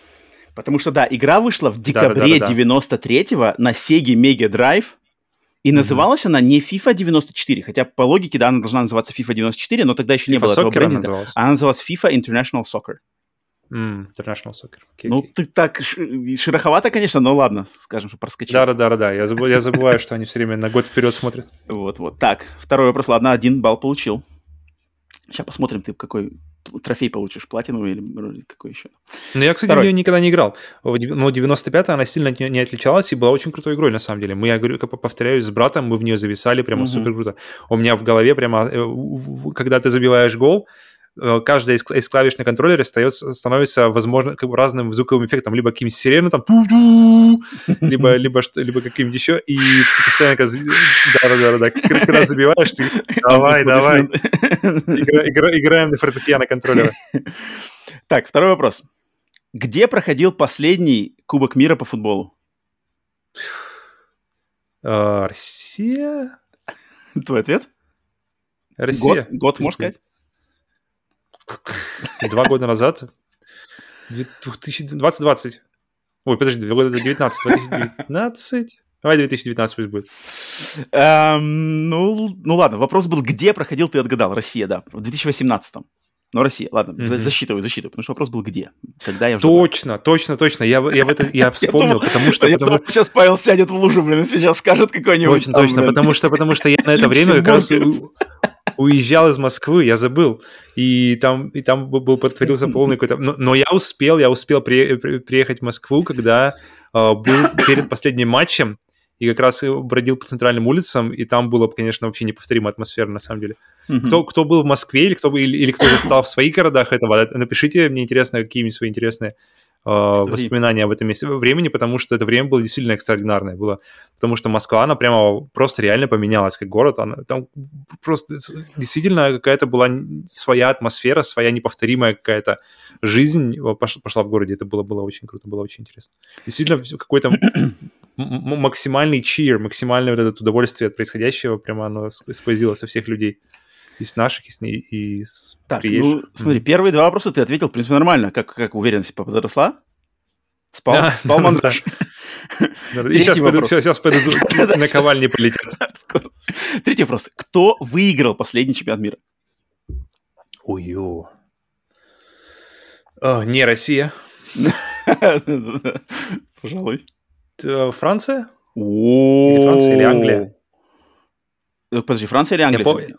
Потому что, да, игра вышла в декабре да, да, да, 93-го на Sega Mega Drive, и называлась mm-hmm. она не FIFA 94, хотя по логике, да, она должна называться FIFA 94, но тогда еще FIFA не было этого бренда. Называлась. Она называлась FIFA International Soccer. Mm, International Soccer. Okay, ну, okay. ты так шероховато, конечно, но ладно, скажем, что проскочил. Да-да-да, я, забываю, я забываю, что они все время на год вперед смотрят. Вот-вот. Так, второй вопрос. Ладно, один балл получил. Сейчас посмотрим, ты какой трофей получишь, платину или какой еще. Ну, я, кстати, Второй. в нее никогда не играл. Но 95-я она сильно не отличалась и была очень крутой игрой, на самом деле. Мы, я говорю, как повторяюсь, с братом мы в нее зависали, прямо угу. супер круто. У меня в голове прямо, э, когда ты забиваешь гол, каждая из, из клавиш на контроллере остается, становится, возможно, как бы разным звуковым эффектом. Либо каким-нибудь сирены там, (laughs) либо, либо, что, либо каким-нибудь еще. И ты постоянно, да-да-да, когда забиваешь, ты (laughs) давай, давай. (laughs) Играем на фортепиано контроллера. Так, второй вопрос. Где проходил последний Кубок мира по футболу? А, Россия? Твой ответ? Россия. Год, год можешь сказать? (laughs) Два года назад. 2020. Ой, подожди, два года 19. 2019. Давай 2019 пусть будет. Эм, ну, ну ладно, вопрос был, где проходил, ты отгадал. Россия, да, в 2018. Ну, Россия, ладно, mm-hmm. засчитываю, засчитываю, потому что вопрос был где? Когда я Точно, точно, точно, я, я, в это, я (laughs) вспомнил, потому что... Я думал, сейчас Павел сядет в лужу, блин, сейчас скажет какой-нибудь... Точно, точно, потому что, потому что я на это время как раз уезжал из Москвы, я забыл, и там, и там был подтвердился (laughs) полный какой-то... Но, но я успел, я успел при, при, приехать в Москву, когда э, был перед последним матчем, и как раз бродил по центральным улицам, и там было, конечно, вообще неповторимая атмосфера, на самом деле. Mm-hmm. Кто, кто был в Москве или кто, или, или кто застал в своих городах этого, напишите мне интересно какие-нибудь свои интересные э, воспоминания об этом месте времени, потому что это время было действительно экстраординарное. Было, потому что Москва, она прямо просто реально поменялась как город. Она, там просто действительно какая-то была своя атмосфера, своя неповторимая какая-то жизнь пошла, пошла в городе. Это было, было очень круто, было очень интересно. Действительно, какой-то максимальный чир, максимальное вот это удовольствие от происходящего, прямо оно сквозило со всех людей. И с наших, и с, и с так, приезжих. ну, смотри, первые два вопроса ты ответил, в принципе, нормально. Как, как уверенность подросла? Спал, а, спал мандраж. И сейчас пойду, сейчас пойду (laughs) на ковальне полетят. (laughs) Третий вопрос. Кто выиграл последний чемпионат мира? Ой-ё. Не Россия. (laughs) Пожалуй. Э, Франция? Или Франция или Англия? Э, подожди, Франция или Англия?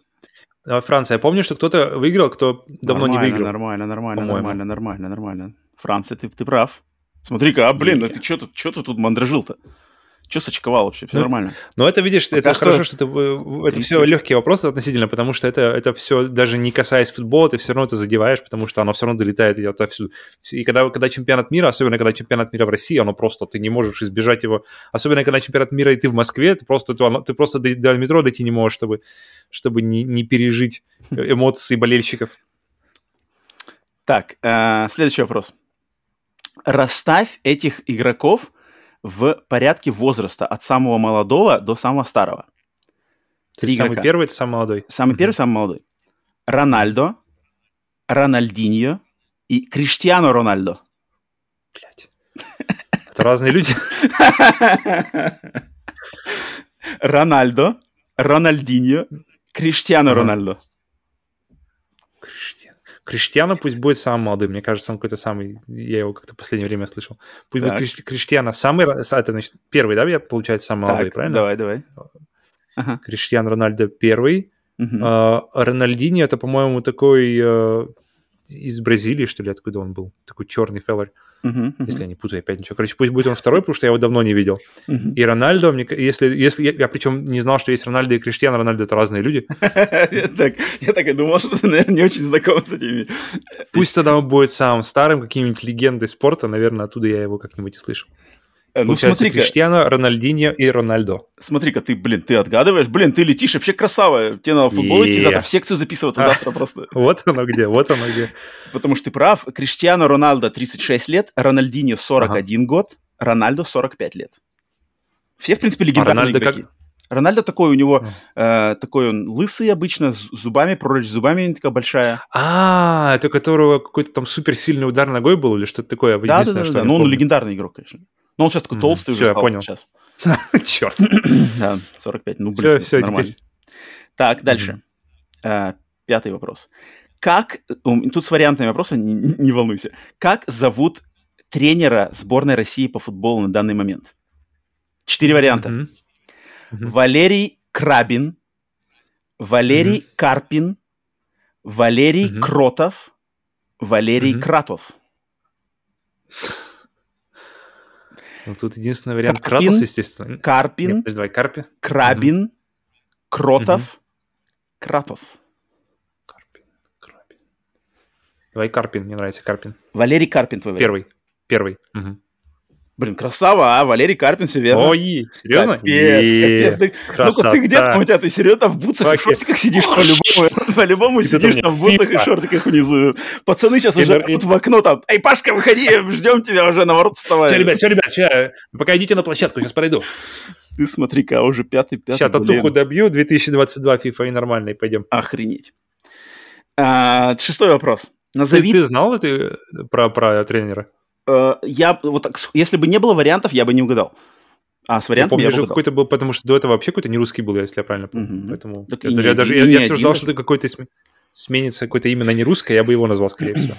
Э, Франция. Я помню, что кто-то выиграл, кто давно нормально, не выиграл. Нормально, нормально, нормально, нормально, нормально. Франция, ты, ты прав. Смотри-ка, а, блин, а ты что тут, что ты тут мандрожил-то? Что сочковал вообще? Все ну, нормально. Но это, видишь, Пока это что... хорошо, что это, это все легкие вопросы относительно, потому что это, это все, даже не касаясь футбола, ты все равно это задеваешь, потому что оно все равно долетает и отовсюду. И когда, когда чемпионат мира, особенно когда чемпионат мира в России, оно просто, ты не можешь избежать его. Особенно когда чемпионат мира и ты в Москве, ты просто, ты, ты просто до, до метро дойти не можешь, чтобы, чтобы не, не пережить эмоции болельщиков. Так, э, следующий вопрос. Расставь этих игроков в порядке возраста от самого молодого до самого старого. Три самый игрока. первый, это самый молодой. Самый первый, самый молодой. Рональдо, Рональдиньо и Криштиану Рональдо. Блять. Это разные люди. (laughs) Рональдо, Рональдиньо, Криштиану Рональдо. Криштиану пусть будет самый молодой. Мне кажется, он какой-то самый... Я его как-то в последнее время слышал. Пусть так. будет Криштиану самый... Это, значит, первый, да, я, получается, самый так, молодой, правильно? давай, давай. Ага. Криштиан Рональдо первый. Угу. А, Рональдини это, по-моему, такой... А, из Бразилии, что ли, откуда он был? Такой черный феллер. Uh-huh, uh-huh. Если я не путаю опять ничего. Короче, пусть будет он второй, потому что я его давно не видел. Uh-huh. И Рональдо, мне, если, если я, я причем не знал, что есть Рональдо и Криштиан, Рональдо это разные люди. (laughs) Я так и думал, что ты, наверное, не очень знаком с этими. Пусть тогда он будет самым старым, каким-нибудь легендой спорта, наверное, оттуда я его как-нибудь и слышал. Э, ну, смотри Криштиану, Рональдиньо и Рональдо. Смотри-ка, ты, блин, ты отгадываешь, блин, ты летишь, вообще красава. Тебе надо в футбол идти завтра, в секцию записываться завтра просто. (laughs) Вот оно где, вот оно где. Потому что ты прав, Криштиану Роналдо 36 лет, Рональдиньо 41 год, Рональдо 45 лет. Все, в принципе, легендарные игроки. Рональдо такой у него, э, такой он лысый обычно, с зубами, пророчь зубами такая большая. А, это которого какой-то там суперсильный удар ногой был или что-то такое? Да, да, да, да. Ну, он легендарный игрок, конечно. Но он сейчас такой толстый уже стал. я понял. Сейчас. (laughs) Черт. (laughs) Да, 45. Ну, блин, все, нормально. Так, дальше. Э, пятый вопрос. Как, тут с вариантами вопроса, не, волнуйся. Как зовут тренера сборной России по футболу на данный момент? Четыре варианта. Валерий Крабин, Валерий Карпин, Валерий Кротов, Валерий Кратос. Ну, тут единственный вариант Карпин, Кратос, естественно. Карпин. Нет, давай, Карпи. Крабин. Угу. Кротов. Угу. Кратос. Карпин. Крабин. Давай Карпин, мне нравится Карпин. Валерий Карпин твой Первый. Первый. Угу. Блин, красава, а? Валерий Карпин, все верно. Ой, серьезно? Капец, капец. Ну-ка ты где там у тебя, ты серьезно в бутсах и шортиках сидишь по-любому? По-любому сидишь там в бутсах и шортиках внизу. Пацаны сейчас уже тут в окно там, эй, Пашка, выходи, ждем тебя уже на ворот вставай. Че, ребят, че, ребят, че, пока идите на площадку, сейчас пройду. Ты смотри-ка, уже пятый, пятый. Сейчас татуху добью, 2022 FIFA и нормальный, пойдем. Охренеть. А, шестой вопрос. Назови... Ты, ты знал это про, про тренера? Э, я вот так, если бы не было вариантов, я бы не угадал. А с вариантами я, помню, я какой-то был, потому что до этого вообще какой-то не русский был, если я правильно помню. Mm-hmm. Поэтому так я, не, я даже не, я, не я все ждал, что ты какой-то см... сменится какое-то имя на не русское, я бы его назвал, скорее всего.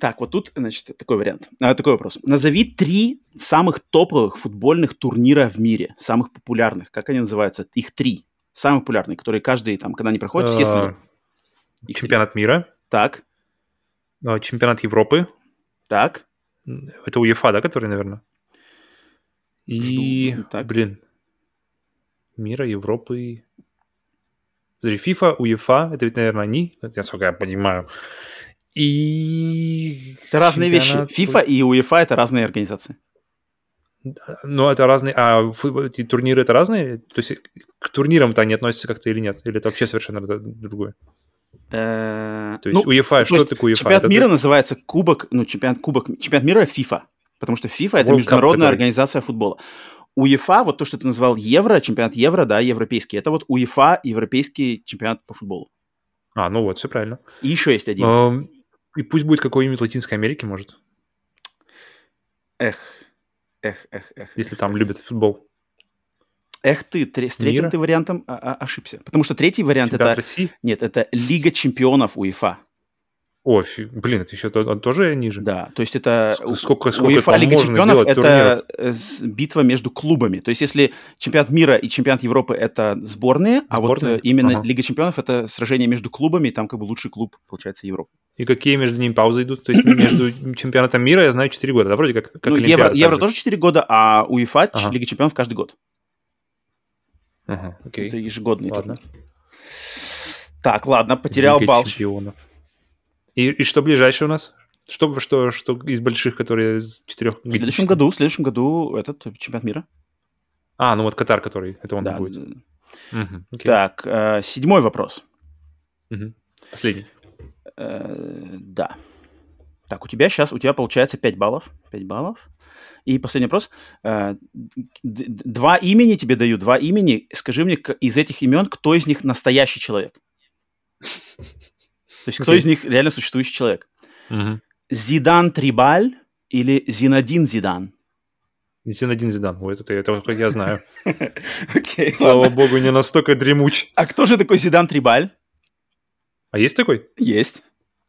Так, вот тут, значит, такой вариант, а, такой вопрос. Назови три самых топовых футбольных турнира в мире, самых популярных. Как они называются? Их три. Самые популярные, которые каждый, там, когда они проходят, все следуют. Их три. Чемпионат мира, Так, а, чемпионат Европы, так. Это УЕФА, да, который, наверное? И, Жду. Так. блин, мира, Европы. Подожди, FIFA, УЕФА, это ведь, наверное, они, насколько я понимаю. И... Это разные чемпионат- вещи. FIFA и UEFA это разные организации. Ну, это разные... А эти турниры это разные? То есть к турнирам-то они относятся как-то или нет? Или это вообще совершенно другое? Э, То есть ну, УЕФА, то что есть такое УЕФА? Чемпионат Это- мира называется Кубок, ну, чемпионат, кубок, чемпионат мира FIFA, потому что FIFA это World международная организация футбола. УЕФА, вот то, что ты назвал Евро, чемпионат Евро, да, европейский, это вот УЕФА, европейский чемпионат по футболу. А, ну вот, все правильно. И еще есть один. И пусть будет какой-нибудь Латинской Америки, может, Эх, эх, эх, эх. если там любят футбол. Эх ты, тре- с третьим Мира? ты вариантом а- а- ошибся. Потому что третий вариант Чемпионат это... России? Нет, это Лига чемпионов УЕФА. О, фи- блин, это еще то- тоже ниже. Да, то есть это... Ск- сколько- сколько УЕФА Лига чемпионов это с- битва между клубами. То есть если чемпионат мира и чемпионат Европы это сборные, а вот Сборные? э, именно Ага. Лига чемпионов это сражение между клубами, и там как бы лучший клуб, получается, Европы. И какие между ними паузы идут? То есть между чемпионатом мира, я знаю, 4 года, да, вроде как, как ну, Евро, Евро тоже 4 года, а УЕФА Ага. Лига чемпионов каждый год. Ага, окей. Это ежегодный Ладно. турнир. Так, ладно, потерял Лига балл. чемпионов. И, и что ближайшее у нас? Что, что, что из больших, которые из четырех? В следующем году, в следующем году этот чемпионат мира. А, ну вот Катар, который, это он Да, будет. окей. Так, э, седьмой вопрос. Мгм. Последний. Э, да. Так, у тебя сейчас, у тебя получается 5 баллов. 5 баллов. И последний вопрос. Э, Два имени тебе даю, два имени. Скажи мне, из этих имен, кто из них настоящий человек? То есть, кто из них реально существующий человек? Зидан Трибаль или Зинадин Зидан? Зинедин Зидан. Ой, это, это хоть я знаю. (laughs) Окей, Слава ладно. богу, не настолько дремуч. А кто же такой Зидан Трибаль? А есть такой? Есть.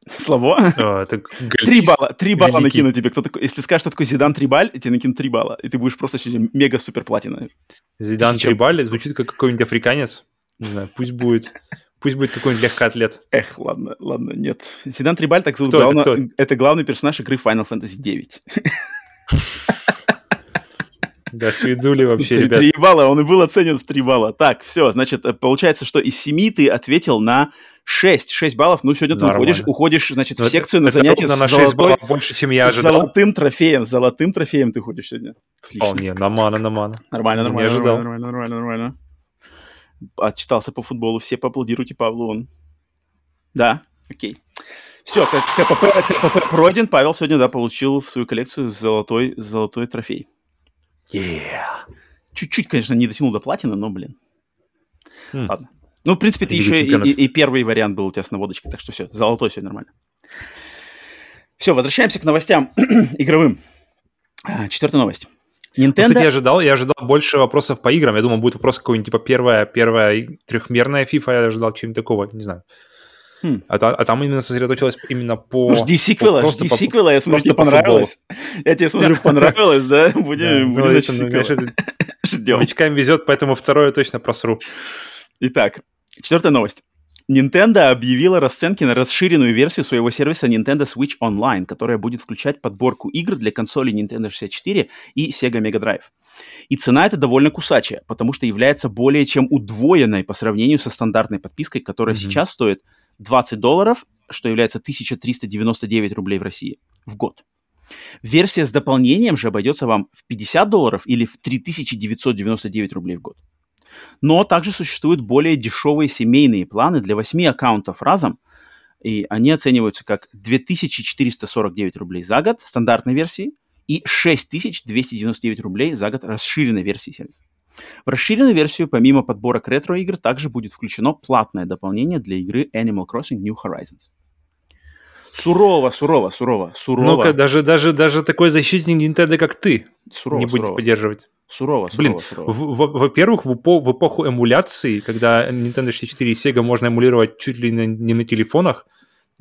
(laughs) Слабо? А, (laughs) Три балла, три балла великий. накину тебе. Кто такой, если скажешь, что такой Зидан Трибаль, тебе накинут три балла, и ты будешь просто мега супер платина. Зидан. Трибаль звучит как какой-нибудь африканец. Не знаю, пусть будет, пусть будет какой-нибудь легкоатлет. Эх, ладно, ладно, нет. Зидан Трибаль так зовут. Кто это, кто? это главный персонаж игры Final Fantasy 9. (laughs) Да, свидули вообще, Три ребят. три балла, он и был оценен в 3 балла. Так, все, значит, э, получается, что из 7 ты ответил на 6. 6 баллов. Ну, сегодня ты Нормально. уходишь, уходишь, значит, в Ну, секцию на ровно с на 6 золотой- баллов больше, чем я ожидал. золотым трофеем. С золотым трофеем ты ходишь сегодня. Отлично. Вполне, на мана, на мана. Нормально, Не нормально, нормально, нормально, нормально. Отчитался по футболу, все поаплодируйте Павлу, он. Да, окей. Все, КПП, КПП пройден, Павел сегодня, да, получил в свою коллекцию золотой, золотой трофей. Чуть-чуть, конечно, не дотянул до платины, но, блин. М. Ладно. Ну, в принципе, ты еще и, и- и первый вариант был у тебя с наводочкой, так что все, золотой все нормально. Все, возвращаемся к новостям (clears throat) игровым. А, Четвертая новость. Ну, Nintendo... Кстати, я ожидал, я ожидал больше вопросов по играм. Я думал, будет вопрос какой-нибудь типа первая, первая трехмерная FIFA. Я ожидал чего-нибудь такого, не знаю. Хм. А, а там именно сосредоточилось именно по... Ну, жди сиквела, по- жди по- сиквела, я смотрю, тебе по понравилось. Я тебе смотрю, понравилось, да? Да, Будем, ну, будем это, ну, сиквела. это (laughs) Ждем. Новичкам везет, поэтому второе точно просру. Итак, четвертая новость. Nintendo объявила расценки на расширенную версию своего сервиса Nintendo Switch Online, которая будет включать подборку игр для консолей Nintendo 64 и Sega Mega Drive. И цена эта довольно кусачая, потому что является более чем удвоенной по сравнению со стандартной подпиской, которая Мгм. сейчас стоит 20 долларов что является 1399 рублей в России в год. Версия с дополнением же обойдется вам в 50 долларов или в 3999 рублей в год. Но также существуют более дешевые семейные планы для 8 аккаунтов разом, и они оцениваются как 2449 рублей за год стандартной версии и 6299 рублей за год расширенной версии сервиса. В расширенную версию, помимо подборок ретро-игр, также будет включено платное дополнение для игры Animal Crossing New Horizons. Сурово, сурово, сурово, сурово. Ну-ка, даже, даже, даже такой защитник Nintendo, как ты, сурово, не будет сурово. поддерживать. Сурово, Блин, сурово, сурово. в- в- во-первых, в, эпо- в эпоху эмуляции, когда Nintendo 64 и Sega можно эмулировать чуть ли не на телефонах,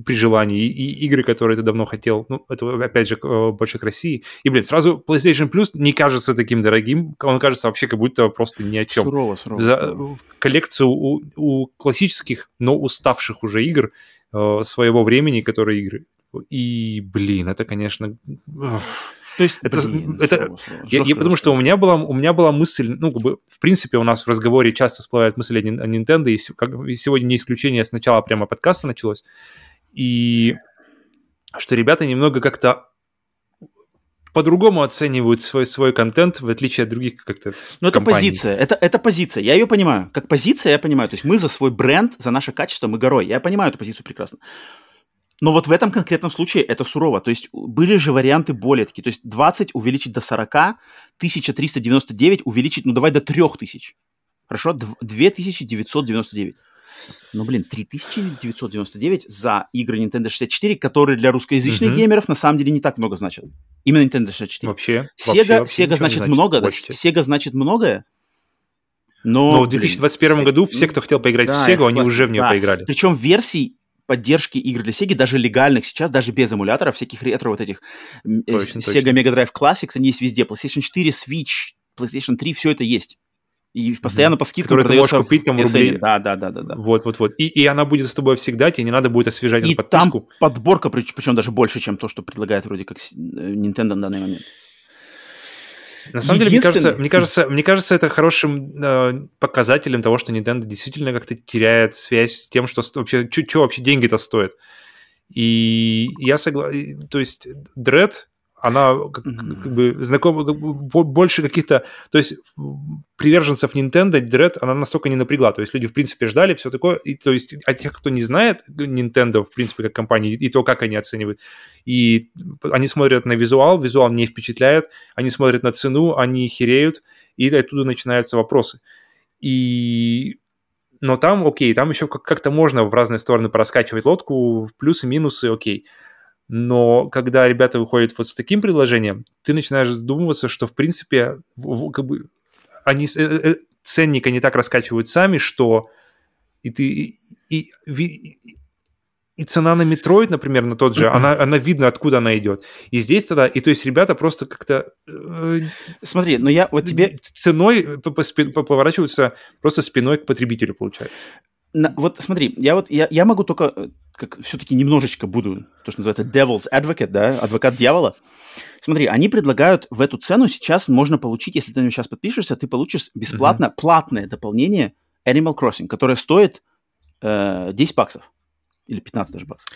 при желании, и, игры, которые ты давно хотел, ну, это, опять же, э, больше к России. И, блин, сразу PlayStation Plus не кажется таким дорогим, он кажется вообще как будто просто ни о чем. Сурово, сурово. За коллекцию у, у классических, но уставших уже игр э, своего времени, которые игры. И, блин, это, конечно... То есть, это- блин, это- сурово, сурово. Я, я потому что у меня была у меня была мысль, ну как бы в принципе у нас в разговоре часто всплывает мысль о Nintendo, и, как- и сегодня не исключение, сначала прямо подкаста началось, и что ребята немного как-то по-другому оценивают свой свой контент в отличие от других как-то. Ну, это позиция, это, это позиция, я ее понимаю. Как позиция я понимаю, то есть мы за свой бренд, за наше качество, мы горой. Я понимаю эту позицию прекрасно. Но вот в этом конкретном случае это сурово. То есть были же варианты более такие. То есть 20 увеличить до 40, 1399 увеличить, ну давай до 3000. Хорошо? Дв- 2999. Ну, блин, 3999 за игры Nintendo 64, которые для русскоязычных Мгм. геймеров на самом деле не так много значат. Именно Nintendo 64. Вообще. Sega, вообще- вообще Sega не значит много, да, больше. Sega значит многое, но... Но в блин, 2021 году все, кто хотел поиграть да, в Sega, они уже в нее да. поиграли. Причем версий поддержки игр для Sega, даже легальных сейчас, даже без эмуляторов, всяких ретро вот этих э, Точно, Sega точно. Mega Drive Classics, они есть везде. PlayStation 4, Switch, PlayStation 3, все это есть. И постоянно по скидкам Которые ты можешь купить там рублей. Да, да, да, да, да. Вот, вот, вот. И, и она будет с тобой всегда, тебе не надо будет освежать И эту там подписку. подборка, причем даже больше, чем то, что предлагает вроде как э, Nintendo на данный момент. На самом деле, мне кажется, мне кажется, мне кажется, это хорошим э, показателем того, что Nintendo действительно как-то теряет связь с тем, что вообще, что вообще деньги-то стоят. И я согласен, то есть Dread, она как, как бы знакома, больше каких-то, то есть приверженцев Nintendo, Dread, она настолько не напрягла, то есть люди, в принципе, ждали все такое, и то есть а тех, кто не знает Nintendo, в принципе, как компанию, и то, как они оценивают, и они смотрят на визуал, визуал не впечатляет, они смотрят на цену, они хереют, и оттуда начинаются вопросы. И... Но там, окей, там еще как- как-то можно в разные стороны пораскачивать лодку, в плюсы, минусы, окей. Но когда ребята выходят вот с таким предложением, ты начинаешь задумываться, что, в принципе, как бы они с- э, э, ценник они так раскачивают сами, что и ты и, и, и цена на Metroid, например, на тот же, она, она видно, откуда она идет. И здесь тогда, и то есть ребята просто как-то э, Смотри, но я вот тебе ценой поворачиваются просто спиной к потребителю, получается. На- вот смотри, я вот я, я могу только э, как все-таки немножечко буду то, что называется devil's advocate, да, адвокат дьявола. Смотри, они предлагают в эту цену сейчас можно получить, если ты на сейчас подпишешься, ты получишь бесплатно платное дополнение Animal Crossing, которое стоит э, 10 баксов или 15 даже баксов.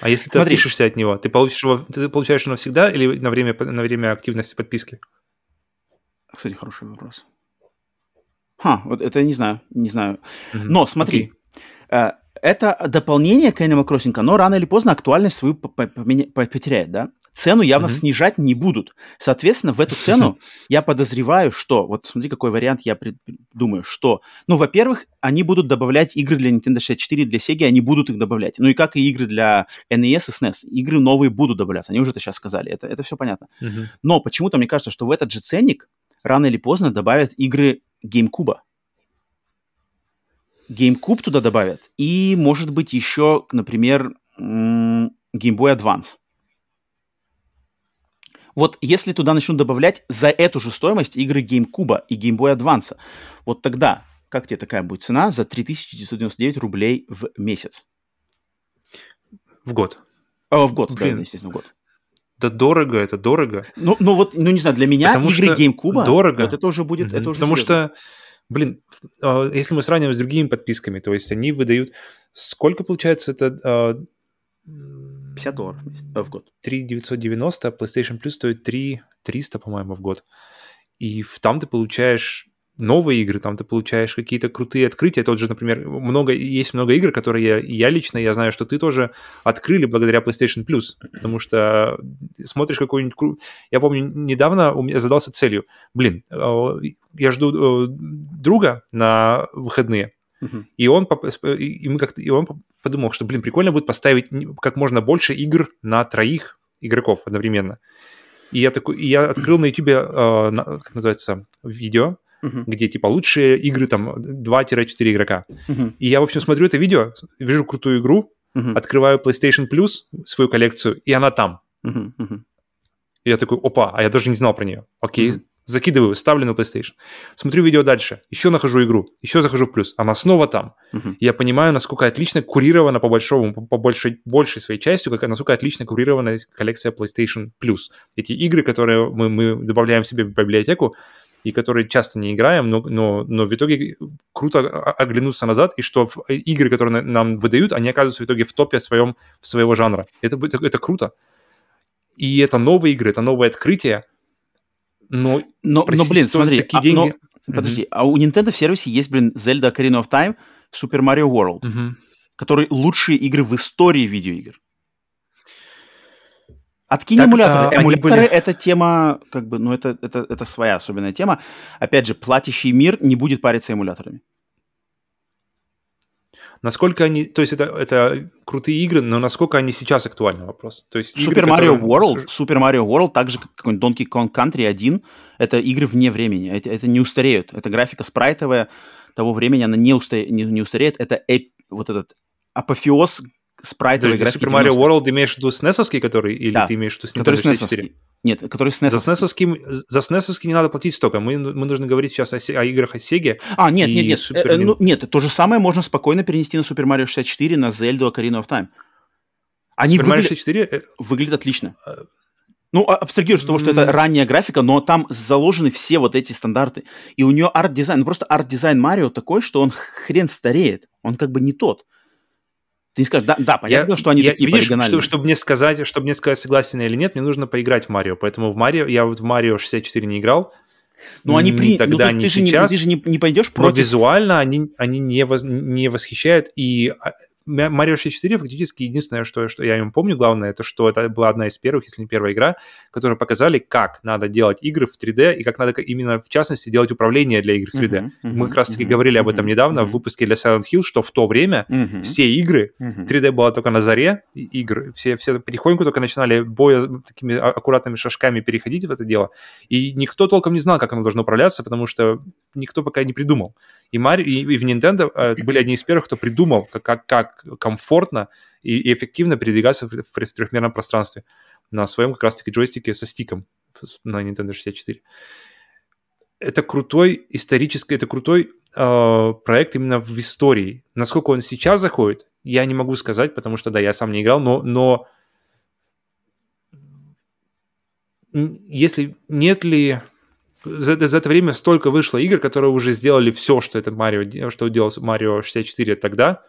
А если ты Смотри. отпишешься от него, ты получишь его, ты получаешь его навсегда или на время, на время активности подписки? Кстати, хороший вопрос. Ха, вот это я не знаю, не знаю. Но смотри, э, это дополнение к Animal Crossing, оно рано или поздно актуальность свою потеряет, да? Цену явно Мгм. снижать не будут. Соответственно, в эту цену (laughs) я подозреваю, что... Вот смотри, какой вариант я думаю, что... Ну, во-первых, они будут добавлять игры для Nintendo 64, для Sega, они будут их добавлять. Ну и как и игры для NES и SNES. Игры новые будут добавляться, они уже это сейчас сказали, это, это все понятно. Мгм. Но почему-то мне кажется, что в этот же ценник рано или поздно добавят игры GameCube. GameCube туда добавят. И, может быть, еще, например, Game Boy Advance. Вот если туда начнут добавлять за эту же стоимость игры GameCube и Game Boy Advance, вот тогда, как тебе такая будет цена за 3999 рублей в месяц? В год. О, в год, Блин. естественно, в год. Да дорого это, дорого. Ну, ну вот, ну не знаю, для меня Потому игры GameCube, дорого. вот это уже будет, Мгм. это уже Потому серьезно. что, блин, а, если мы сравниваем с другими подписками, то есть они выдают... Сколько получается это... а, 50 долларов в, год. 3 990, а PlayStation Plus стоит 3 300, по-моему, в год. И там ты получаешь новые игры, там ты получаешь какие-то крутые открытия. Тот же, например, много, есть много игр, которые я, я лично, я знаю, что ты тоже открыли благодаря PlayStation Plus, потому что смотришь какой-нибудь... Я помню, недавно у меня задался целью, блин, э, я жду э, друга на выходные, uh-huh. и он, и, мы как и он подумал, что, блин, прикольно будет поставить как можно больше игр на троих игроков одновременно. И я такой, и я открыл на YouTube, э, как называется, видео, uh-huh. где типа лучшие игры там 2-4 игрока. Uh-huh. И я, в общем, смотрю это видео, вижу крутую игру, uh-huh. открываю PlayStation Plus, свою коллекцию, и она там. Uh-huh. Uh-huh. И я такой, опа, а я даже не знал про нее. Окей, uh-huh. закидываю, ставлю на PlayStation. Смотрю видео дальше, еще нахожу игру, еще захожу в плюс, она снова там. Uh-huh. И я понимаю, насколько отлично курирована по большому, по большей, большей своей частью, как, насколько отлично курирована коллекция PlayStation Plus. Эти игры, которые мы, мы добавляем себе в библиотеку, и которые часто не играем, но, но, но в итоге круто оглянуться назад, и что игры, которые нам выдают, они оказываются в итоге в топе своем, своего жанра. Это, это, это круто. И это новые игры, это новое открытие, но... Но, но блин, смотри, такие а, деньги... но, подожди, mm-hmm. а у Nintendo в сервисе есть, блин, Zelda Ocarina of Time, Super Mario World, mm-hmm. которые лучшие игры в истории видеоигр. Откинь так, эмуляторы. А, эмуляторы были... это тема, как бы, ну, это, это, это своя особенная тема. Опять же, платящий мир не будет париться эмуляторами. Насколько они, то есть это, это крутые игры, но насколько они сейчас актуальны вопрос? То есть Super игры, Mario которые... World, Super Mario World, так же как какой-нибудь Donkey Kong Country 1, это игры вне времени, это, это не устареют. Это графика спрайтовая того времени, она не, устаре, не, не устареет. Это эп, вот этот апофеоз спрайтовой графики. Super Mario World имеешь в виду SNES, который, или да, ты имеешь в виду который SNES Нет, который SNES. За SNES, за SNES не надо платить столько. Мы, мы нужно говорить сейчас о, о играх о Sega. А, нет, нет, нет. Super... Э, ну, нет, то же самое можно спокойно перенести на Super Mario 64, на Zelda Ocarina of Time. Они Super Mario 64 э, выглядят отлично. А, ну, а, абстрагируешь с того, что это ранняя графика, но там заложены все вот эти стандарты. И у нее арт-дизайн, ну просто арт-дизайн Марио такой, что он хрен стареет. Он как бы не тот. Ты не скажешь, да, да понятно, я, что они я, такие видишь, что, чтобы мне сказать, чтобы мне сказать, согласен или нет, мне нужно поиграть в Марио. Поэтому в Марио, я вот в Марио 64 не играл. Ну, они при... тогда, ну, ты, ты сейчас. Же не, ты же не, не пойдешь против... Но визуально они, они не, воз... не восхищают. И а, Mario 64 фактически единственное, что, что я им помню, главное, это что это была одна из первых, если не первая игра, которая показали, как надо делать игры в 3D и как надо именно, в частности, делать управление для игр в 3D. Uh-huh, uh-huh, Мы как раз-таки uh-huh, говорили об этом недавно uh-huh. в выпуске для Silent Hill, что в то время uh-huh. все игры, uh-huh. 3D было только на заре игр, все, все потихоньку только начинали боя такими а, аккуратными шажками переходить в это дело, и никто толком не знал, как оно должно управляться, потому что никто пока не придумал. И, Мари, и, и в Nintendo э, были одни из первых, кто придумал, как, как, как комфортно и, и эффективно передвигаться в, в, в трехмерном пространстве на своем как раз-таки джойстике со стиком на Nintendo 64. Это крутой исторический, это крутой э, проект именно в истории. Насколько он сейчас заходит, я не могу сказать, потому что, да, я сам не играл, но, но если нет ли за, за это время столько вышло игр, которые уже сделали все, что это Марио, что делал Марио 64 тогда,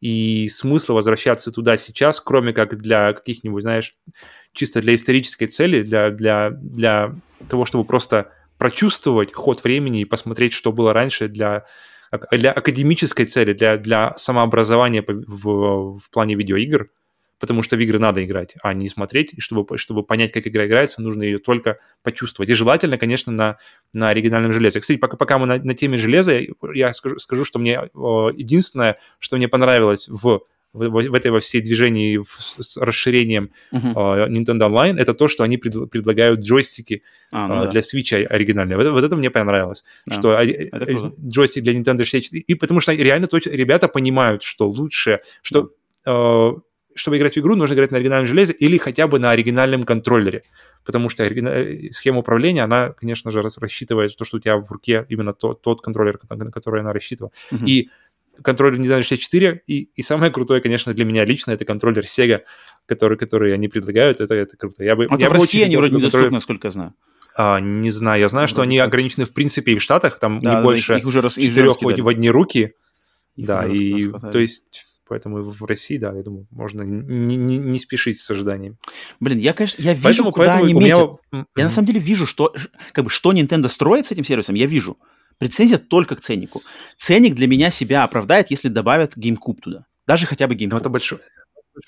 и смысла возвращаться туда сейчас, кроме как для каких-нибудь, знаешь, чисто для исторической цели, для, для, для того, чтобы просто прочувствовать ход времени и посмотреть, что было раньше для, для академической цели, для, для самообразования в, в плане видеоигр, потому что в игры надо играть, а не смотреть. И чтобы, чтобы понять, как игра играется, нужно ее только почувствовать. И желательно, конечно, на, на оригинальном железе. Кстати, пока, пока мы на, на теме железа, я скажу, скажу, что мне единственное, что мне понравилось в в, в этой во всей движении с расширением uh-huh. uh, Nintendo Online, это то, что они пред, предлагают джойстики а, ну uh, да. для Switch оригинальные. Вот, вот это мне понравилось. Да. Что это джойстик для Nintendo 64. И потому что реально точно ребята понимают, что лучше, что uh, чтобы играть в игру, нужно играть на оригинальном железе или хотя бы на оригинальном контроллере. Потому что э, схема управления, она, конечно же, рассчитывает то, что у тебя в руке именно тот, тот контроллер, на который она рассчитывала. Uh-huh. И контроллер Nintendo 64, и, и самое крутое, конечно, для меня лично, это контроллер Sega, который, который они предлагают, это, это круто. Я бы, а я в России они вроде недоступны, контроллер... насколько я знаю. А, не знаю, я знаю, что они ограничены в принципе и в Штатах, там да, не да, больше их уже четырех в одни руки. Их да, и то есть Поэтому в России, да, я думаю, можно не, не, не спешить с ожиданиями. Блин, я, конечно, я вижу, поэтому, куда поэтому они метят. Меня... Я на самом деле вижу, что, как бы, что Nintendo строит с этим сервисом, я вижу. Претензия только к ценнику. Ценник для меня себя оправдает, если добавят GameCube туда. Даже хотя бы GameCube. Но это большой,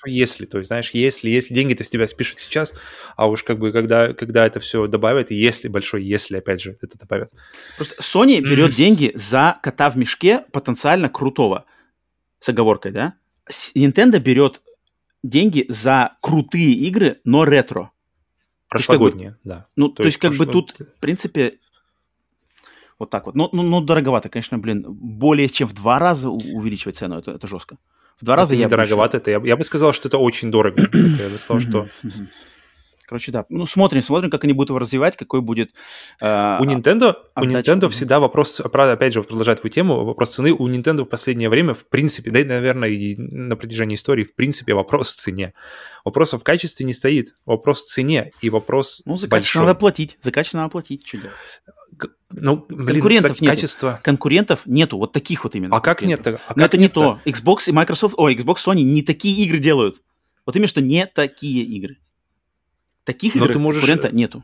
если, то есть, знаешь, если, если деньги-то с тебя спишут сейчас, а уж как бы когда, когда это все добавят, и если большой, если, опять же, это добавят. Просто Sony берет деньги за кота в мешке потенциально крутого, с оговоркой, да? Nintendo берет деньги за крутые игры, но ретро. Прошлогодние, как бы, да. Ну, то, то есть, как прошло... бы тут, в принципе, вот так вот. Ну, ну, ну, дороговато, конечно, блин. Более чем в два раза увеличивать цену, это, это жестко. В два раза это я дороговато. Это, я, я бы сказал, что это очень дорого. я бы сказал, что... Короче, да. Ну, смотрим, смотрим, как они будут его развивать, какой будет... Э, у Nintendo, у Nintendo всегда вопрос, опять же, продолжать твою тему, вопрос цены. У Nintendo в последнее время, в принципе, да и, наверное, и на протяжении истории, в принципе, вопрос в цене. Вопрос в качестве не стоит. Вопрос в цене и вопрос Ну, за качество надо платить. За качество надо платить. Что делать? Ну, блин, конкурентов нет. Качество... Конкурентов нету, вот таких вот именно. А как нет? А Но это не то. Xbox и Microsoft, ой, Xbox, Sony не такие игры делают. Вот именно, что не такие игры. Таких Но игр ты можешь... конкурента нету.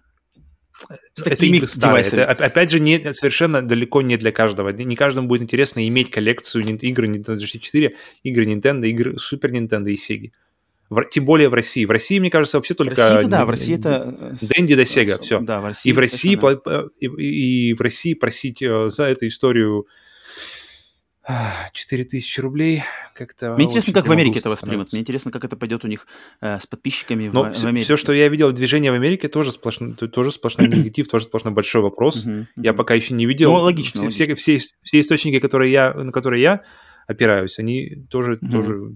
С это такими игры старые. Это, опять же, не, совершенно далеко не для каждого. Не каждому будет интересно иметь коллекцию игр Nintendo 64, игры Nintendo, игры Super Nintendo и Sega. В, тем более в России. В России, мне кажется, вообще только... В России, да, в России это... Дэнди до Сега, все. Да, в России. И в России, по, и, и в России просить э, за эту историю 4000 рублей как-то... Мне интересно, как в Америке это воспримут. Мне интересно, как это пойдет у них э, с подписчиками Но в, все, в Америке. Все, что я видел, движение в Америке тоже сплошной, тоже сплошной негатив, тоже сплошной большой вопрос. Я пока еще не видел. Ну, логично. Все, все, все источники, которые я, на которые я опираюсь, они тоже, тоже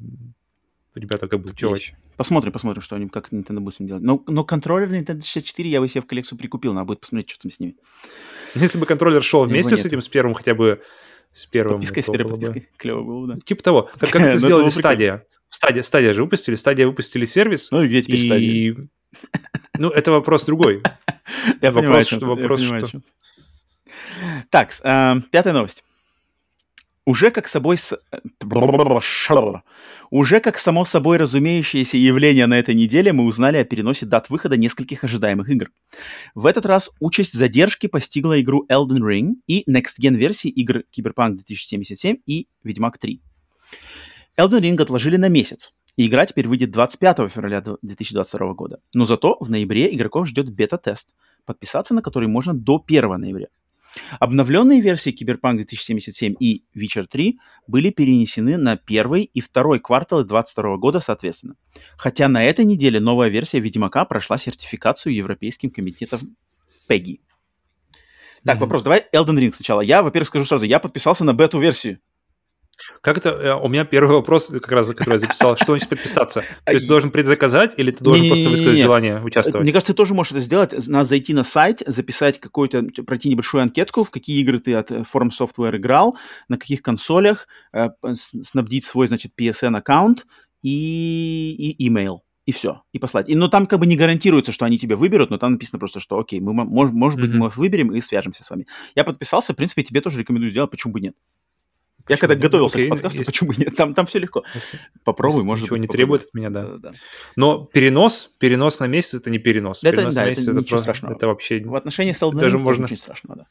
ребята как бы, вообще? Посмотрим, посмотрим, что они, как Nintendo будет с ним делать. Но, но контроллер Nintendo 64 я бы себе в коллекцию прикупил, надо будет посмотреть, что там с ними. Если бы контроллер шел вместе с этим, с первым хотя бы, с первым... Подпиской, с первой подпиской. Бы... Клево было бы, да. Типа того. Как, как (laughs) это сделали Стадия. Стадия, стадия же выпустили, стадия выпустили сервис. Ну и где теперь и... стадия? Ну, это вопрос другой. (laughs) Я понимаю, что... Вопрос, что... Так, э, пятая новость. Уже как собой... Уже как само собой разумеющееся явление на этой неделе мы узнали о переносе дат выхода нескольких ожидаемых игр. В этот раз участь задержки постигла игру Elden Ring и Next Gen версии игр Cyberpunk 2077 и Ведьмак 3. Elden Ring отложили на месяц, и игра теперь выйдет 25 февраля 2022 года. Но зато в ноябре игроков ждет бета-тест, подписаться на который можно до 1 ноября. Обновленные версии Cyberpunk 2077 и Witcher 3 были перенесены на первый и второй кварталы 2022 года соответственно. Хотя на этой неделе новая версия Ведьмака прошла сертификацию Европейским комитетом PEGI. Так, mm-hmm. вопрос. Давай Elden Ring сначала. Я, во-первых, скажу сразу, я подписался на бету-версию. Как это? Э, у меня первый вопрос, как раз, который я записал. Что значит подписаться? То есть должен предзаказать или ты должен просто высказать желание участвовать? Мне кажется, ты тоже можешь это сделать. Надо зайти на сайт, записать какой-то, пройти небольшую анкетку, в какие игры ты от Forum Software играл, на каких консолях, э, снабдить свой, значит, PSN-аккаунт и, и email и все, и послать. И, но там как бы не гарантируется, что они тебя выберут, но там написано просто, что окей, мы, может, может быть, mm-hmm. мы вас выберем и свяжемся с вами. Я подписался, в принципе, тебе тоже рекомендую сделать, почему бы нет. Я когда готовился Окей, к подкасту, есть... почему нет? Там, там все легко. Если, Попробуй, если может ничего не требует от меня, да. Да, да. Но перенос, перенос на месяц это не перенос. Это, перенос да, на месяц это, это, ничего просто, страшного. это вообще. В отношении с Elden можно... ничего страшного, да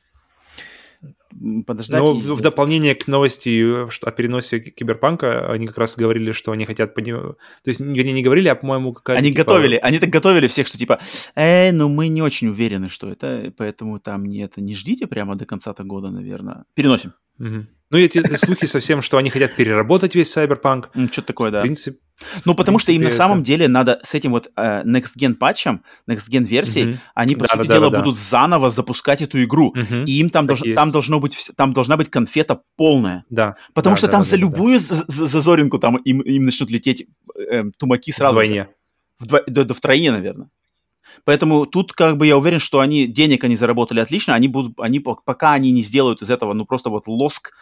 подождать. Но и... в дополнение к новости что, о переносе Киберпанка, они как раз говорили, что они хотят... По То есть, вернее, не говорили, а, по-моему, какая-то... Они типа... готовили, они так готовили всех, что типа, э, ну мы не очень уверены, что это, поэтому там не, это не ждите прямо до конца-то года, наверное. Переносим. Угу. Ну, эти слухи совсем, что они хотят переработать весь Cyberpunk. Что-то такое, да. В принципе, ну, потому принципе, что им на самом это... деле надо с этим вот uh, Next Gen патчем, Next Gen версией, mm-hmm. они, по да, сути да, дела, да, будут да. заново запускать эту игру. Mm-hmm. И им там, долж... там, должно быть, там должна быть конфета полная. Да. Потому да, что да, там да, за да, любую да. зазоринку там им, им начнут лететь э, тумаки сразу Вдвойне. Же. Вдво... Да, да, втройне, наверное. Поэтому тут как бы я уверен, что они денег они заработали отлично, они будут, они пока они не сделают из этого, ну просто вот лоск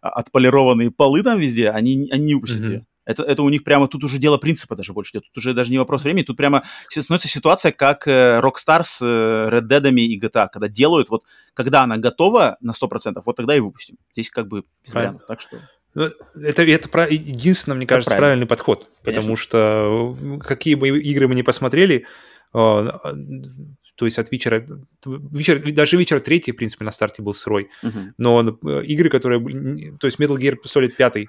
а, отполированные полы там везде, они, они не выпустят mm-hmm. ее. Это, это у них прямо, тут уже дело принципа даже больше идет. Тут уже даже не вопрос времени, тут прямо становится ситуация, как э, Rockstar с э, Red Dead и GTA, когда делают, вот, когда она готова на 100%, вот тогда и выпустим. Здесь как бы без вариантов, так что... Ну, это, это единственное, мне кажется, правильно. правильный подход. Конечно. Потому что какие бы игры мы не посмотрели, то есть от вечера, вечер, даже вечер третий, в принципе, на старте был сырой, uh-huh. но э, игры, которые, то есть Metal Gear Solid 5,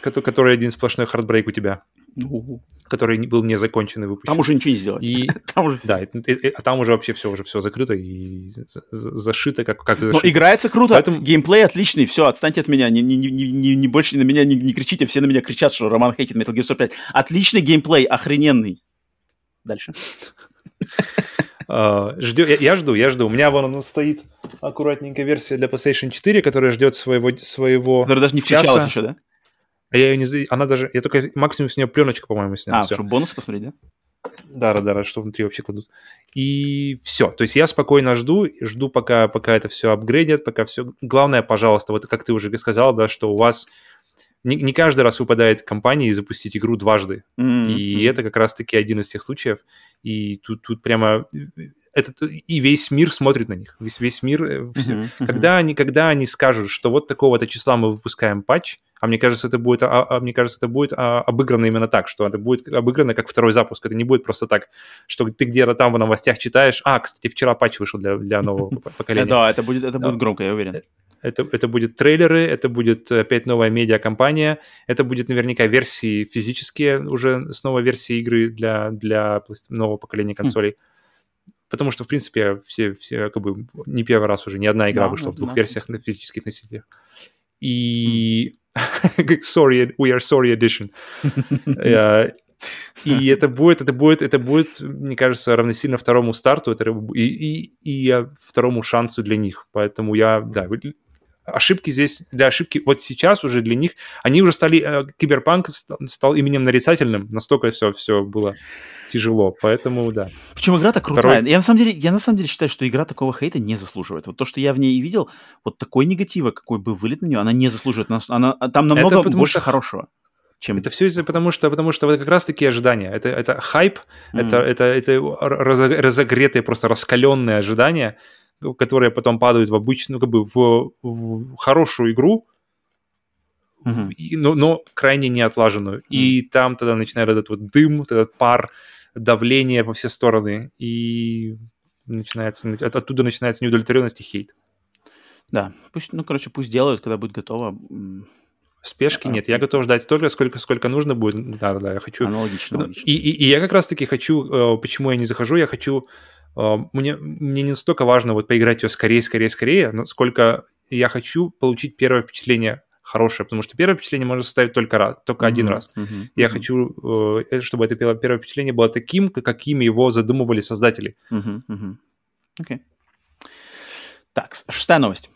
(clears throat) который один сплошной хардбрейк у тебя, uh-huh. который был не закончен и выпущен. Там уже ничего не сделать. И, (laughs) там уже да, и, и, а там уже вообще все, уже все закрыто и зашито, как, как зашито. Но играется круто, Поэтому... геймплей отличный, все, отстаньте от меня, не, не, не, не, не больше на меня не, не кричите, все на меня кричат, что Роман хейтит Metal Gear Solid 5. Отличный геймплей, охрененный. Дальше. (laughs) Uh, ждю, я, я жду, я жду. У меня вон он стоит аккуратненькая версия для PlayStation 4, которая ждет своего... своего которая даже не включалась часа. еще, да? А я ее не... Она даже... Я только максимум с нее пленочка, по-моему, снял. А, все. чтобы бонусы посмотреть, да? Да, да, да, что внутри вообще кладут. И все. То есть я спокойно жду, жду, пока, пока это все апгрейдят, пока все... Главное, пожалуйста, вот как ты уже сказал, да, что у вас не, не каждый раз выпадает компании запустить игру дважды. Mm-hmm. И это как раз-таки один из тех случаев. И тут, тут прямо этот, и весь мир смотрит на них. Весь, весь мир. Mm-hmm. Mm-hmm. Когда, они, когда они скажут, что вот такого-то числа мы выпускаем патч, а мне кажется, это будет, а, а, мне кажется, это будет а, обыграно именно так, что это будет обыграно как второй запуск. Это не будет просто так, что ты где-то там в новостях читаешь, а, кстати, вчера патч вышел для, для нового (laughs) поколения. Да, это будет, это будет громко, я уверен. Это, это будет трейлеры, это будет опять новая медиакомпания, это будет наверняка версии физические, уже снова версии игры для, для нового поколения хм. консолей. Хм. Потому что, в принципе, все, все как бы не первый раз уже ни одна игра да, вышла да, в двух да. версиях на физических носителях. И... (laughs) sorry, we are sorry edition. (laughs) Э, и это будет, это будет, это будет, мне кажется, равносильно второму старту это, и, и, и второму шансу для них. Поэтому я, да, ошибки здесь, для ошибки, вот сейчас уже для них, они уже стали, э, Киберпанк стал именем нарицательным, настолько все, все было тяжело, поэтому да. Причем игра-то крутая. Второй... Я на самом деле, я на самом деле считаю, что игра такого хейта не заслуживает. Вот то, что я в ней видел, вот такой негатива, какой был вылет на нее, она не заслуживает. Она, там намного Это больше что... хорошего. Чем... Это все из-за потому что потому что вот как раз таки ожидания. Это это хайп, mm. это это это разогретые просто раскаленные ожидания, которые потом падают в обычную, как бы в, в хорошую игру, mm-hmm. в, но, но крайне неотлаженную. Mm-hmm. И там тогда начинает этот вот дым, этот пар, давление во все стороны, и начинается, от, оттуда начинается неудовлетворенность и хейт. Да, пусть, ну, короче, пусть делают, когда будет готово. Спешки а, нет, я готов ждать только сколько, сколько нужно будет. Да, да, я хочу. Аналогично. аналогично. И, и, и я как раз-таки хочу, э, почему я не захожу, я хочу мне, мне не настолько важно вот поиграть ее скорее, скорее, скорее, насколько я хочу получить первое впечатление хорошее, потому что первое впечатление можно составить только раз, только mm-hmm. один раз. Mm-hmm. Я mm-hmm. хочу, э, чтобы это первое впечатление было таким, каким его задумывали создатели. Mm-hmm. Mm-hmm. Okay. Так, шестая новость.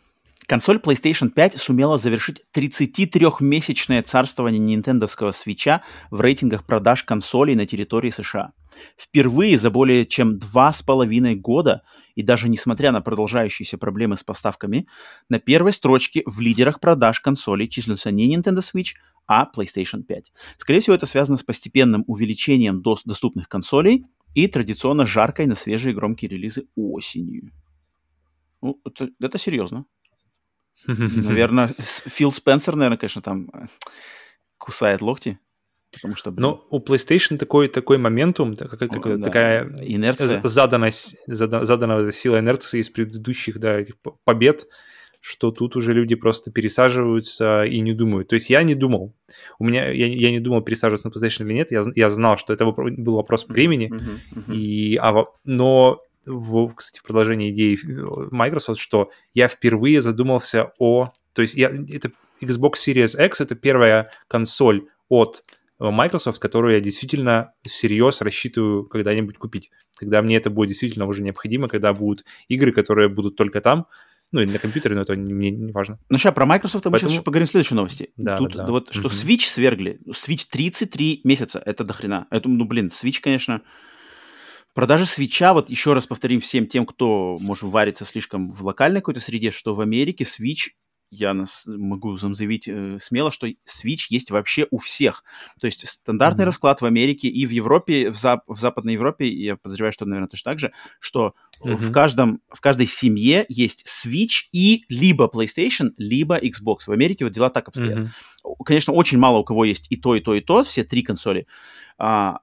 Консоль PlayStation 5 сумела завершить 33-месячное царствование нинтендовского свеча в рейтингах продаж консолей на территории США. Впервые за более чем два с половиной года, и даже несмотря на продолжающиеся проблемы с поставками, на первой строчке в лидерах продаж консолей числился не Nintendo Switch, а PlayStation 5. Скорее всего, это связано с постепенным увеличением дос- доступных консолей и традиционно жаркой на свежие громкие релизы осенью. Ну, это, это серьезно. (laughs) Наверное, Фил Спенсер, наверное, конечно, там э, кусает локти. Потому что, блин... Но у PlayStation такой, такой моментум, такая, О, да. такая инерция. Заданность, заданная сила инерции из предыдущих да, этих побед, что тут уже люди просто пересаживаются и не думают. То есть я не думал. У меня я, я не думал пересаживаться на PlayStation или нет. Я, я знал, что это был вопрос времени. Uh-huh, uh-huh. И, а, но в, кстати, в продолжении идеи Microsoft, что я впервые задумался о... То есть я, это Xbox Series X — это первая консоль от Microsoft, которую я действительно всерьез рассчитываю когда-нибудь купить. Когда мне это будет действительно уже необходимо, когда будут игры, которые будут только там, ну, и на компьютере, но это мне не важно. Ну, сейчас про Microsoft мы Поэтому... сейчас еще поговорим в следующей новости. Да, Тут да, вот, что mm-hmm. Switch свергли. Switch 33 месяца, это дохрена. Это, ну, блин, Switch, конечно... Продажи свеча, вот еще раз повторим всем тем, кто, может, варится слишком в локальной какой-то среде, что в Америке Switch я нас могу заявить э, смело, что Switch есть вообще у всех. То есть стандартный mm-hmm. расклад в Америке и в Европе, в, зап- в Западной Европе, я подозреваю, что, наверное, точно так же, что mm-hmm. в, каждом, в каждой семье есть Switch и либо PlayStation, либо Xbox. В Америке вот дела так обстоят. Mm-hmm. Конечно, очень мало у кого есть и то, и то, и то, все три консоли. А,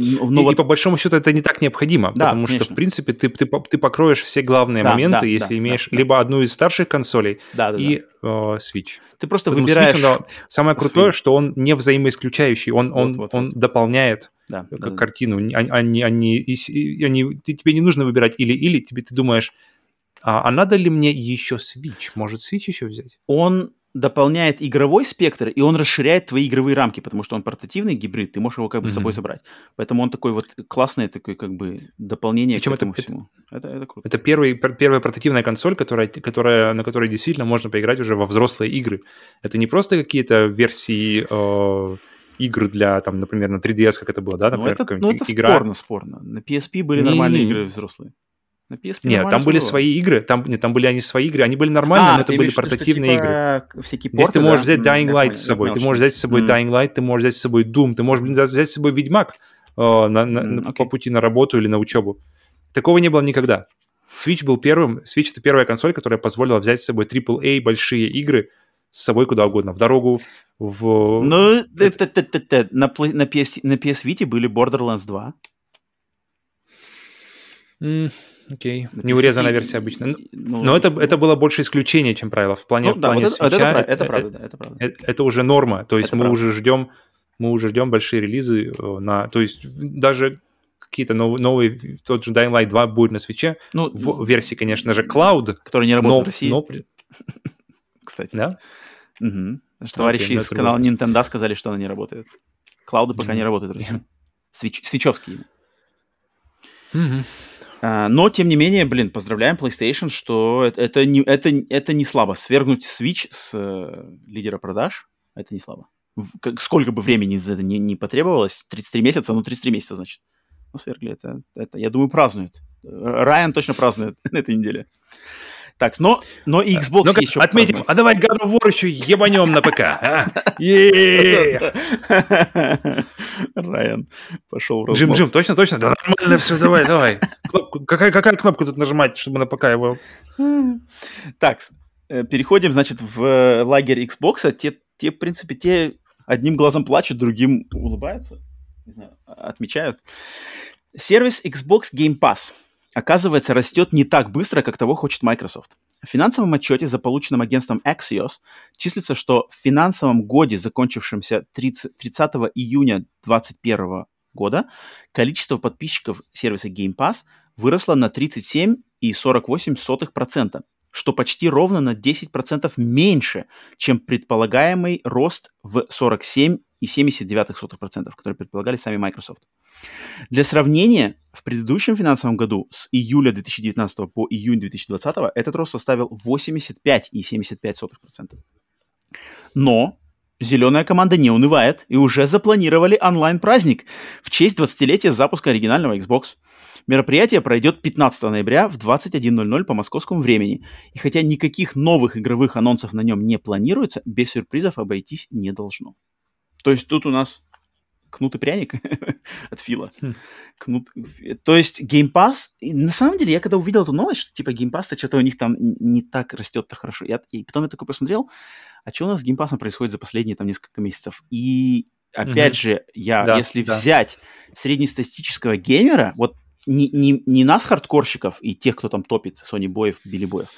ну, и, вот... и по большому счету это не так необходимо, да, потому конечно. что, в принципе, ты, ты, ты покроешь все главные да, моменты, да, если да, имеешь да, либо одну из старших консолей да, да, и да. Э, Switch. Ты просто Поэтому выбираешь... Switch, он, самое крутое, Switch. что он не взаимоисключающий, он, он, вот, вот, он вот. дополняет да, как да, картину. Они, они, они, они, тебе не нужно выбирать или-или, тебе ты думаешь, а, а надо ли мне еще Switch? Может, Switch еще взять? Он дополняет игровой спектр, и он расширяет твои игровые рамки, потому что он портативный гибрид, ты можешь его как бы mm-hmm. с собой забрать. Поэтому он такой вот классное такое как бы дополнение Причем к этому это, всему. Это, это, круто. Это первый, первая портативная консоль, которая, которая, на которой действительно можно поиграть уже во взрослые игры. Это не просто какие-то версии э, игр для, там, например, на 3DS, как это было, да? Например, ну, это, ну, это игра. спорно, спорно. На PSP были не, нормальные не, игры взрослые. На PSP Нет, там были было. свои игры, там, нет, там были они свои игры, они были нормальные, а, но это были портативные что, типа, игры. Всякие порты, Здесь ты можешь да? взять Dying Light с собой, ты можешь взять с собой mm. Dying Light, ты можешь взять с собой Doom, ты можешь, блин, взять с собой Ведьмак э, на, на, mm, okay. по пути на работу или на учебу. Такого не было никогда. Switch был первым, Switch это первая консоль, которая позволила взять с собой AAA большие игры с собой куда угодно, в дорогу, в... Ну, это... на, на, PS, на PS Vita были Borderlands 2. Mm. Окей. Okay. Неурезанная версия обычно. Ну, ну, Но это, это было больше исключение, чем правило. В плане, ну, да, в плане вот это, свеча, это, это, правда, да, это правда. Это, это уже норма. То есть это мы правда. уже ждем, мы уже ждем большие релизы э, на, то есть даже какие-то новые, новые, тот же Dying Light 2 будет на свече, ну, в версии, конечно же, Cloud. Который не работает но, в России. Но... (laughs) Кстати. Да? Угу. Товарищи okay, из канала Nintendo сказали, что она не работает. Клауды пока не работают в России. (laughs) Свеч... Свечевские. Mm-hmm. А, но, тем не менее, блин, поздравляем PlayStation, что это, не, это, это не слабо. Свергнуть Switch с э, лидера продаж, это не слабо. Как, сколько бы времени за это не, не потребовалось, 33 месяца, ну 33 месяца, значит. Ну, свергли, это, это, я думаю, празднует. Райан точно празднует (laughs) на этой неделе. Так, но, но и Xbox ну есть еще Отметим, а давай God of War еще ебанем на ПК. А? (laughs) Райан пошел в Джим, Джим, точно, точно? Да нормально все, давай, давай. Какая, какая кнопка тут нажимать, чтобы на ПК его... Так, э, переходим, значит, в э, лагерь Xbox. Те, те, в принципе, те одним глазом плачут, другим улыбаются. Не знаю, отмечают. Сервис Xbox Game Pass – оказывается, растет не так быстро, как того хочет Microsoft. В финансовом отчете, заполученном агентством Axios, числится, что в финансовом годе, закончившемся 30, 30 июня 2021 года, количество подписчиков сервиса Game Pass выросло на 37,48%, что почти ровно на 10% меньше, чем предполагаемый рост в 47,79%, который предполагали сами Microsoft. Для сравнения, в предыдущем финансовом году с июля 2019 по июнь 2020 этот рост составил 85,75%. Но зеленая команда не унывает и уже запланировали онлайн-праздник в честь 20-летия запуска оригинального Xbox. Мероприятие пройдет 15 ноября в 21.00 по московскому времени. И хотя никаких новых игровых анонсов на нем не планируется, без сюрпризов обойтись не должно. То есть тут у нас кнут и пряник (laughs) от Фила. Хм. Кнут... То есть Game Pass... на самом деле, я когда увидел эту новость, что типа Game Pass-то что-то у них там не так растет-то хорошо. Я... И потом я такой посмотрел, а что у нас с Game Pass происходит за последние там несколько месяцев? И опять угу. же, я, да, если да. взять среднестатистического геймера, вот не, не, не нас, хардкорщиков, и тех, кто там топит, Sony Боев, Билли Боев,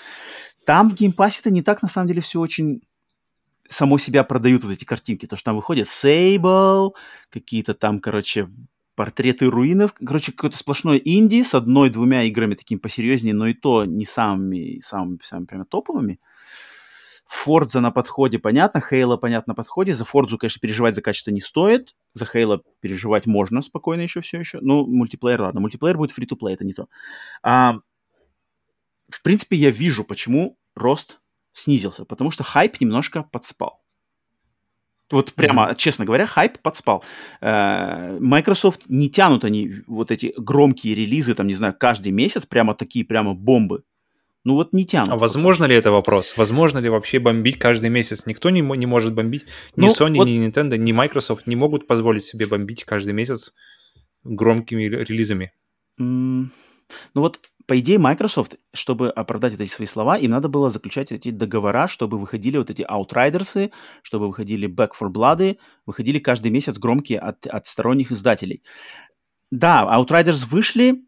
там в это не так, на самом деле, все очень само себя продают вот эти картинки, то, что там выходит Сейбл, какие-то там, короче, портреты руинов, короче, какое-то сплошное инди с одной-двумя играми такими посерьезнее, но и то не самыми, самыми, самыми прямо топовыми. Фордза на подходе, понятно, Хейла, понятно, на подходе. За Фордзу, конечно, переживать за качество не стоит. За Хейла переживать можно спокойно еще все еще. Ну, мультиплеер, ладно. Мультиплеер будет free-to-play, это не то. А, в принципе, я вижу, почему рост снизился, потому что хайп немножко подспал. Вот прямо, mm-hmm. честно говоря, хайп подспал. Э, Microsoft не тянут они вот эти громкие релизы, там, не знаю, каждый месяц, прямо такие прямо бомбы. Ну вот не тянут. А возможно ли это вопрос? Возможно ли вообще бомбить каждый месяц? Никто не, не может бомбить. Ни ну, Sony, вот... ни Nintendo, ни Microsoft не могут позволить себе бомбить каждый месяц громкими релизами. Mm, ну вот, по идее, Microsoft, чтобы оправдать эти свои слова, им надо было заключать эти договора, чтобы выходили вот эти Outriders, чтобы выходили Back for Blood, выходили каждый месяц громкие от, от сторонних издателей. Да, Outriders вышли,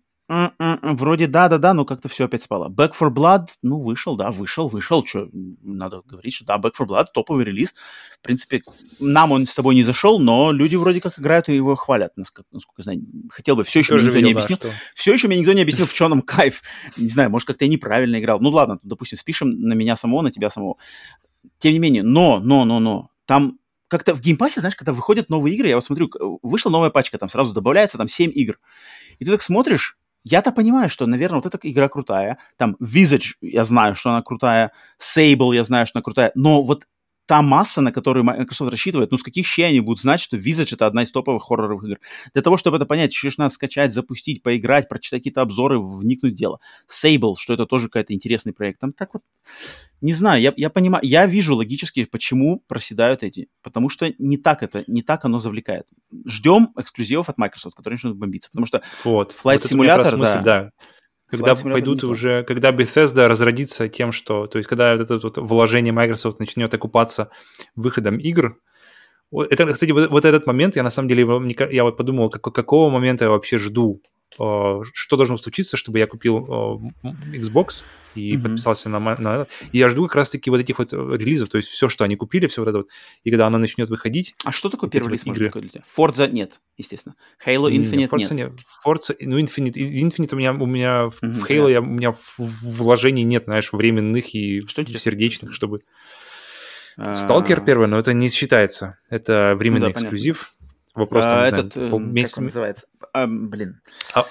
Вроде да-да-да, но как-то все опять спало. Back for Blood, ну, вышел, да, вышел, вышел. Что, надо говорить, что да, Back for Blood, топовый релиз. В принципе, нам он с тобой не зашел, но люди вроде как играют и его хвалят, насколько, насколько знаю. Хотел бы, все еще мне никто видел, не объяснил. Да, что... Все еще мне никто не объяснил, в чем там кайф. Не знаю, может, как-то я неправильно играл. Ну, ладно, допустим, спишем на меня самого, на тебя самого. Тем не менее, но, но, но, но, там как-то в Game Pass е, знаешь, когда выходят новые игры, я вот смотрю, вышла новая пачка, там сразу добавляется там 7 игр. И ты так смотришь, я-то понимаю, что, наверное, вот эта игра крутая. Там Visage, я знаю, что она крутая. Sable, я знаю, что она крутая. Но вот та масса, на которую Microsoft рассчитывает, ну, с каких щей они будут знать, что Visage — это одна из топовых хорроровых игр? Для того, чтобы это понять, еще надо скачать, запустить, поиграть, прочитать какие-то обзоры, вникнуть в дело. Sable, что это тоже какой-то интересный проект. Там так вот, не знаю, я, я понимаю, я вижу логически, почему проседают эти. Потому что не так это, не так оно завлекает. Ждем эксклюзивов от Microsoft, которые начнут бомбиться. Потому что вот, Flight вот Simulator, да, да когда пойдут уже, когда Bethesda разродится тем, что, то есть когда это вот вложение Microsoft начнет окупаться выходом игр, это, кстати, вот, вот этот момент, я на самом деле, я вот подумал, как, какого момента я вообще жду, э, что должно случиться, чтобы я купил э, Xbox, и mm-hmm. подписался на, на. И я жду как раз-таки вот этих вот э, релизов, то есть все, что они купили, все вот это вот. И когда она начнет выходить... А что такое первый релиз игры? для тебя? Forza нет, естественно. Halo Infinite Forza нет. нет. Forza, ну, Infinite, Infinite у меня, у меня mm-hmm, в Halo да. я, у меня вложений нет, знаешь, временных и что сердечных, чтобы... Сталкер а. первый, но это не считается. Это временный ну, да, эксклюзив. Вопрос там, а, этот, знаю, полмесяца. Как он называется? А, блин. А,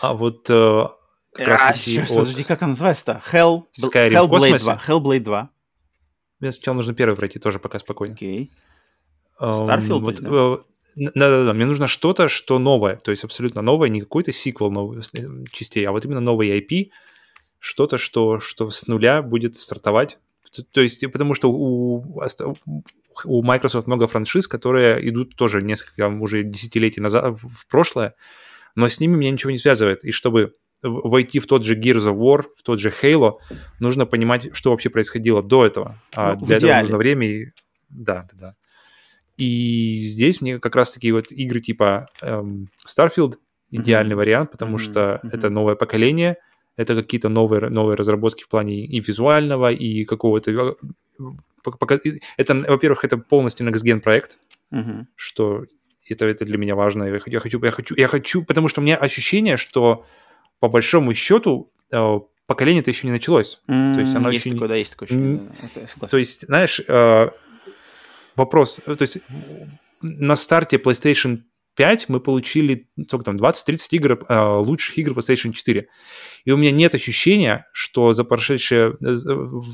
а вот э, как раз а, сейчас, от... подожди, как она называется-то? Hell... Skyrim Hellblade 2. Hellblade 2. Мне сначала нужно первый пройти, тоже пока спокойно. Окей. Okay. Starfield, вот, да? Да-да-да, мне нужно что-то, что новое, то есть абсолютно новое, не какой-то сиквел новых э, частей, а вот именно новый IP, что-то, что, что с нуля будет стартовать. То есть, потому что у, у Microsoft много франшиз, которые идут тоже несколько уже десятилетий назад, в прошлое, но с ними меня ничего не связывает. И чтобы войти в тот же Gears of War, в тот же Halo, нужно понимать, что вообще происходило до этого. А ну, для этого нужно время и... Да, да, да. И здесь мне как раз-таки вот игры типа эм, Starfield идеальный mm-hmm. вариант, потому mm-hmm. что mm-hmm. это новое поколение, это какие-то новые, новые разработки в плане и визуального, и какого-то... Э, это, во-первых, это полностью next gen проект, mm-hmm. что это, это для меня важно. Я хочу, я хочу, я хочу, потому что у меня ощущение, что по большому счету э, поколение-то еще не началось. Mm, то есть оно есть еще такое, да, есть такое ощущение. Mm, то есть, знаешь, э, вопрос, то есть на старте PlayStation 5 мы получили, сколько там, 20-30 игр, э, лучших игр PlayStation 4. И у меня нет ощущения, что за прошедшее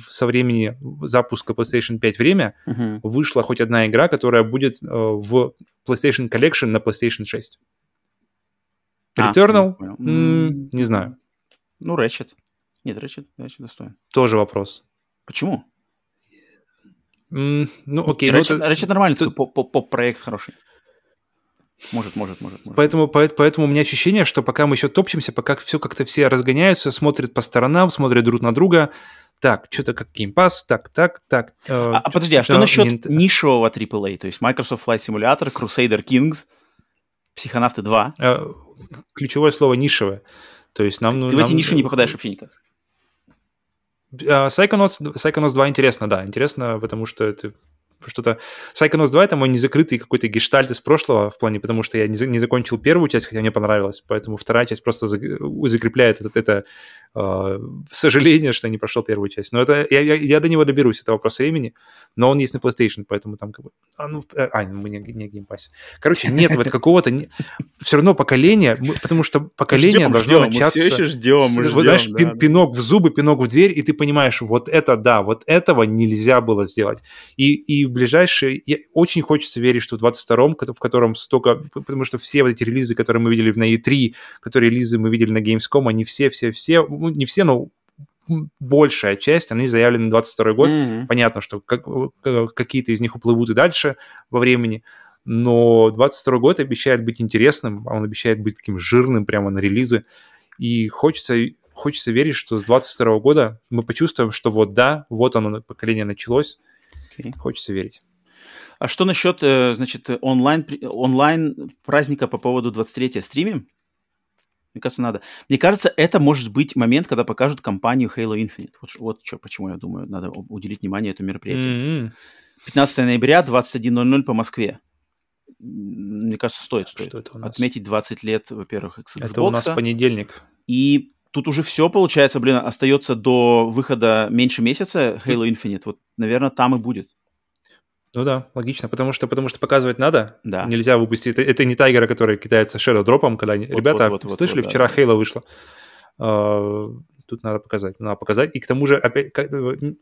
со времени запуска PlayStation 5 время uh-huh. вышла хоть одна игра, которая будет в PlayStation Collection на PlayStation 6. А, Returnal? А, м- не знаю. Ну, Ratchet. Нет, Ratchet, Ratchet достоин. Тоже вопрос. Почему? М- ну, окей. Ratchet, ну, это... Ratchet нормальный, Тут... поп-проект хороший. Может, может, может. может. Поэтому, поэтому у меня ощущение, что пока мы еще топчемся, пока все как-то все разгоняются, смотрят по сторонам, смотрят друг на друга, так, что-то как Game Pass, так, так, так. Э, а, а подожди, а что насчет Nint... нишевого AAA? То есть Microsoft Flight Simulator, Crusader Kings, Психонавты 2? ключевое слово нишевое. То есть нам... Ты нам... в эти ниши не попадаешь вообще никак? Uh, Psychonauts, Psychonauts 2 интересно, да, интересно, потому что это что-то... Psychonauts 2 — это мой незакрытый какой-то гештальт из прошлого в плане, потому что я не, не закончил первую часть, хотя мне понравилось, поэтому вторая часть просто закрепляет это, это э, сожаление, что я не прошел первую часть. Но это я, я, я до него доберусь, это вопрос времени, но он есть на PlayStation, поэтому там как бы... А, ну, э, а мы не, не геймпассе. Короче, нет вот какого-то... Не, все равно поколение, мы, потому что поколение ждем, должно ждем, начаться... Мы все еще ждем, мы ждем, знаешь, да, пин, да. пинок в зубы, пинок в дверь, и ты понимаешь, вот это да, вот этого нельзя было сделать. И, и в ближайшие... Я, очень хочется верить, что в 22-м, в котором столько... Потому что все вот эти релизы, которые мы видели на E3, которые релизы мы видели на Gamescom, они все-все-все... Ну, не все, но большая часть, они заявлены на 22 год. Mm-hmm. Понятно, что как, какие-то из них уплывут и дальше во времени, но 22 год обещает быть интересным, он обещает быть таким жирным прямо на релизы, и хочется, хочется верить, что с 22 года мы почувствуем, что вот да, вот оно, поколение началось, okay. хочется верить. А что насчет, э, значит, онлайн, онлайн праздника по поводу 23-я стримим? Мне кажется, надо. Мне кажется, это может быть момент, когда покажут компанию Halo Infinite. Вот, вот что, почему я думаю, надо уделить внимание этому мероприятию. Mm-hmm. 15 ноября, 21.00 по Москве. Мне кажется, стоит, стоит. Что это у нас? Отметить 20 лет, во-первых, Xbox. Это у нас понедельник. И тут уже все, получается, блин, остается до выхода меньше месяца Halo Infinite. Вот, наверное, там и будет. Ну да, логично, потому что, потому что показывать надо. Да. Нельзя выпустить. Это, это не Тайгера, который кидается Shadow дропом, когда вот, ребята, вот, вот, слышали, вот, вчера да. Хейла вышло. Uh, тут надо показать, надо показать. И к тому же, опять, как,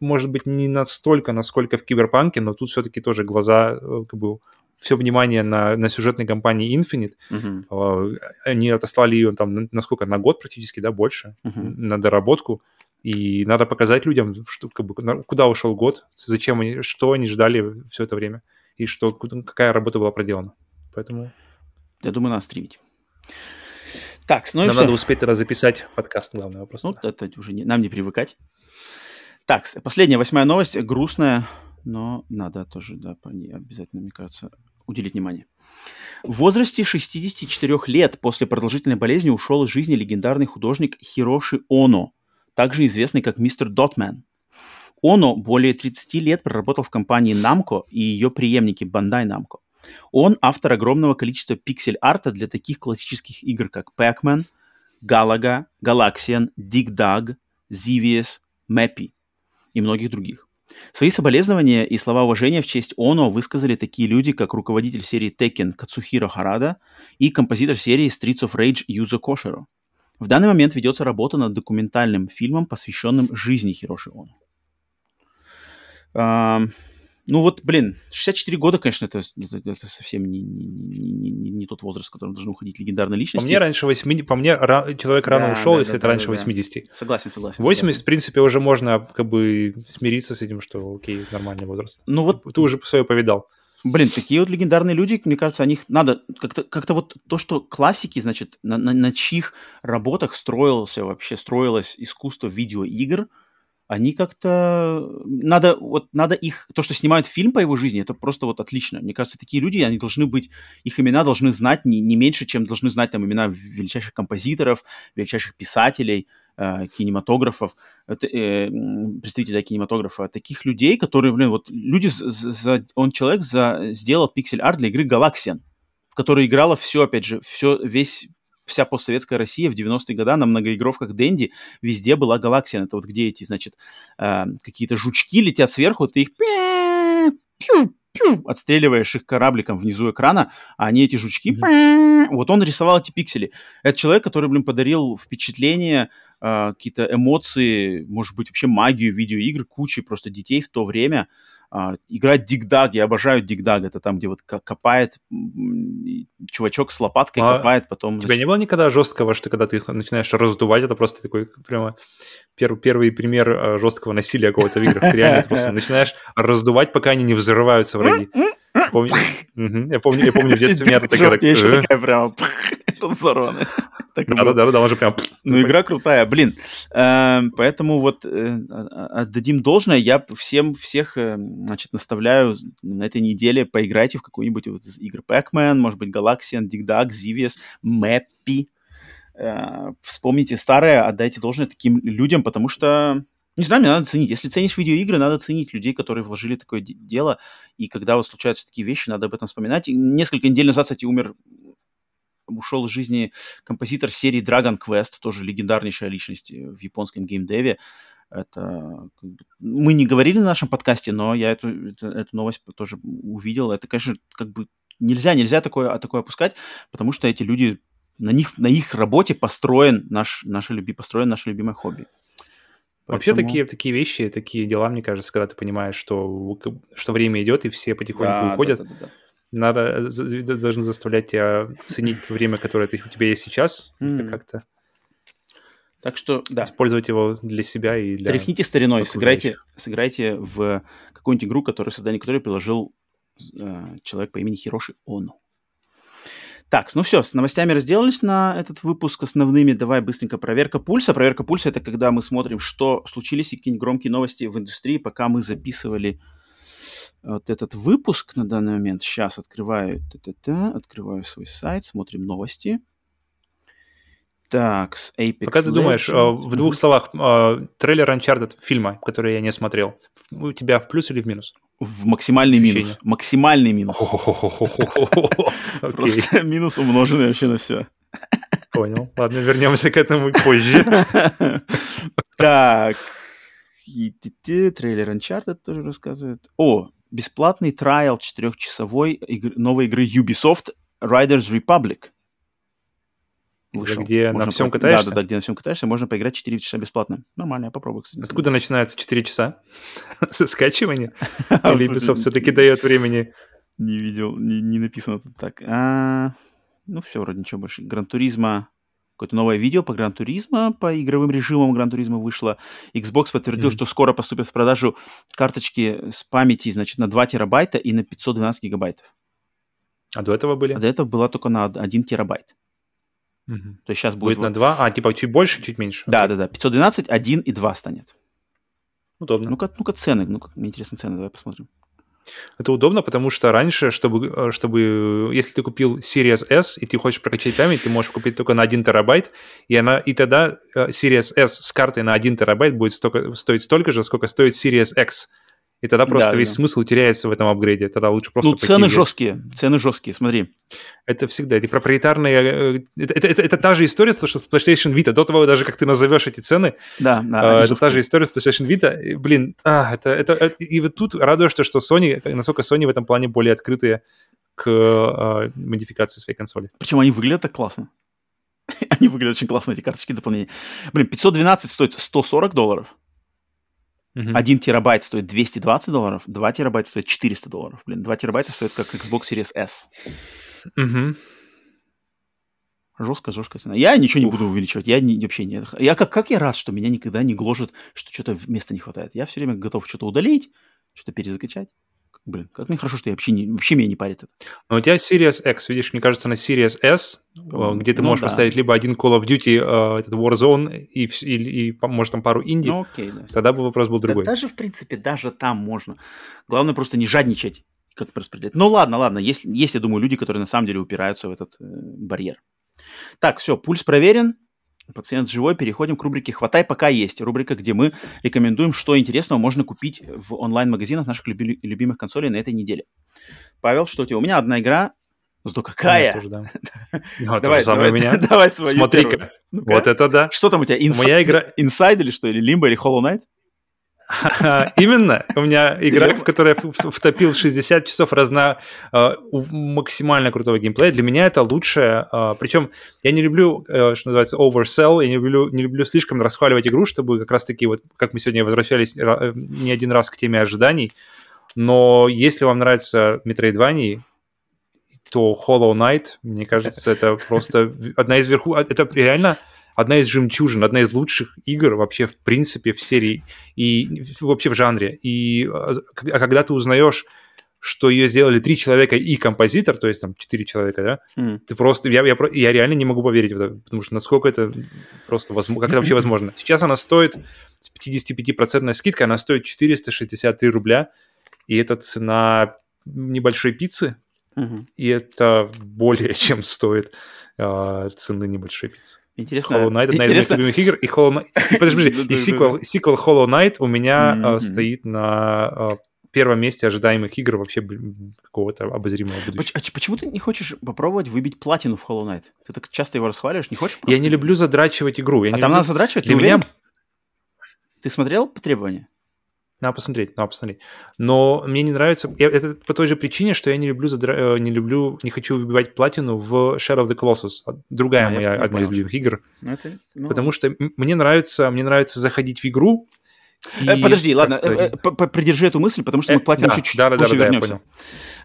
может быть, не настолько, насколько в Киберпанке, но тут все-таки тоже глаза, э, как бы, все внимание на, на сюжетной кампании Infinite. Uh-huh. Uh, они отослали ее там, насколько, на год практически, да, больше, uh-huh. на доработку. И надо показать людям, что, как бы, куда ушел год, зачем они, что они ждали все это время, и что, какая работа была проделана. Поэтому... Я думаю, надо стримить. Так, ну Нам надо успеть тогда записать подкаст, главный вопрос. Ну, это уже не, нам не привыкать. Так, последняя, восьмая новость, грустная, но надо тоже, да, по ней обязательно, мне кажется, уделить внимание. В возрасте 64 лет после продолжительной болезни ушел из жизни легендарный художник Хироши Оно – также известный как мистер Дотмен. Оно более 30 лет проработал в компании Namco и ее преемники Bandai Namco. Он автор огромного количества пиксель-арта для таких классических игр, как Pac-Man, Galaga, Galaxian, Dig Dug, Zivius, Mappy и многих других. Свои соболезнования и слова уважения в честь Оно высказали такие люди, как руководитель серии Tekken Кацухиро Харада и композитор серии Streets of Rage Юзо Кошеро. В данный момент ведется работа над документальным фильмом, посвященным жизни Хироши Оно. Ну вот, блин, 64 года, конечно, это, это, это совсем не, не, не, не, не тот возраст, в котором должны уходить легендарные личности. По мне раньше 80, по мне ра, человек рано да, ушел, да, если да, это да, раньше да, 80. Согласен, согласен. 80, согласен. в принципе, уже можно как бы смириться с этим, что окей, нормальный возраст. Ну вот... Ты уже свое повидал. Блин, такие вот легендарные люди, мне кажется, о них надо как-то как вот то, что классики, значит, на, на, на чьих работах строился вообще, строилось искусство видеоигр, они как-то... Надо, вот, надо их... То, что снимают фильм по его жизни, это просто вот отлично. Мне кажется, такие люди, они должны быть... Их имена должны знать не, не меньше, чем должны знать там имена величайших композиторов, величайших писателей, э, кинематографов, э, представителей кинематографа. Таких людей, которые, блин, вот люди... За, он человек за, сделал пиксель-арт для игры Galaxian, в которой играло все, опять же, все, весь вся постсоветская Россия в 90-е годы на многоигровках Дэнди везде была галаксия. Это вот где эти, значит, э, какие-то жучки летят сверху, ты их отстреливаешь их корабликом внизу экрана, а они эти жучки, вот он рисовал эти пиксели. Это человек, который, блин, подарил впечатление, э, какие-то эмоции, может быть, вообще магию видеоигр кучи просто детей в то время играть дигдаг, я обожаю дигдаг, это там, где вот копает чувачок с лопаткой, а копает, потом... У тебя не было никогда жесткого, что когда ты начинаешь раздувать, это просто такой прямо пер, первый пример а, жесткого насилия какого-то в играх. Ты реально просто (laughs) начинаешь раздувать, пока они не взрываются враги. Помню, я помню, я помню в детстве у меня такая... такая прямо взорванная. Да, да, да, уже прям... Ну, игра крутая, блин. Эм, поэтому вот э, отдадим должное. Я всем всех, э, значит, наставляю на этой неделе поиграйте в какую-нибудь из игр Pac-Man, может быть, Galaxian, Dig Dug, Zivius, Mappy. Э, вспомните старое, отдайте должное таким людям, потому что не знаю, мне надо ценить. Если ценишь видеоигры, надо ценить людей, которые вложили такое дело. И когда вот случаются такие вещи, надо об этом вспоминать. И несколько недель назад, кстати, умер ушел из жизни композитор серии Dragon Quest, тоже легендарнейшая личность в японском геймдеве. Это мы не говорили на нашем подкасте, но я эту, эту, эту новость тоже увидел. Это, конечно, как бы нельзя, нельзя такое, такое опускать, потому что эти люди на них, на их работе построен наш, наше люби, построен наше любимое хобби. Поэтому... Вообще такие, такие вещи, такие дела, мне кажется, когда ты понимаешь, что, что время идет, и все потихоньку да, уходят, да, да, да, да надо, должны заставлять тебя ценить время, которое ты, у тебя есть сейчас, mm. как-то. Так что, да. Использовать его для себя и для Тряхните стариной, сыграйте, сыграйте в какую-нибудь игру, которую, создание которой приложил э, человек по имени Хироши Оно. Так, ну все, с новостями разделались на этот выпуск основными. Давай быстренько проверка пульса. Проверка пульса — это когда мы смотрим, что случились и какие-нибудь громкие новости в индустрии, пока мы записывали вот этот выпуск на данный момент. Сейчас открываю, т -т -т, открываю свой сайт, смотрим новости. Так, с Apex Пока ты думаешь, Legends. в двух словах, трейлер Uncharted фильма, который я не смотрел, у тебя в плюс или в минус? В максимальный Ощущение. минус. Максимальный минус. Просто (laughs) минус умноженный вообще на все. Понял. Ладно, вернемся к этому позже. (laughs) Так. Трейлер Uncharted тоже рассказывает. О, бесплатный трайл четырехчасовой новой игры Ubisoft Riders Republic вышел. Где можно на всем по... катаешься? Да, да, да, где на всем катаешься, можно поиграть 4 часа бесплатно. Нормально, я попробую, кстати. Откуда начинается 4 часа? (laughs) Со скачивания? (laughs) Или Ubisoft все-таки дает времени? Не видел, не, не написано тут так. А, ну, все, вроде ничего больше. Гран-туризма, какое-то новое видео по Гран-туризма, по игровым режимам Гран-туризма вышло. Xbox подтвердил, mm-hmm. что скоро поступят в продажу карточки с памяти, значит, на 2 терабайта и на 512 гигабайтов. А до этого были? А до этого была только на 1 терабайт. Угу. То есть сейчас будет... Будет на 2? А, типа чуть больше, чуть меньше? Да, okay. да, да. 512, 1 и 2 станет. Удобно. Ну-ка, ну-ка цены, ну-ка, мне интересны цены, давай посмотрим. Это удобно, потому что раньше, чтобы, э, чтобы, если ты купил Series S и ты хочешь прокачать память, ты можешь купить только на 1 терабайт, и, она, и тогда э, Series S с картой на 1 терабайт будет столько, стоить столько же, сколько стоит Series X. И тогда просто да, весь да. смысл теряется в этом апгрейде. Тогда лучше просто... Ну, цены жесткие, цены жесткие, смотри. Это всегда, эти проприетарные... Э, это, это, это, это та же история, что с PlayStation Vita. До того даже, как ты назовешь эти цены, да, да, э, это та же история с PlayStation Vita. И, блин, а, это, это, это... И вот тут радуешь, что, что Sony, насколько Sony в этом плане более открытые к э, модификации своей консоли. Причем они выглядят так классно. (laughs) они выглядят очень классно, эти карточки дополнения. Блин, 512 стоит 140 долларов. Угу. 1 терабайт стоит 220 долларов, 2 терабайта стоит 400 долларов. Блин, 2 терабайта стоит как Xbox Series S. Угу. Жестко, жестко цена. Я ничего не буду увеличивать. Я не, вообще не... Я как, как я рад, что меня никогда не гложет, что что-то места не хватает. Я все время готов что-то удалить, что-то перезакачать. Блин, как мне хорошо, что я вообще, не, вообще меня не парит это. Но у тебя Series X, видишь, мне кажется, на Series S, где ты ну, можешь да. поставить либо один Call of Duty, uh, этот Warzone, и, и, и, может, там пару инди, ну, окей, да. тогда бы вопрос был другой. Да, даже, в принципе, даже там можно. Главное просто не жадничать, как распределять. Ну, ладно, ладно, есть, есть, я думаю, люди, которые на самом деле упираются в этот э, барьер. Так, все, пульс проверен, Пациент живой. Переходим к рубрике «Хватай, пока есть». Рубрика, где мы рекомендуем, что интересного можно купить в онлайн-магазинах наших люби- любимых консолей на этой неделе. Павел, что у тебя? У меня одна игра. Зато какая? Тоже, да. (laughs) Ну, (laughs) давай, давай, у меня. (laughs) давай свою Смотри-ка. Вот это да. Что там у тебя? Инс... Моя игра... Inside или что? Или Limbo, или Hollow Knight? (laughs) Именно. У меня игра, в которой я втопил 60 часов разно э, максимально крутого геймплея. Для меня это лучшее. Э, причем я не люблю, э, что называется, oversell. Я не люблю, не люблю слишком расхваливать игру, чтобы как раз-таки, вот как мы сегодня возвращались не один раз к теме ожиданий. Но если вам нравится Metroidvania, то Hollow Knight, мне кажется, это просто одна из верху... Это реально одна из жемчужин, одна из лучших игр вообще в принципе в серии и вообще в жанре. И а, а когда ты узнаешь, что ее сделали три человека и композитор, то есть там четыре человека, да, mm. ты просто, я, я, я реально не могу поверить в это, потому что насколько это просто возможно, как это вообще (laughs) возможно. Сейчас она стоит, с 55% скидкой, она стоит 463 рубля, и это цена небольшой пиццы, mm-hmm. и это более чем стоит э, цены небольшой пиццы. Интересно. Hollow Knight одна из моих любимых игр. И, Hollow Knight... (laughs) и, подожди, и сиквел, сиквел Hollow Knight у меня mm-hmm. стоит на uh, первом месте ожидаемых игр вообще какого-то обозримого будущего. А почему ты не хочешь попробовать выбить платину в Hollow Knight? Ты так часто его расхваливаешь, не хочешь? Я не люблю задрачивать игру. Я а там люблю... надо задрачивать? Для меня... Ты смотрел требования? Надо посмотреть, надо посмотреть. Но мне не нравится... Я, это по той же причине, что я не люблю, задра... Э, не люблю, не хочу выбивать платину в Shadow of the Colossus. Другая а, моя, одна из любимых игр. Ну, это, ну... Потому что мне нравится, мне нравится заходить в игру, и, э, Подожди, ладно, э, придержи эту мысль, потому что мы к платину чуть-чуть да, да, позже да, вернемся.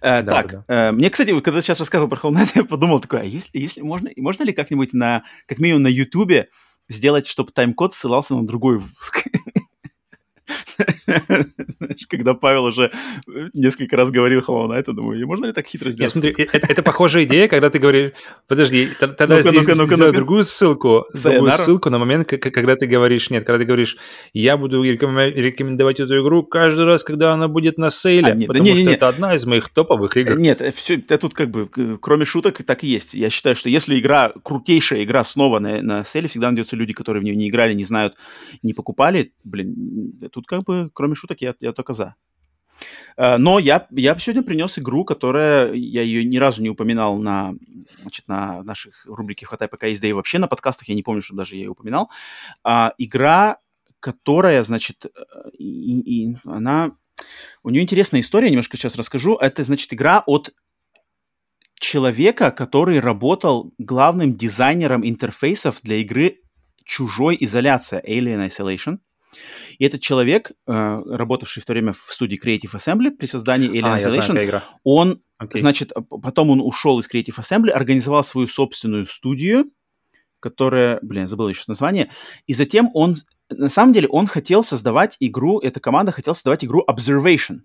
Да, так, да, да. Мне, кстати, когда ты сейчас рассказывал про Hollow Knight, (laughs) я подумал такой, а если, если можно, можно ли как-нибудь на, как минимум на Ютубе сделать, чтобы тайм-код ссылался на другой выпуск. (laughs) (laughs) Знаешь, когда Павел уже э, несколько раз говорил Hollow Knight, я думаю, можно ли так хитро сделать? Смотри, это, это похожая идея, когда ты говоришь, подожди, тогда ну здесь ну ну другую ссылку, другую ссылку на момент, когда ты говоришь, нет, когда ты говоришь, я буду рекомендовать эту игру каждый раз, когда она будет на сейле, а, нет, потому да, не, что не, это одна из моих топовых игр. Нет, э, все, это тут как бы, кроме шуток, так и есть. Я считаю, что если игра, крутейшая игра снова на, на сейле, всегда найдется люди, которые в нее не играли, не знают, не покупали, блин, тут как бы, кроме шуток, я, я только за. Э, но я, я сегодня принес игру, которая, я ее ни разу не упоминал на, значит, на наших рубрике «Хватай пока есть», да и вообще на подкастах, я не помню, что даже я ее упоминал. А, игра, которая, значит, э, и, и она... У нее интересная история, немножко сейчас расскажу. Это, значит, игра от человека, который работал главным дизайнером интерфейсов для игры «Чужой изоляция» Alien Isolation. И этот человек, э, работавший в то время в студии Creative Assembly при создании Alien а, Isolation, он, okay. значит, потом он ушел из Creative Assembly, организовал свою собственную студию, которая, блин, забыл еще название, и затем он, на самом деле, он хотел создавать игру, эта команда хотела создавать игру Observation.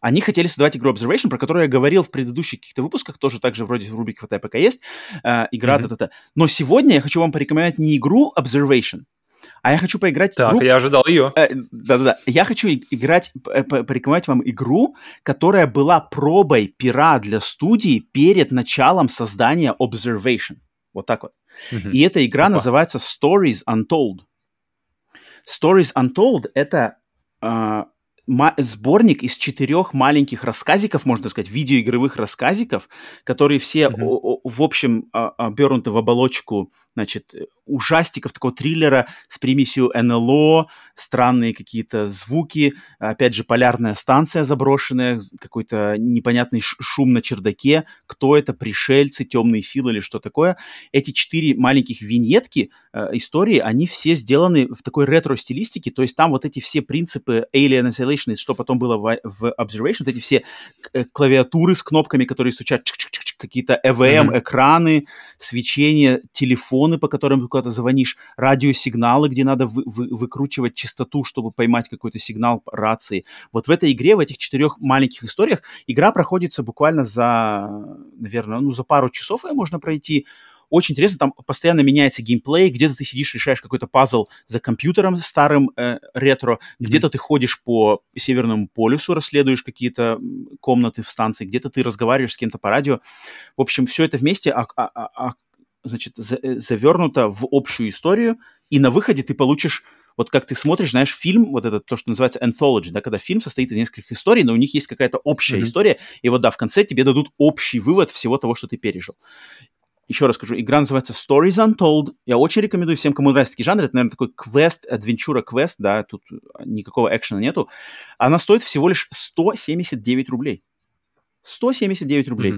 Они хотели создавать игру Observation, про которую я говорил в предыдущих каких-то выпусках, тоже также вроде в рубрике «Хватай, пока есть», э, игра mm-hmm. та-та-та. Но сегодня я хочу вам порекомендовать не игру Observation, а я хочу поиграть... Так, игру... я ожидал ее. Э, да-да-да. Я хочу играть, э, порекомендовать вам игру, которая была пробой пера для студии перед началом создания Observation. Вот так вот. Угу. И эта игра Опа. называется Stories Untold. Stories Untold — это э, сборник из четырех маленьких рассказиков, можно сказать, видеоигровых рассказиков, которые все, mm-hmm. в общем, а, обернуты в оболочку, значит, ужастиков, такого триллера с примесью НЛО, странные какие-то звуки, опять же, полярная станция заброшенная, какой-то непонятный шум на чердаке, кто это, пришельцы, темные силы или что такое. Эти четыре маленьких виньетки э, истории, они все сделаны в такой ретро-стилистике, то есть там вот эти все принципы Alien Isolation, что потом было в, в Observation, вот эти все э, клавиатуры с кнопками, которые стучат, какие-то EVM-экраны, mm-hmm. свечение, телефоны, по которым куда-то звонишь, радиосигналы, где надо вы, вы, выкручивать частоту, чтобы поймать какой-то сигнал рации. Вот в этой игре, в этих четырех маленьких историях, игра проходится буквально за, наверное, ну, за пару часов ее можно пройти. Очень интересно, там постоянно меняется геймплей, где-то ты сидишь, решаешь какой-то пазл за компьютером старым э, ретро, mm-hmm. где-то ты ходишь по Северному полюсу, расследуешь какие-то комнаты в станции, где-то ты разговариваешь с кем-то по радио. В общем, все это вместе а, а, а, значит, э, завернуто в общую историю, и на выходе ты получишь вот как ты смотришь, знаешь, фильм, вот это то, что называется anthology, да, когда фильм состоит из нескольких историй, но у них есть какая-то общая mm-hmm. история, и вот да, в конце тебе дадут общий вывод всего того, что ты пережил. Еще раз скажу, игра называется Stories Untold. Я очень рекомендую всем, кому нравится такой жанр. Это, наверное, такой квест, адвенчура квест, да, тут никакого экшена нету. Она стоит всего лишь 179 рублей. 179 рублей.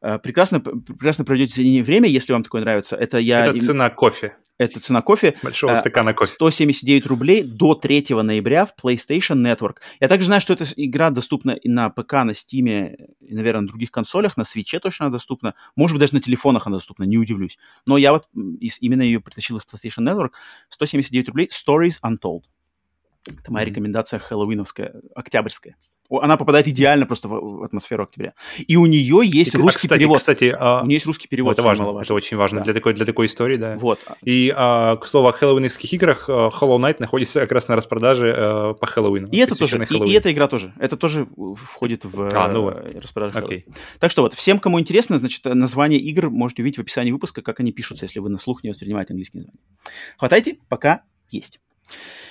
Mm-hmm. Прекрасно, прекрасно проведете время, если вам такое нравится. Это я... Это цена кофе. Это цена кофе. Большого а, стакана кофе. 179 рублей до 3 ноября в PlayStation Network. Я также знаю, что эта игра доступна и на ПК, на Steam, и, наверное, на других консолях, на Свече точно она доступна. Может быть, даже на телефонах она доступна, не удивлюсь. Но я вот из, именно ее притащил из PlayStation Network. 179 рублей. Stories Untold. Это моя рекомендация хэллоуиновская, октябрьская. Она попадает идеально просто в, атмосферу октября. И у нее есть и, русский а, кстати, перевод. Кстати, а... у нее есть русский перевод. Это важно, это очень важно да. для, такой, для такой истории, да. Вот. И, а, к слову, о хэллоуинских играх, а, Hollow Knight находится как раз на распродаже а, по Хэллоуину. И это тоже, и, и эта игра тоже. Это тоже входит в а, ну вот. распродажу okay. Так что вот, всем, кому интересно, значит, название игр можете увидеть в описании выпуска, как они пишутся, если вы на слух не воспринимаете английские названия. Хватайте, пока есть.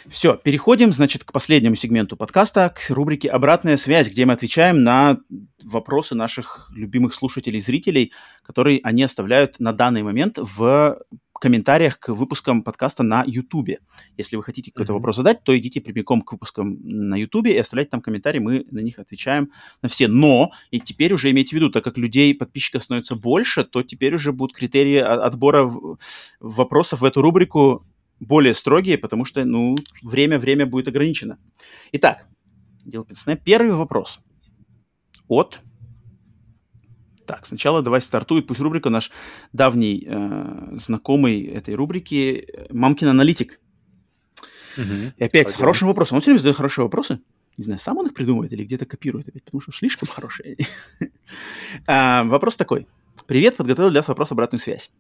Все, переходим, значит, к последнему сегменту подкаста, к рубрике «Обратная связь», где мы отвечаем на вопросы наших любимых слушателей и зрителей, которые они оставляют на данный момент в комментариях к выпускам подкаста на YouTube. Если вы хотите какой-то mm-hmm. вопрос задать, то идите прямиком к выпускам на YouTube и оставляйте там комментарии, мы на них отвечаем на все. Но, и теперь уже имейте в виду, так как людей, подписчиков становится больше, то теперь уже будут критерии отбора вопросов в эту рубрику более строгие, потому что, ну, время-время будет ограничено. Итак, дело 15. Первый вопрос от... Так, сначала давай стартует, пусть рубрика наш давний э, знакомый этой рубрики «Мамкин аналитик». Угу. И опять Пойдем. с хорошим вопросом. Он все время задает хорошие вопросы. Не знаю, сам он их придумывает или где-то копирует опять, потому что слишком хорошие. (laughs) а, вопрос такой. Привет, подготовил для вас вопрос обратную связь.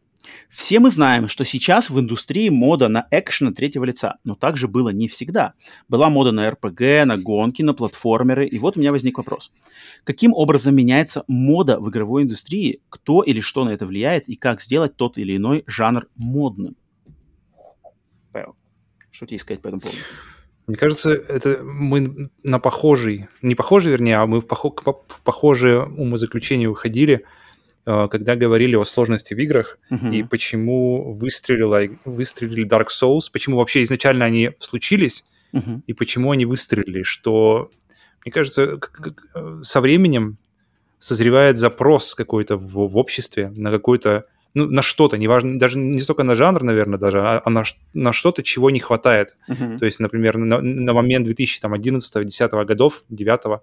Все мы знаем, что сейчас в индустрии мода на экшен третьего лица, но так же было не всегда. Была мода на РПГ, на гонки, на платформеры, и вот у меня возник вопрос. Каким образом меняется мода в игровой индустрии, кто или что на это влияет, и как сделать тот или иной жанр модным? Павел, что тебе сказать по этому поводу? Мне кажется, это мы на похожий, не похожий, вернее, а мы в, похо, в похожие умозаключения уходили – Э, когда говорили о сложности в играх uh-huh. и почему выстрелила, выстрелили Dark Souls, почему вообще изначально они случились uh-huh. и почему они выстрелили, что, мне кажется, со временем созревает запрос какой-то в, в обществе на какой-то, ну, на что-то, неважно, даже не столько на жанр, наверное, даже, а, а на, на что-то, чего не хватает. Uh-huh. То есть, например, на, на момент 2011-2010 годов, 9 Э,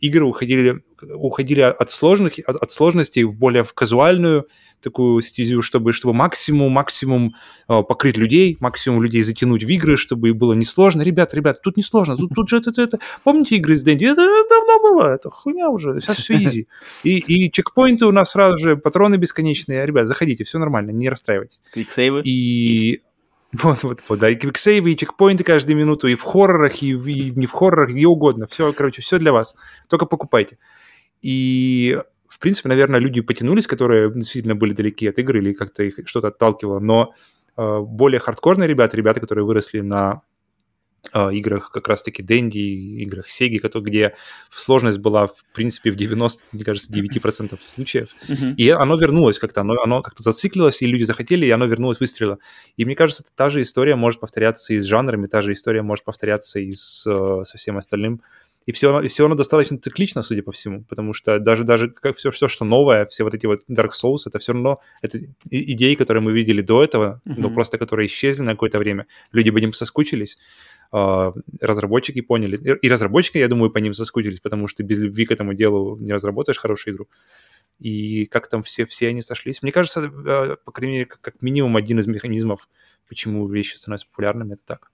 игры уходили, уходили от, сложных, от, от сложностей в более в казуальную такую стезю, чтобы, чтобы максимум, максимум э, покрыть людей, максимум людей затянуть в игры, чтобы было несложно. Ребята, ребята, тут несложно, тут, тут же это, это, это... Помните игры с Дэнди? Это, это давно было, это хуйня уже, сейчас все изи. И, и чекпоинты у нас сразу же, патроны бесконечные. Ребят, заходите, все нормально, не расстраивайтесь. Квиксейвы? И... (laughs) Вот, вот, вот, да, и квиксейвы, и чекпоинты каждую минуту, и в хоррорах, и, в, и не в хоррорах, где угодно. Все, короче, все для вас. Только покупайте. И, в принципе, наверное, люди потянулись, которые действительно были далеки от игры или как-то их что-то отталкивало, но э, более хардкорные ребята, ребята, которые выросли на играх как раз-таки Дэнди, играх Сеги, где сложность была, в принципе, в 90, мне кажется, 9% случаев. Uh-huh. И оно вернулось как-то, оно, оно как-то зациклилось, и люди захотели, и оно вернулось, выстрелило. И мне кажется, та же история может повторяться и с жанрами, та же история может повторяться и с, э, со всем остальным. И все, и все оно достаточно циклично, судя по всему, потому что даже, даже как все, все, что новое, все вот эти вот Dark Souls, это все равно это идеи, которые мы видели до этого, uh-huh. но просто которые исчезли на какое-то время. Люди бы ним соскучились. А, разработчики поняли. И разработчики, я думаю, по ним соскучились, потому что без любви к этому делу не разработаешь хорошую игру. И как там все, все они сошлись. Мне кажется, а, по крайней мере, как минимум один из механизмов, почему вещи становятся популярными, это так.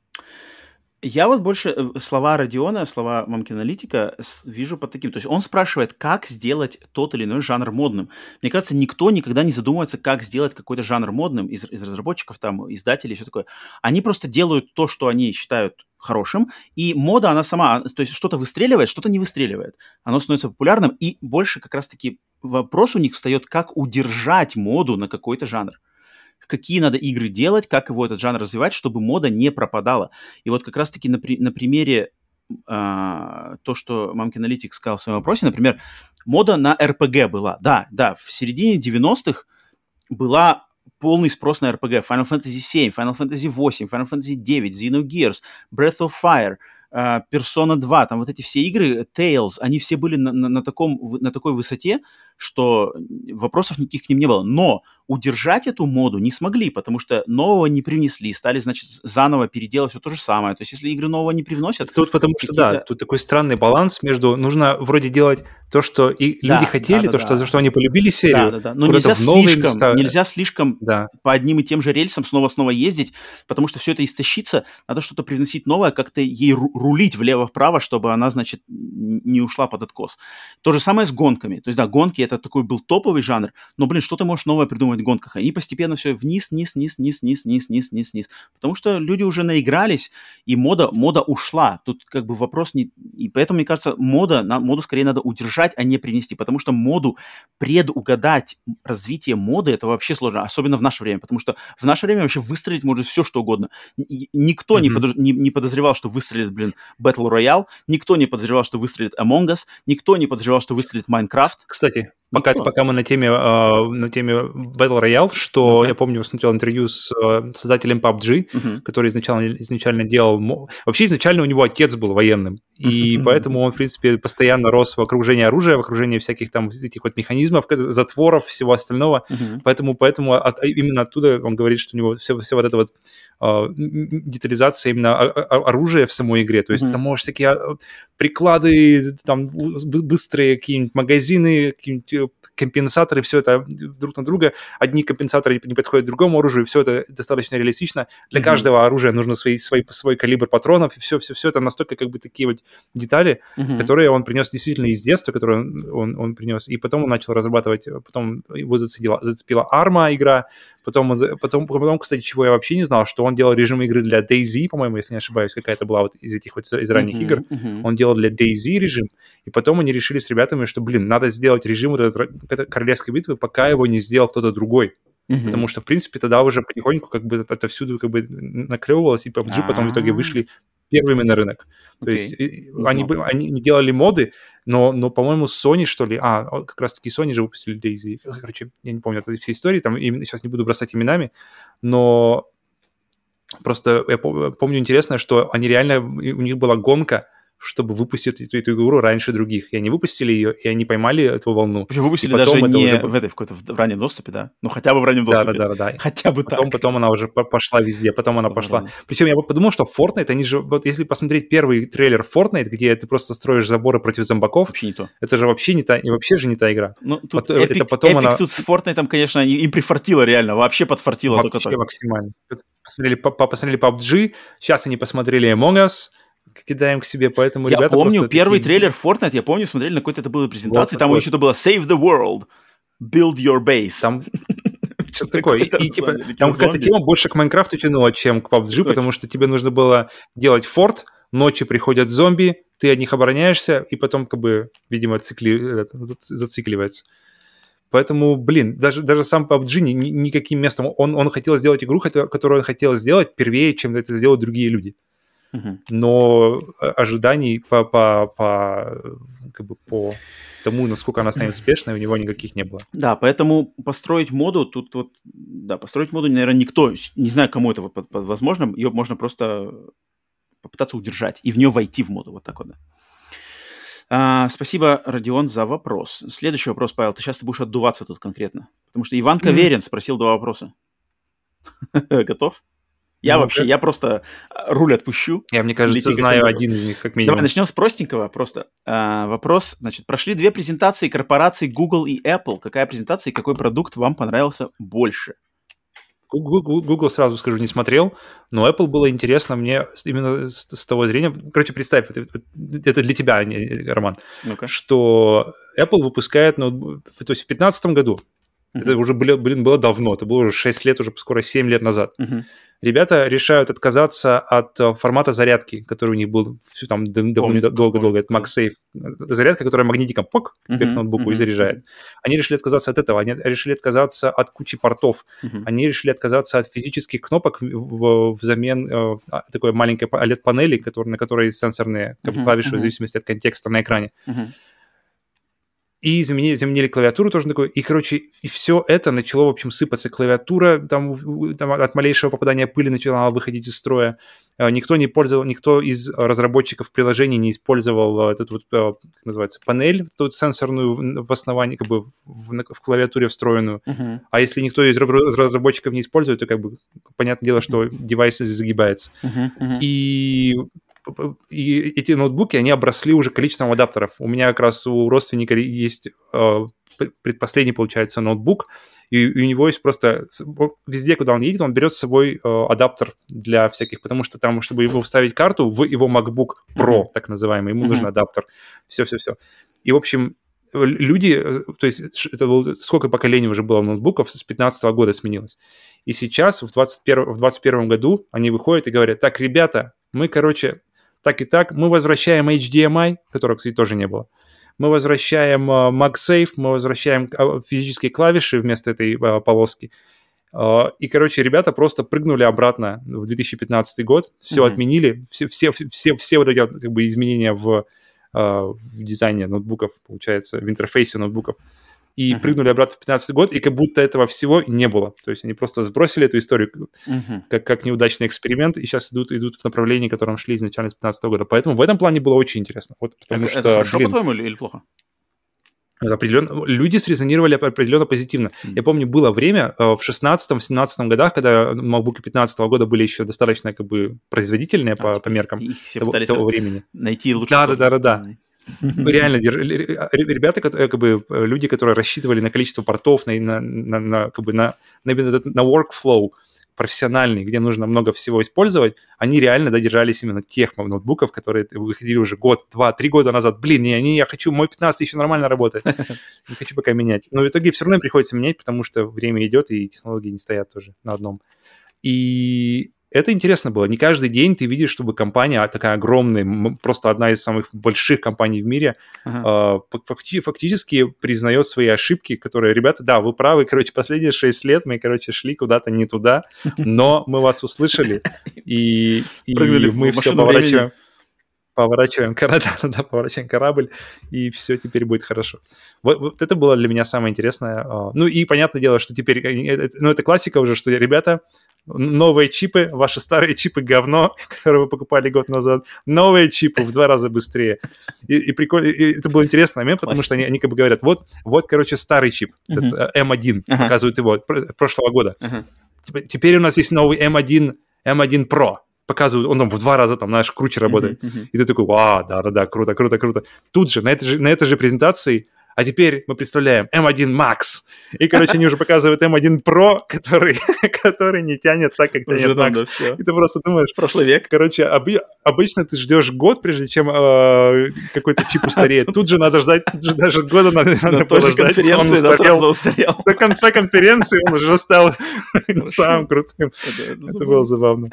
Я вот больше э, слова Родиона, слова мамки аналитика вижу под таким. То есть он спрашивает, как сделать тот или иной жанр модным. Мне кажется, никто никогда не задумывается, как сделать какой-то жанр модным из, из разработчиков, там, издателей, все такое. Они просто делают то, что они считают хорошим, и мода, она сама, то есть что-то выстреливает, что-то не выстреливает. Оно становится популярным, и больше как раз-таки вопрос у них встает, как удержать моду на какой-то жанр какие надо игры делать, как его этот жанр развивать, чтобы мода не пропадала. И вот как раз-таки на, при, на примере а, то, что Мамкин Аналитик сказал в своем вопросе, например, мода на RPG была. Да, да, в середине 90-х была полный спрос на RPG. Final Fantasy VII, Final Fantasy VIII, Final Fantasy IX, Xenogears, Breath of Fire, Persona 2, там вот эти все игры, Tales, они все были на, на, на, таком, на такой высоте, что вопросов никаких к ним не было. Но удержать эту моду не смогли, потому что нового не привнесли, стали, значит, заново переделать все то же самое. То есть, если игры нового не привносят... Тут потому что, да, тут такой странный баланс между... Нужно вроде делать то, что и да, люди хотели, да, да, то, что, за что они полюбили серию. Да, да, да. Но нельзя слишком, места... нельзя слишком да. по одним и тем же рельсам снова-снова ездить, потому что все это истощится, надо что-то привносить новое, как-то ей рулить влево-вправо, чтобы она, значит, не ушла под откос. То же самое с гонками. То есть, да, гонки это такой был топовый жанр, но, блин, что ты можешь новое придумать в гонках? Они постепенно все вниз, вниз, вниз, вниз, вниз, вниз, вниз, вниз, вниз. Потому что люди уже наигрались, и мода, мода ушла. Тут как бы вопрос не... И поэтому, мне кажется, мода, на, моду скорее надо удержать, а не принести, потому что моду предугадать развитие моды, это вообще сложно, особенно в наше время, потому что в наше время вообще выстрелить может все, что угодно. Никто mm-hmm. не, подоз... не, не подозревал, что выстрелит, блин, Battle Royale, никто не подозревал, что выстрелит Among Us, никто не подозревал, что выстрелит Minecraft. Кстати, Пока, пока мы на теме, э, на теме Battle Royale, что uh-huh. я помню, смотрел интервью с э, создателем PUBG, uh-huh. который изначально, изначально делал... Вообще изначально у него отец был военным, и uh-huh. поэтому он, в принципе, постоянно рос в окружении оружия, в окружении всяких там этих вот механизмов, затворов, всего остального. Uh-huh. Поэтому, поэтому от, именно оттуда он говорит, что у него все, все вот это вот э, детализация именно оружия в самой игре. То есть uh-huh. там можешь всякие приклады, там быстрые какие-нибудь магазины, какие-нибудь компенсаторы, все это друг на друга. Одни компенсаторы не подходят другому оружию, все это достаточно реалистично. Для mm-hmm. каждого оружия нужно свой, свой, свой калибр патронов, и все, все, все это настолько как бы такие вот детали, mm-hmm. которые он принес действительно из детства, которые он, он, он принес. И потом он начал разрабатывать, потом его зацепила, зацепила арма игра, Потом, потом, потом, кстати, чего я вообще не знал, что он делал режим игры для DayZ, по-моему, если не ошибаюсь, какая-то была вот из этих вот из ранних uh-huh, игр. Uh-huh. Он делал для DayZ режим, и потом они решили с ребятами, что, блин, надо сделать режим вот этой королевской битвы, пока его не сделал кто-то другой. Uh-huh. Потому что, в принципе, тогда уже потихоньку как бы это, всюду как бы наклевывалось, и PUBG А-а-а. потом в итоге вышли первыми на рынок. То okay. есть они, они не делали моды, но, но по-моему, Sony, что ли, а, как раз-таки Sony же выпустили Daisy. Короче, я не помню это все истории, там именно, сейчас не буду бросать именами, но просто я помню интересно, что они реально, у них была гонка, чтобы выпустить эту, эту игру раньше других. И они выпустили ее, и они поймали эту волну. Уже выпустили даже не уже... в этой, какой-то в раннем доступе, да? Ну, хотя бы в раннем доступе. Да, да, да. да. Хотя бы потом, так. Потом она уже пошла везде, потом она пошла. Да. Причем я подумал, что Fortnite, они же, вот если посмотреть первый трейлер Fortnite, где ты просто строишь заборы против зомбаков, вообще не то. Это же вообще не та, и вообще же не та игра. Ну, тут вот, Epic, это потом Epic она... тут с Fortnite, конечно, им прифартило реально, вообще подфартило. Вообще только максимально. Посмотрели, посмотрели PUBG, сейчас они посмотрели Among Us, кидаем к себе, поэтому Я помню первый такие... трейлер Fortnite, я помню, смотрели на какой-то это было презентации, вот, там вот. еще это было Save the World, Build Your Base. Там (laughs) что такое. И, и типа, там какая-то тема больше к Майнкрафту тянула, чем к PUBG, потому что тебе нужно было делать форт, ночью приходят зомби, ты от них обороняешься, и потом, как бы, видимо, цикли... Зацикливается. Поэтому, блин, даже, даже сам PUBG ни, ни, никаким местом... Он, он хотел сделать игру, которую он хотел сделать первее, чем это сделают другие люди но ожиданий по, по, по, как бы по тому, насколько она станет успешной, у него никаких не было. Да, поэтому построить моду, тут вот, да, построить моду, наверное, никто, не знаю, кому это возможно, ее можно просто попытаться удержать и в нее войти в моду, вот так вот, да. А, спасибо, Родион, за вопрос. Следующий вопрос, Павел, ты сейчас ты будешь отдуваться тут конкретно, потому что Иван Каверин спросил два вопроса. (laughs) Готов? Я ну, вообще, как... я просто а, руль отпущу. Я, мне кажется, знаю один из них, как минимум. Давай начнем с простенького просто. А, вопрос, значит, прошли две презентации корпораций Google и Apple. Какая презентация и какой продукт вам понравился больше? Google, Google, сразу скажу, не смотрел, но Apple было интересно мне именно с, с того зрения. Короче, представь, это, это для тебя, Роман, ну что Apple выпускает ноутбук, то есть в 2015 году, uh-huh. это уже, блин, было давно, это было уже 6 лет, уже скоро 7 лет назад. Uh-huh ребята решают отказаться от э, формата зарядки, который у них был там долго-долго, это MagSafe. Зарядка, которая магнитиком пок тебе uh-huh, к ноутбуку uh-huh. и заряжает. Они решили отказаться от этого, они решили отказаться от кучи портов, uh-huh. они решили отказаться от физических кнопок в, взамен э, а, такой маленькой OLED-панели, который, на которой сенсорные uh-huh, клавиши uh-huh. в зависимости от контекста на экране. Uh-huh и заменили, заменили клавиатуру тоже такой, и, короче, и все это начало, в общем, сыпаться. Клавиатура там, там от малейшего попадания пыли начала выходить из строя. Э, никто не пользовал, никто из разработчиков приложений не использовал э, эту вот, э, как называется, панель, эту вот сенсорную в основании, как бы в, в клавиатуре встроенную. Uh-huh. А если никто из разработчиков не использует, то как бы понятное дело, что девайс загибается. Uh-huh. Uh-huh. И и эти ноутбуки, они обросли уже количеством адаптеров. У меня как раз у родственника есть э, предпоследний, получается, ноутбук, и у него есть просто везде, куда он едет, он берет с собой э, адаптер для всяких, потому что там, чтобы его вставить карту в его MacBook Pro, mm-hmm. так называемый, ему mm-hmm. нужен адаптер. Все-все-все. И, в общем, люди, э, то есть это было, сколько поколений уже было ноутбуков, с 15 года сменилось. И сейчас, в 21, в 21 году, они выходят и говорят, так, ребята, мы, короче, так и так. Мы возвращаем HDMI, которого, кстати, тоже не было. Мы возвращаем uh, MagSafe, мы возвращаем uh, физические клавиши вместо этой uh, полоски. И, короче, ребята просто прыгнули обратно в 2015 год, все mm-hmm. отменили, все, все, все, все вот эти как бы изменения в, в дизайне ноутбуков, получается, в интерфейсе ноутбуков и uh-huh. прыгнули обратно в 15 год, и как будто этого всего не было. То есть они просто сбросили эту историю uh-huh. как, как неудачный эксперимент, и сейчас идут, идут в направлении, которым шли изначально с 15 года. Поэтому в этом плане было очень интересно. Вот, потому это, что, это хорошо, блин, по-твоему, или плохо? Определенно, люди срезонировали определенно позитивно. Mm. Я помню, было время э, в 16-17 годах, когда MacBook 15 года были еще достаточно как бы производительные а, по, по меркам того, того времени. Найти лучше. Да, да, да, да, да. Реально, ребята, как бы люди, которые рассчитывали на количество портов, на, на, на, на как бы на, на, на workflow, профессиональный, где нужно много всего использовать, они реально додержались именно тех ноутбуков, которые выходили уже год, два, три года назад. Блин, не, не, я хочу, мой 15 еще нормально работает. (laughs) Не хочу пока менять. Но в итоге все равно приходится менять, потому что время идет, и технологии не стоят тоже на одном. И это интересно было. Не каждый день ты видишь, чтобы компания такая огромная, просто одна из самых больших компаний в мире, ага. э, факти- фактически признает свои ошибки, которые, ребята, да, вы правы, короче, последние шесть лет мы, короче, шли куда-то не туда, но мы вас услышали, и, и мы все поворачиваем. Поворачиваем корабль, (laughs) да, поворачиваем корабль, и все теперь будет хорошо. Вот, вот это было для меня самое интересное. А, ну и понятное дело, что теперь, э, ну это классика уже, что ребята, новые чипы, ваши старые чипы говно, (laughs) которые вы покупали год назад, новые чипы в два раза быстрее. И, и прикольно, и это был интересный момент, потому что они, они как бы говорят, вот, вот, короче, старый чип, uh-huh. этот, M1, uh-huh. показывают его прошлого года. Uh-huh. Теперь у нас есть новый M1, M1 Pro, показывают, он там в два раза, там, знаешь, круче работает. Uh-huh, uh-huh. И ты такой, вау, да-да-да, круто, круто, круто. Тут же, на этой же, на этой же презентации а теперь мы представляем M1 Max. И, короче, они уже показывают M1 Pro, который, (laughs) который не тянет так, как тянет Max. И ты просто думаешь... Прошлый век. Короче, об, обычно ты ждешь год, прежде чем э, какой-то чип (laughs) устареет. Тут же надо ждать, тут же даже года надо, надо подождать. Он устарел. устарел. До конца конференции он уже стал (laughs) самым крутым. Это было забавно.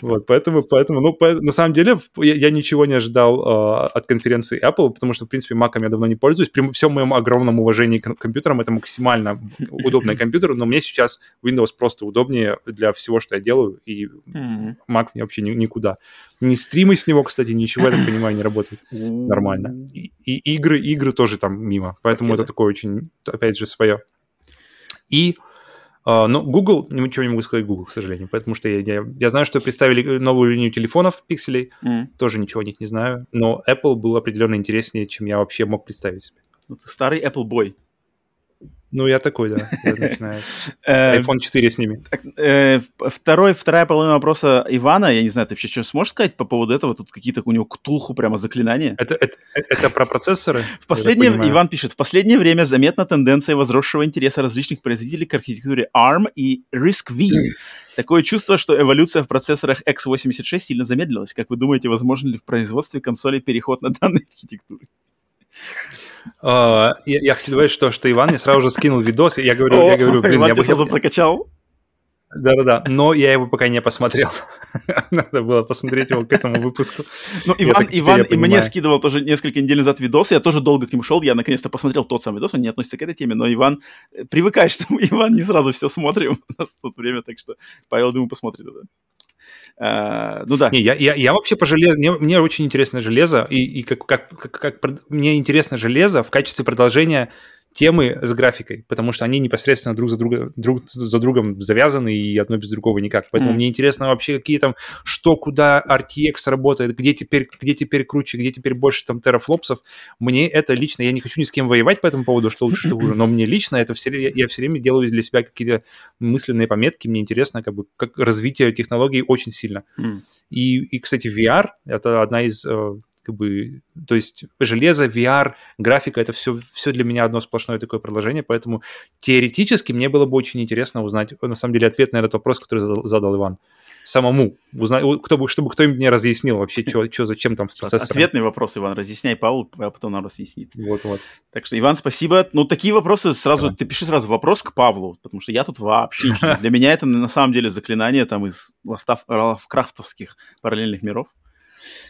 Вот, поэтому, поэтому, ну, на самом деле, я ничего не ожидал э, от конференции Apple, потому что, в принципе, Mac я давно не пользуюсь. При всем моем огромном уважении к компьютерам, это максимально (laughs) удобный компьютер, но мне сейчас Windows просто удобнее для всего, что я делаю, и Mac мне вообще никуда. Ни стримы с него, кстати, ничего, я так понимаю, не работает нормально. И, и игры, игры тоже там мимо. Поэтому okay, это да. такое очень, опять же, свое. И Uh, но Google, ничего не могу сказать Google, к сожалению, потому что я, я, я знаю, что представили новую линию телефонов, пикселей, mm. тоже ничего о них не знаю, но Apple был определенно интереснее, чем я вообще мог представить себе. Ну, ты старый Apple Boy. Ну, я такой, да. Я (laughs) начинаю. Э, iPhone 4 с ними. Э, второй, вторая половина вопроса Ивана. Я не знаю, ты вообще что сможешь сказать по поводу этого? Тут какие-то у него ктулху прямо заклинания. Это, это, это про процессоры? (laughs) В последнее, Иван пишет, в последнее время заметна тенденция возросшего интереса различных производителей к архитектуре ARM и RISC-V. Такое чувство, что эволюция в процессорах x86 сильно замедлилась. Как вы думаете, возможно ли в производстве консолей переход на данные архитектуры? Uh, я, я хочу добавить, что, что Иван мне сразу же скинул видос, я говорю, О, я говорю, блин, Иван я бы... сразу прокачал? Да-да-да, но я его пока не посмотрел. (laughs) Надо было посмотреть его к этому выпуску. Ну, Иван, Иван и мне скидывал тоже несколько недель назад видос, я тоже долго к нему шел, я наконец-то посмотрел тот самый видос, он не относится к этой теме, но Иван, э, привыкай, (laughs) что мы, Иван, не сразу все смотрим (laughs) у нас тут время, так что Павел, думаю, посмотрит это. Uh, ну да. Не, я, я, я вообще по железу, мне, мне очень интересно железо, и, и как, как, как, как мне интересно железо в качестве продолжения темы с графикой, потому что они непосредственно друг за, друга, друг за другом завязаны, и одно без другого никак. Поэтому mm. мне интересно вообще, какие там, что, куда RTX работает, где теперь, где теперь круче, где теперь больше там терафлопсов. Мне это лично, я не хочу ни с кем воевать по этому поводу, что лучше, что хуже, но мне лично это все, я, я все время делаю для себя какие-то мысленные пометки, мне интересно как бы как развитие технологий очень сильно. Mm. И, и, кстати, VR — это одна из э, как бы, то есть железо, VR, графика, это все, все для меня одно сплошное такое продолжение, поэтому теоретически мне было бы очень интересно узнать, на самом деле, ответ на этот вопрос, который задал, задал Иван самому узнать, кто бы, чтобы кто-нибудь мне разъяснил вообще, что, что зачем там с процессором. Ответный вопрос, Иван, разъясняй, Павел, а потом нам разъяснит. Вот-вот. Так что, Иван, спасибо. Ну, такие вопросы сразу, да. ты пиши сразу вопрос к Павлу, потому что я тут вообще. (laughs) Для меня это на самом деле заклинание там из лавкрафтовских параллельных миров.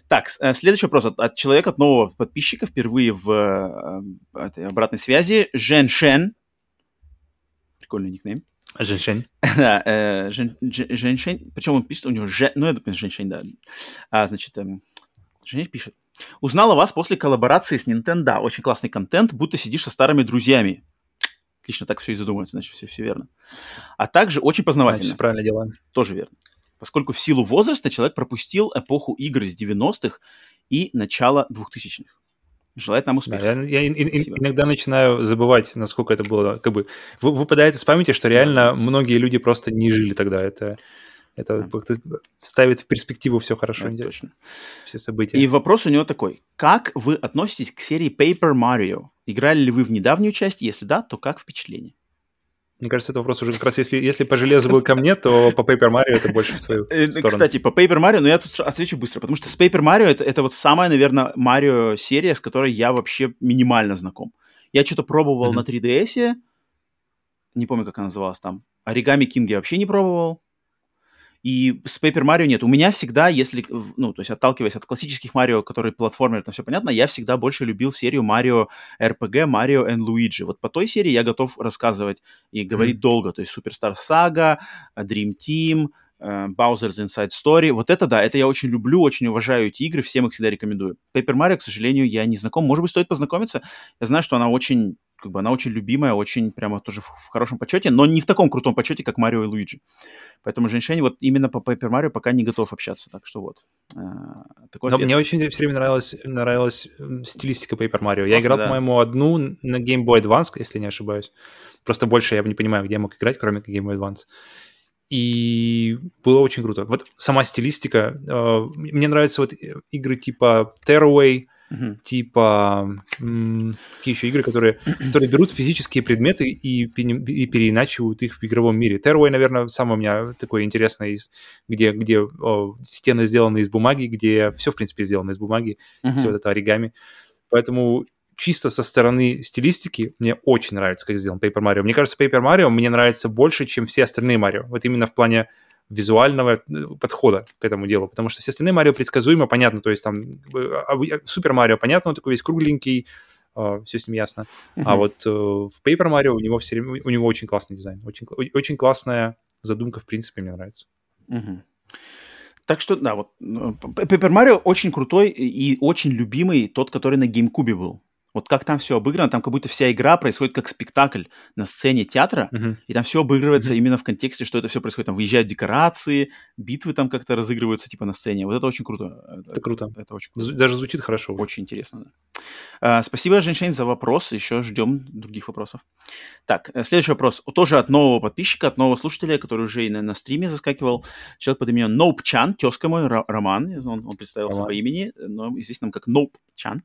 Так, э, следующий вопрос от, от человека, от нового подписчика, впервые в э, этой обратной связи. Жен Шен. Прикольный никнейм. Жен Шен. (laughs) да, э, Жен, Жен Шен. Причем он пишет, у него Жен, ну, я думаю, Жен Шен, да. А, значит, э, Жен пишет. Узнала вас после коллаборации с Nintendo. Очень классный контент, будто сидишь со старыми друзьями. Отлично, так все и задумывается, значит, все, все верно. А также очень познавательно. Значит, правильно делаем. Тоже верно поскольку в силу возраста человек пропустил эпоху игр из 90-х и начало 2000-х. Желает нам успеха. Да, я, я иногда начинаю забывать, насколько это было. Как бы выпадает из памяти, что реально да. многие люди просто не жили тогда. Это Это ставит в перспективу все хорошо. Да, точно. Все события. И вопрос у него такой. Как вы относитесь к серии Paper Mario? Играли ли вы в недавнюю часть? Если да, то как впечатление? Мне кажется, это вопрос уже как раз, если, если по железу был ко мне, то по Paper Mario это больше в твою э, сторону. Кстати, по Paper Mario, но я тут отвечу быстро, потому что с Paper Mario это, это вот самая, наверное, Mario серия, с которой я вообще минимально знаком. Я что-то пробовал mm-hmm. на 3DS, не помню, как она называлась там. Оригами King я вообще не пробовал. И с Paper Mario нет. У меня всегда, если, ну, то есть отталкиваясь от классических Марио, которые платформер, это все понятно, я всегда больше любил серию Марио RPG, Марио и Luigi. Вот по той серии я готов рассказывать и говорить mm-hmm. долго. То есть Superstar Saga, Dream Team, uh, Bowser's Inside Story. Вот это да, это я очень люблю, очень уважаю эти игры, всем их всегда рекомендую. Paper Mario, к сожалению, я не знаком. Может быть, стоит познакомиться. Я знаю, что она очень как бы она очень любимая, очень прямо тоже в, в хорошем почете, но не в таком крутом почете, как Марио и Луиджи. Поэтому Женьшень вот именно по Paper Mario пока не готов общаться, так что вот. А, такой но мне очень все время нравилась, нравилась стилистика Paper Mario. Я Просто, играл, да. по-моему, одну на Game Boy Advance, если не ошибаюсь. Просто больше я не понимаю, где я мог играть, кроме Game Boy Advance. И было очень круто. Вот сама стилистика. Э, мне нравятся вот игры типа Tearaway, Uh-huh. Типа, м- какие еще игры, которые, (clears throat) которые берут физические предметы и, и переиначивают их в игровом мире. Terraway, наверное, самое у меня такое интересное, из, где, где о, стены сделаны из бумаги, где все, в принципе, сделано из бумаги, uh-huh. все вот это оригами. Поэтому чисто со стороны стилистики мне очень нравится, как сделан Paper Mario. Мне кажется, Paper Mario мне нравится больше, чем все остальные Марио. Вот именно в плане визуального э, подхода к этому делу, потому что все остальные Марио предсказуемо, понятно, то есть там а, а, Супер Марио, понятно, он такой весь кругленький, Uh, все с ним ясно. Uh-huh. А вот в Paper Mario у него все время, у него очень классный дизайн, очень, очень классная задумка, в принципе, мне нравится. Uh-huh. Так что, да, вот ну, Paper Mario очень крутой и очень любимый, тот, который на GameCube был. Вот как там все обыграно, там как будто вся игра происходит как спектакль на сцене театра, uh-huh. и там все обыгрывается uh-huh. именно в контексте, что это все происходит. Там выезжают декорации, битвы там как-то разыгрываются типа на сцене. Вот это очень круто. Это, это круто. Это очень круто. Даже звучит хорошо. Очень интересно, да. А, спасибо, Женщин, за вопрос. Еще ждем других вопросов. Так, э, следующий вопрос. Тоже от нового подписчика, от нового слушателя, который уже и на, на стриме заскакивал. Человек под именем Ноуп Чан, тезка мой, Роман. Он, он представился Роман. по имени, но известен нам как Ноуп Чан.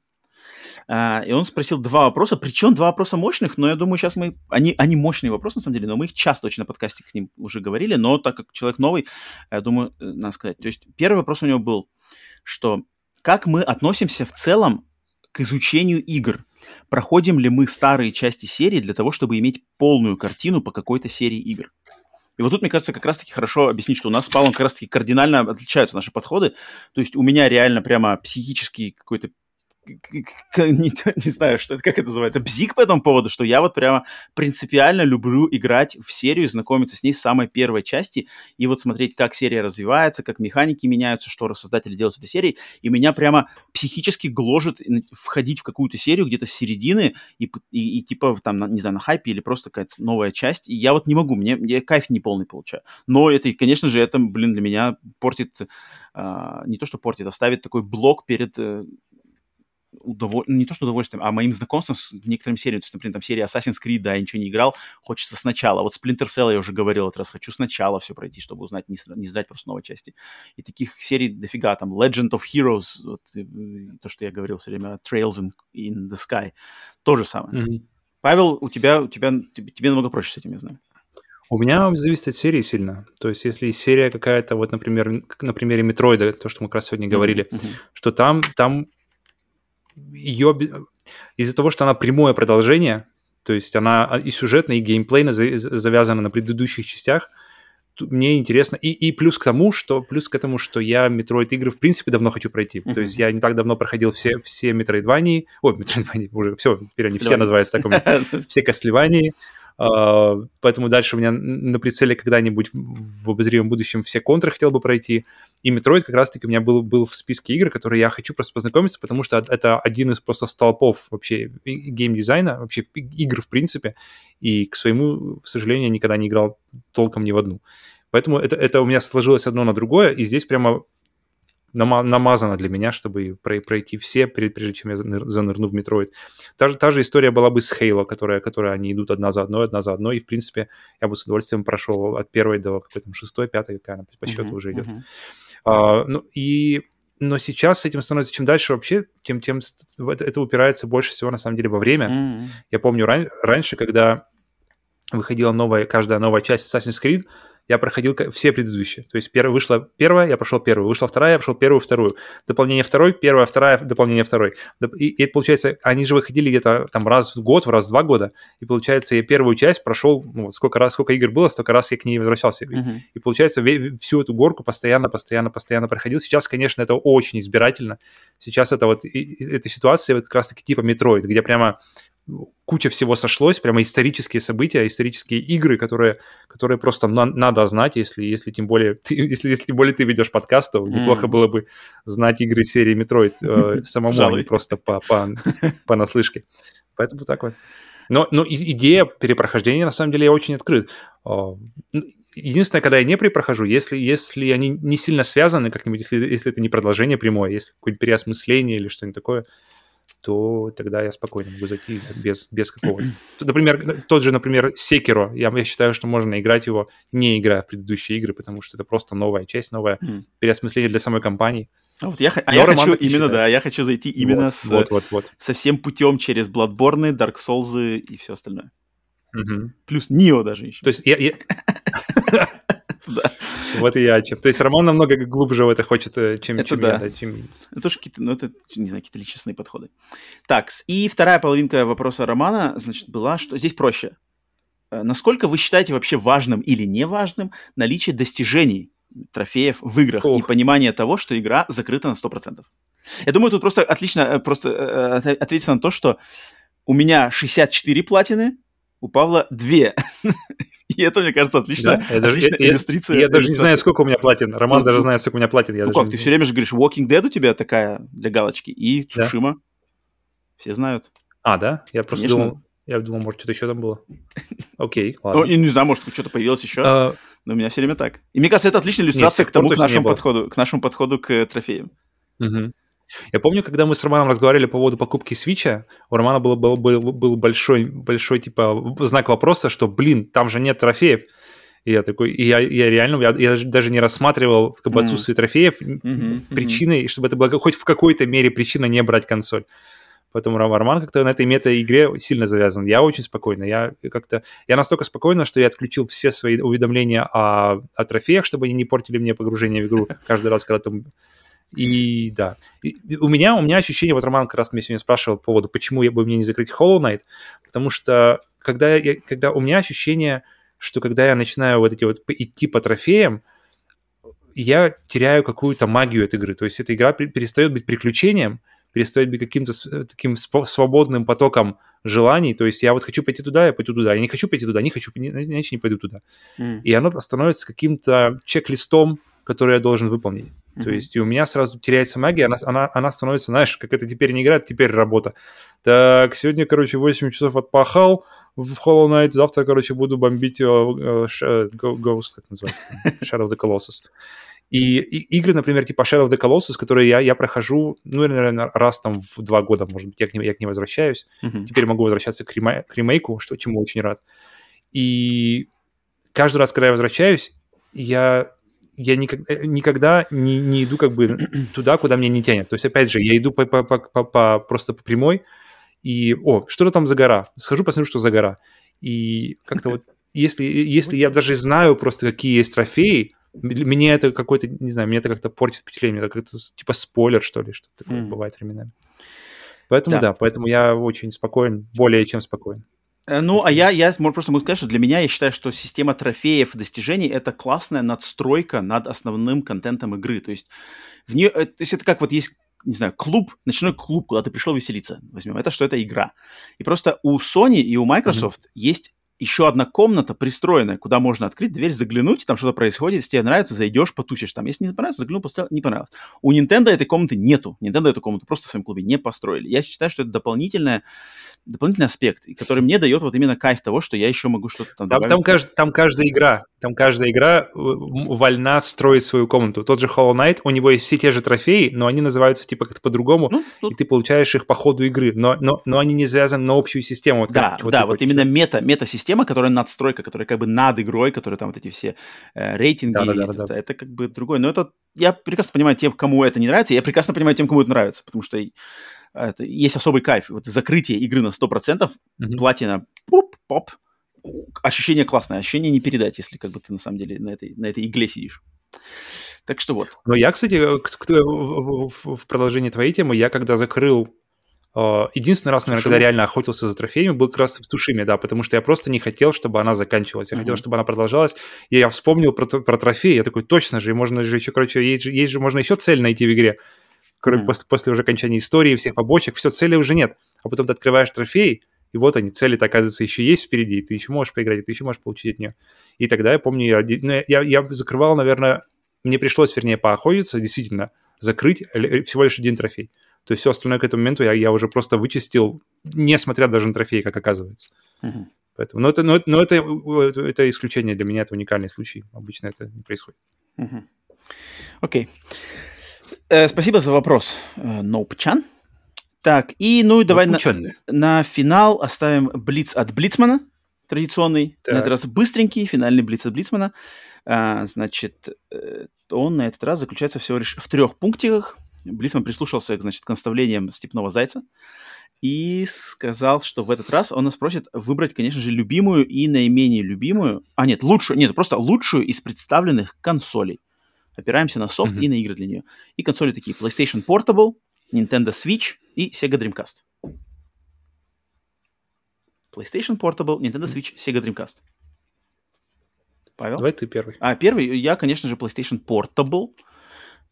А, и он спросил два вопроса, причем два вопроса мощных, но я думаю, сейчас мы... Они, они мощные вопросы, на самом деле, но мы их часто очень на подкасте к ним уже говорили, но так как человек новый, я думаю, э, надо сказать. То есть первый вопрос у него был, что как мы относимся в целом к изучению игр? Проходим ли мы старые части серии для того, чтобы иметь полную картину по какой-то серии игр? И вот тут, мне кажется, как раз-таки хорошо объяснить, что у нас с Павлом как раз-таки кардинально отличаются наши подходы. То есть у меня реально прямо психический какой-то не, не знаю, что это, как это называется, бзик по этому поводу, что я вот прямо принципиально люблю играть в серию, знакомиться с ней с самой первой части, и вот смотреть, как серия развивается, как механики меняются, что создатели делают с этой серией, и меня прямо психически гложет входить в какую-то серию где-то с середины, и, и, и типа там, не знаю, на хайпе или просто какая-то новая часть, и я вот не могу, мне, я кайф не полный получаю. Но это, конечно же, это, блин, для меня портит, а, не то что портит, а ставит такой блок перед э, удоволь... не то что удовольствием, а моим знакомством с некоторыми сериями. То есть, например, там серия Assassin's Creed, да, я ничего не играл, хочется сначала. Вот Splinter Cell я уже говорил этот раз, хочу сначала все пройти, чтобы узнать, не, не ждать просто новой части. И таких серий дофига, там Legend of Heroes, вот, э, то, что я говорил все время, Trails in, in the Sky, то же самое. Mm-hmm. Павел, у тебя, у тебя, тебе, тебе намного проще с этим, я знаю. У меня зависит от серии сильно. То есть, если серия какая-то, вот, например, на примере Метроида, то, что мы как раз сегодня говорили, mm-hmm. что там, там ее из-за того, что она прямое продолжение, то есть она а, и сюжетно, и геймплейно завязана на предыдущих частях, мне интересно. И, и плюс к тому, что плюс к этому, что я Metroid игры в принципе давно хочу пройти. Mm-hmm. То есть я не так давно проходил все, все Metroidvania, ой, Metroidvania (laughs) уже, все, теперь они все называются так, (laughs) все Castlevania, поэтому дальше у меня на прицеле когда-нибудь в обозримом будущем все контры хотел бы пройти. И Metroid как раз-таки у меня был, был в списке игр, которые я хочу просто познакомиться, потому что это один из просто столпов вообще геймдизайна, вообще игр в принципе. И, к своему к сожалению, никогда не играл толком ни в одну. Поэтому это, это у меня сложилось одно на другое, и здесь прямо намазано для меня, чтобы пройти все, прежде чем я занырну в Metroid. Та же, та же история была бы с Halo, которая, которая они идут одна за одной, одна за одной, и, в принципе, я бы с удовольствием прошел от первой до какой то шестой, пятой, какая она по счету uh-huh, уже идет. Uh-huh. А, ну, и но сейчас с этим становится чем дальше вообще, тем, тем это упирается больше всего на самом деле во время. Mm-hmm. Я помню ран, раньше, когда выходила новая, каждая новая часть Assassin's Creed, я проходил все предыдущие. То есть первая, вышла первая, я прошел первую, вышла вторая, я прошел первую, вторую. Дополнение второй, первая, вторая, дополнение второй. И, и получается, они же выходили где-то там раз в год, раз в два года. И получается, я первую часть прошел, ну, сколько раз, сколько игр было, столько раз я к ней возвращался. Uh-huh. И, и получается, всю эту горку постоянно, постоянно, постоянно проходил. Сейчас, конечно, это очень избирательно. Сейчас это вот, и, эта ситуация вот как раз-таки типа Metroid, где прямо куча всего сошлось, прямо исторические события, исторические игры, которые, которые просто на, надо знать, если, если тем более ты, (laughs) если, если тем более ты ведешь подкаст, то mm. неплохо было бы знать игры серии Metroid э, (laughs) самому, а не просто по, по, (laughs) по наслышке. Поэтому так вот. Но, но идея перепрохождения, на самом деле, я очень открыт. Единственное, когда я не перепрохожу, если, если они не сильно связаны как-нибудь, если, если это не продолжение прямое, если какое-нибудь переосмысление или что-нибудь такое, то тогда я спокойно могу зайти без, без какого-то... Например, тот же, например, Секиро, я, я считаю, что можно играть его, не играя в предыдущие игры, потому что это просто новая часть, новое mm. переосмысление для самой компании. А вот я, а я хочу именно, да, я хочу зайти именно вот, с, вот, вот, вот. со всем путем через Bloodborne, Dark Souls и все остальное. Угу. Плюс Нио даже еще. То есть я... я... (laughs) (laughs) Да. Вот и я чем. То есть Роман намного глубже в это хочет, э, чем, это чем да. я. Да, чем... Это тоже какие-то, ну, это, не знаю, какие-то личностные подходы. Так, и вторая половинка вопроса Романа, значит, была, что здесь проще. Э, насколько вы считаете вообще важным или неважным наличие достижений трофеев в играх Ох. и понимание того, что игра закрыта на 100%? Я думаю, тут просто отлично э, просто ответить на то, что у меня 64 платины, у Павла 2. (laughs) И это, мне кажется, отлично, да, отличная я, иллюстрация. Я, я даже не знаю, сколько у меня платин. Роман ну, даже знает, сколько у меня платин. Я ну как, не... ты все время же говоришь, Walking Dead у тебя такая для галочки, и Цушима. Да? Все знают. А, да? Я просто Конечно. думал, я думал, может, что-то еще там было. (laughs) Окей, ладно. Ну, не, не знаю, может, что-то появилось еще, а... но у меня все время так. И мне кажется, это отличная иллюстрация к тому, к нашему подходу, к нашему подходу к трофеям. Угу. Я помню, когда мы с Романом разговаривали по поводу покупки свеча, у Романа был, был, был, был большой, большой, типа, знак вопроса, что, блин, там же нет трофеев. И я такой, и я, я реально, я, я даже не рассматривал как бы, отсутствие mm. трофеев mm-hmm, причиной, mm-hmm. чтобы это было хоть в какой-то мере причина не брать консоль. Поэтому Роман как-то на этой мета-игре сильно завязан. Я очень спокойно. Я как-то... Я настолько спокойно, что я отключил все свои уведомления о, о трофеях, чтобы они не портили мне погружение в игру каждый раз, когда там и да, и у меня у меня ощущение, вот Роман как раз меня сегодня спрашивал по поводу, почему я бы мне не закрыть Hollow Knight, потому что когда, я, когда у меня ощущение, что когда я начинаю вот эти вот идти по трофеям, я теряю какую-то магию этой игры. То есть эта игра перестает быть приключением, перестает быть каким-то таким свободным потоком желаний. То есть я вот хочу пойти туда, я пойду туда. Я не хочу пойти туда, не хочу, иначе не пойду туда. Mm. И оно становится каким-то чек-листом, который я должен выполнить. Mm-hmm. То есть и у меня сразу теряется магия, она, она, она становится, знаешь, как это теперь не игра, теперь работа. Так, сегодня, короче, 8 часов отпахал в Hollow Knight, завтра, короче, буду бомбить uh, uh, Ghost, как называется, (laughs) Shadow of the Colossus. И, и игры, например, типа Shadow of the Colossus, которые я, я прохожу, ну, наверное, раз там в два года, может быть, я к ним, я к ним возвращаюсь. Mm-hmm. Теперь могу возвращаться к, рема- к ремейку, что, чему очень рад. И каждый раз, когда я возвращаюсь, я я никогда, э, никогда не, не иду как бы (clears throat) туда, куда меня не тянет. То есть, опять же, я иду по, по, по, по, просто по прямой, и, о, что-то там за гора. Схожу, посмотрю, что за гора. И как-то вот, если, если я даже знаю просто, какие есть трофеи, мне это какой-то, не знаю, мне это как-то портит впечатление, это как-то типа спойлер, что ли, что такое mm. бывает временами. Поэтому да. да, поэтому я очень спокоен, более чем спокоен. Э, ну, а я, я просто могу сказать, что для меня, я считаю, что система трофеев и достижений – это классная надстройка над основным контентом игры. То есть, в нее, э, то есть это как вот есть не знаю, клуб, ночной клуб, куда ты пришел веселиться, возьмем. Это что? Это игра. И просто у Sony и у Microsoft mm-hmm. есть еще одна комната пристроенная, куда можно открыть дверь, заглянуть, там что-то происходит, если тебе нравится, зайдешь, потусишь там. Если не понравится, заглянул, посмотрел, не понравилось. У Nintendo этой комнаты нету. Nintendo эту комнату просто в своем клубе не построили. Я считаю, что это дополнительная дополнительный аспект, который мне дает вот именно кайф того, что я еще могу что-то там, там добавить. Там, кажд, там каждая игра, там каждая игра э, вольна строить свою комнату. Тот же Hollow Knight, у него есть все те же трофеи, но они называются типа как-то по-другому, ну, тут... и ты получаешь их по ходу игры, но, но, но они не связаны на общую систему. Вот да, как, да, вот хочешь. именно мета, мета-система, которая надстройка, которая как бы над игрой, которая там вот эти все э, рейтинги, да, да, да, это, да. это как бы другое. Но это, я прекрасно понимаю тем, кому это не нравится, я прекрасно понимаю тем, кому это нравится, потому что это, есть особый кайф. Вот закрытие игры на 100%, mm-hmm. платина, пуп, поп, ощущение классное, ощущение не передать, если как бы ты на самом деле на этой, на этой игле сидишь. Так что вот. Но я, кстати, в продолжении твоей темы, я когда закрыл э, Единственный раз, наверное, когда реально охотился за трофеями, был как раз в Тушиме, да, потому что я просто не хотел, чтобы она заканчивалась. Я uh-huh. хотел, чтобы она продолжалась. И я вспомнил про, про трофеи, я такой, точно же, можно же еще, короче, есть же, есть же можно еще цель найти в игре кроме mm. после, после уже окончания истории, всех побочек, все, цели уже нет. А потом ты открываешь трофей, и вот они, цели-то, оказывается, еще есть впереди, и ты еще можешь поиграть, и ты еще можешь получить от нее. И тогда я помню, я, ну, я, я закрывал, наверное, мне пришлось, вернее, поохотиться, действительно, закрыть всего лишь один трофей. То есть все остальное к этому моменту я, я уже просто вычистил, несмотря даже на трофей, как оказывается. Mm-hmm. Поэтому, но это, но, но это, это исключение для меня, это уникальный случай. Обычно это не происходит. Окей. Mm-hmm. Okay. Э, спасибо за вопрос, э, Ноупчан. Так, и ну и давай на, на финал оставим Блиц от Блицмана, традиционный, так. на этот раз быстренький, финальный Блиц от Блицмана. А, значит, э, он на этот раз заключается всего лишь в трех пунктиках. Блицман прислушался, значит, к наставлениям Степного Зайца и сказал, что в этот раз он нас просит выбрать, конечно же, любимую и наименее любимую, а нет, лучшую, нет, просто лучшую из представленных консолей опираемся на софт mm-hmm. и на игры для нее. И консоли такие PlayStation Portable, Nintendo Switch и Sega Dreamcast. PlayStation Portable, Nintendo Switch, Sega Dreamcast. Павел? Давай ты первый. А, первый, я, конечно же, PlayStation Portable,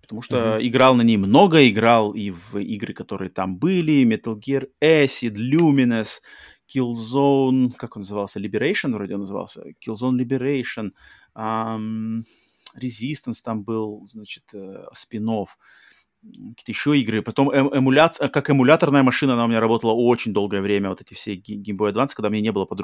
потому что mm-hmm. играл на ней много, играл и в игры, которые там были, Metal Gear Acid, Luminous, Killzone, как он назывался, Liberation вроде он назывался, Killzone Liberation, um, Resistance там был, значит, э, спинов какие-то еще игры. Потом эм, эмуляция, как эмуляторная машина она у меня работала очень долгое время, вот эти все Game Boy Advance, когда мне не было под,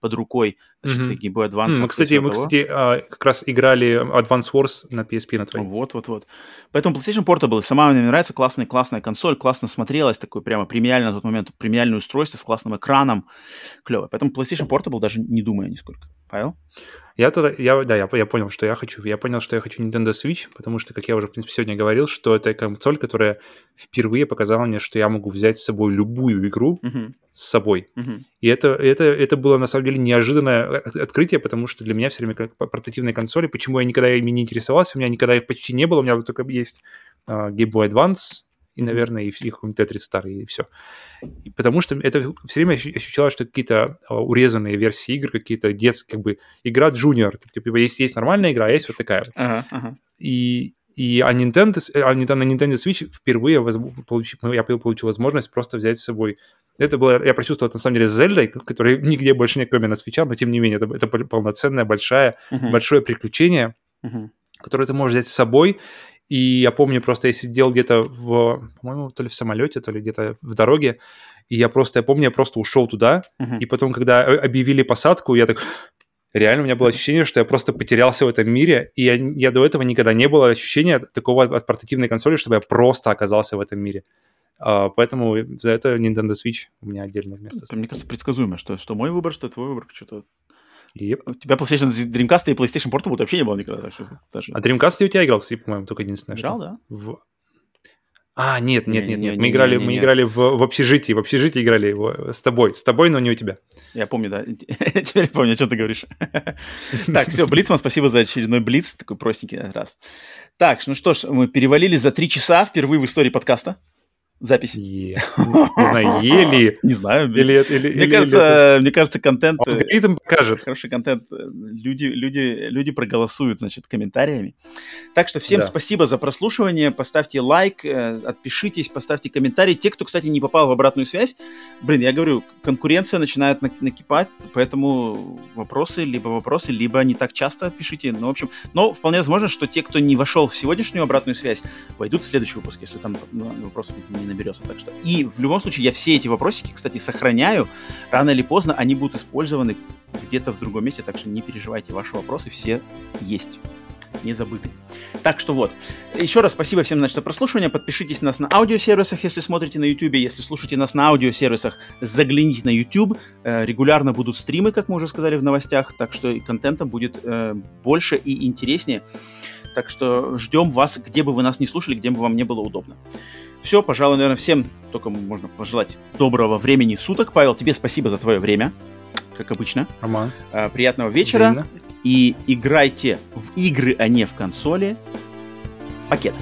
под рукой значит, mm-hmm. Game Boy Advance. Mm, мы, кстати, мы, кстати, а, как раз играли Advance Wars на PSP на твоей. Вот, вот, вот. Поэтому PlayStation Portable сама мне нравится, классная, классная консоль, классно смотрелась, такой прямо премиальный на тот момент, премиальное устройство с классным экраном, клево. Поэтому PlayStation Portable даже не думаю нисколько. Павел? Я тогда, я, да, я, я понял, что я хочу. Я понял, что я хочу Nintendo Switch, потому что, как я уже, в принципе, сегодня говорил, что это консоль, которая впервые показала мне, что я могу взять с собой любую игру uh-huh. с собой. Uh-huh. И это, это, это было, на самом деле, неожиданное открытие, потому что для меня все время как портативные консоли, почему я никогда ими не интересовался, у меня никогда их почти не было, у меня только есть uh, Game Boy Advance, и, наверное, и, и какой-нибудь Тетрис старый, и все. И потому что это все время ощущалось, что какие-то а, урезанные версии игр, какие-то детские, как бы, игра Junior. Типа, есть, есть нормальная игра, а есть вот такая. Ага, ага. И, и а Nintendo, а на Nintendo Switch впервые получ, я получил возможность просто взять с собой это было, я прочувствовал, на самом деле, с Зельдой, которой (laughs) нигде больше нет, кроме на свеча, но тем не менее, это, это полноценное, большое, uh-huh. большое приключение, uh-huh. которое ты можешь взять с собой, и я помню, просто я сидел где-то в, по-моему, то ли в самолете, то ли где-то в дороге, и я просто, я помню, я просто ушел туда, uh-huh. и потом, когда объявили посадку, я так, реально у меня было ощущение, что я просто потерялся в этом мире, и я, я до этого никогда не было ощущения такого от портативной консоли, чтобы я просто оказался в этом мире. Uh, поэтому за это Nintendo Switch у меня отдельное место. Это, мне кажется, предсказуемо, что, что мой выбор, что твой выбор, что-то Yep. У тебя PlayStation Dreamcast и PlayStation Portable вообще не было никогда. Так что, даже... А Dreamcast ты у тебя играл, по-моему, только единственное. Играл, что... да? В... А, нет, нет, нет, нет. Мы играли, мы играли в, в общежитии, в общежитии играли его с тобой, с тобой, но не у тебя. Я помню, да. (laughs) Теперь помню, о чем ты говоришь. (laughs) Так, все, Блицман, спасибо за очередной Блиц, такой простенький раз. Так, ну что ж, мы перевалили за три часа впервые в истории подкаста запись. Не знаю, ели. (laughs) Не знаю. Или, или, мне, кажется, мне кажется, контент... Э, алгоритм покажет. Хороший контент. Э, люди, люди, люди проголосуют, значит, комментариями. Так что всем да. спасибо за прослушивание. Поставьте лайк, э, отпишитесь, поставьте комментарий. Те, кто, кстати, не попал в обратную связь, блин, я говорю, конкуренция начинает накипать, поэтому вопросы, либо вопросы, либо не так часто пишите. Ну, в общем, но вполне возможно, что те, кто не вошел в сегодняшнюю обратную связь, войдут в следующий выпуск, если там ну, вопросов не наберется. Так что и в любом случае я все эти вопросики, кстати, сохраняю. Рано или поздно они будут использованы где-то в другом месте, так что не переживайте, ваши вопросы все есть не забыты. Так что вот. Еще раз спасибо всем значит, за прослушивание. Подпишитесь на нас на аудиосервисах, если смотрите на YouTube. Если слушаете нас на аудиосервисах, загляните на YouTube. Э, регулярно будут стримы, как мы уже сказали в новостях. Так что и контента будет э, больше и интереснее. Так что ждем вас, где бы вы нас не слушали, где бы вам не было удобно. Все, пожалуй, наверное, всем только можно пожелать доброго времени суток. Павел, тебе спасибо за твое время, как обычно. Роман. Э, приятного вечера. Взаимно и играйте в игры, а не в консоли. Пакет.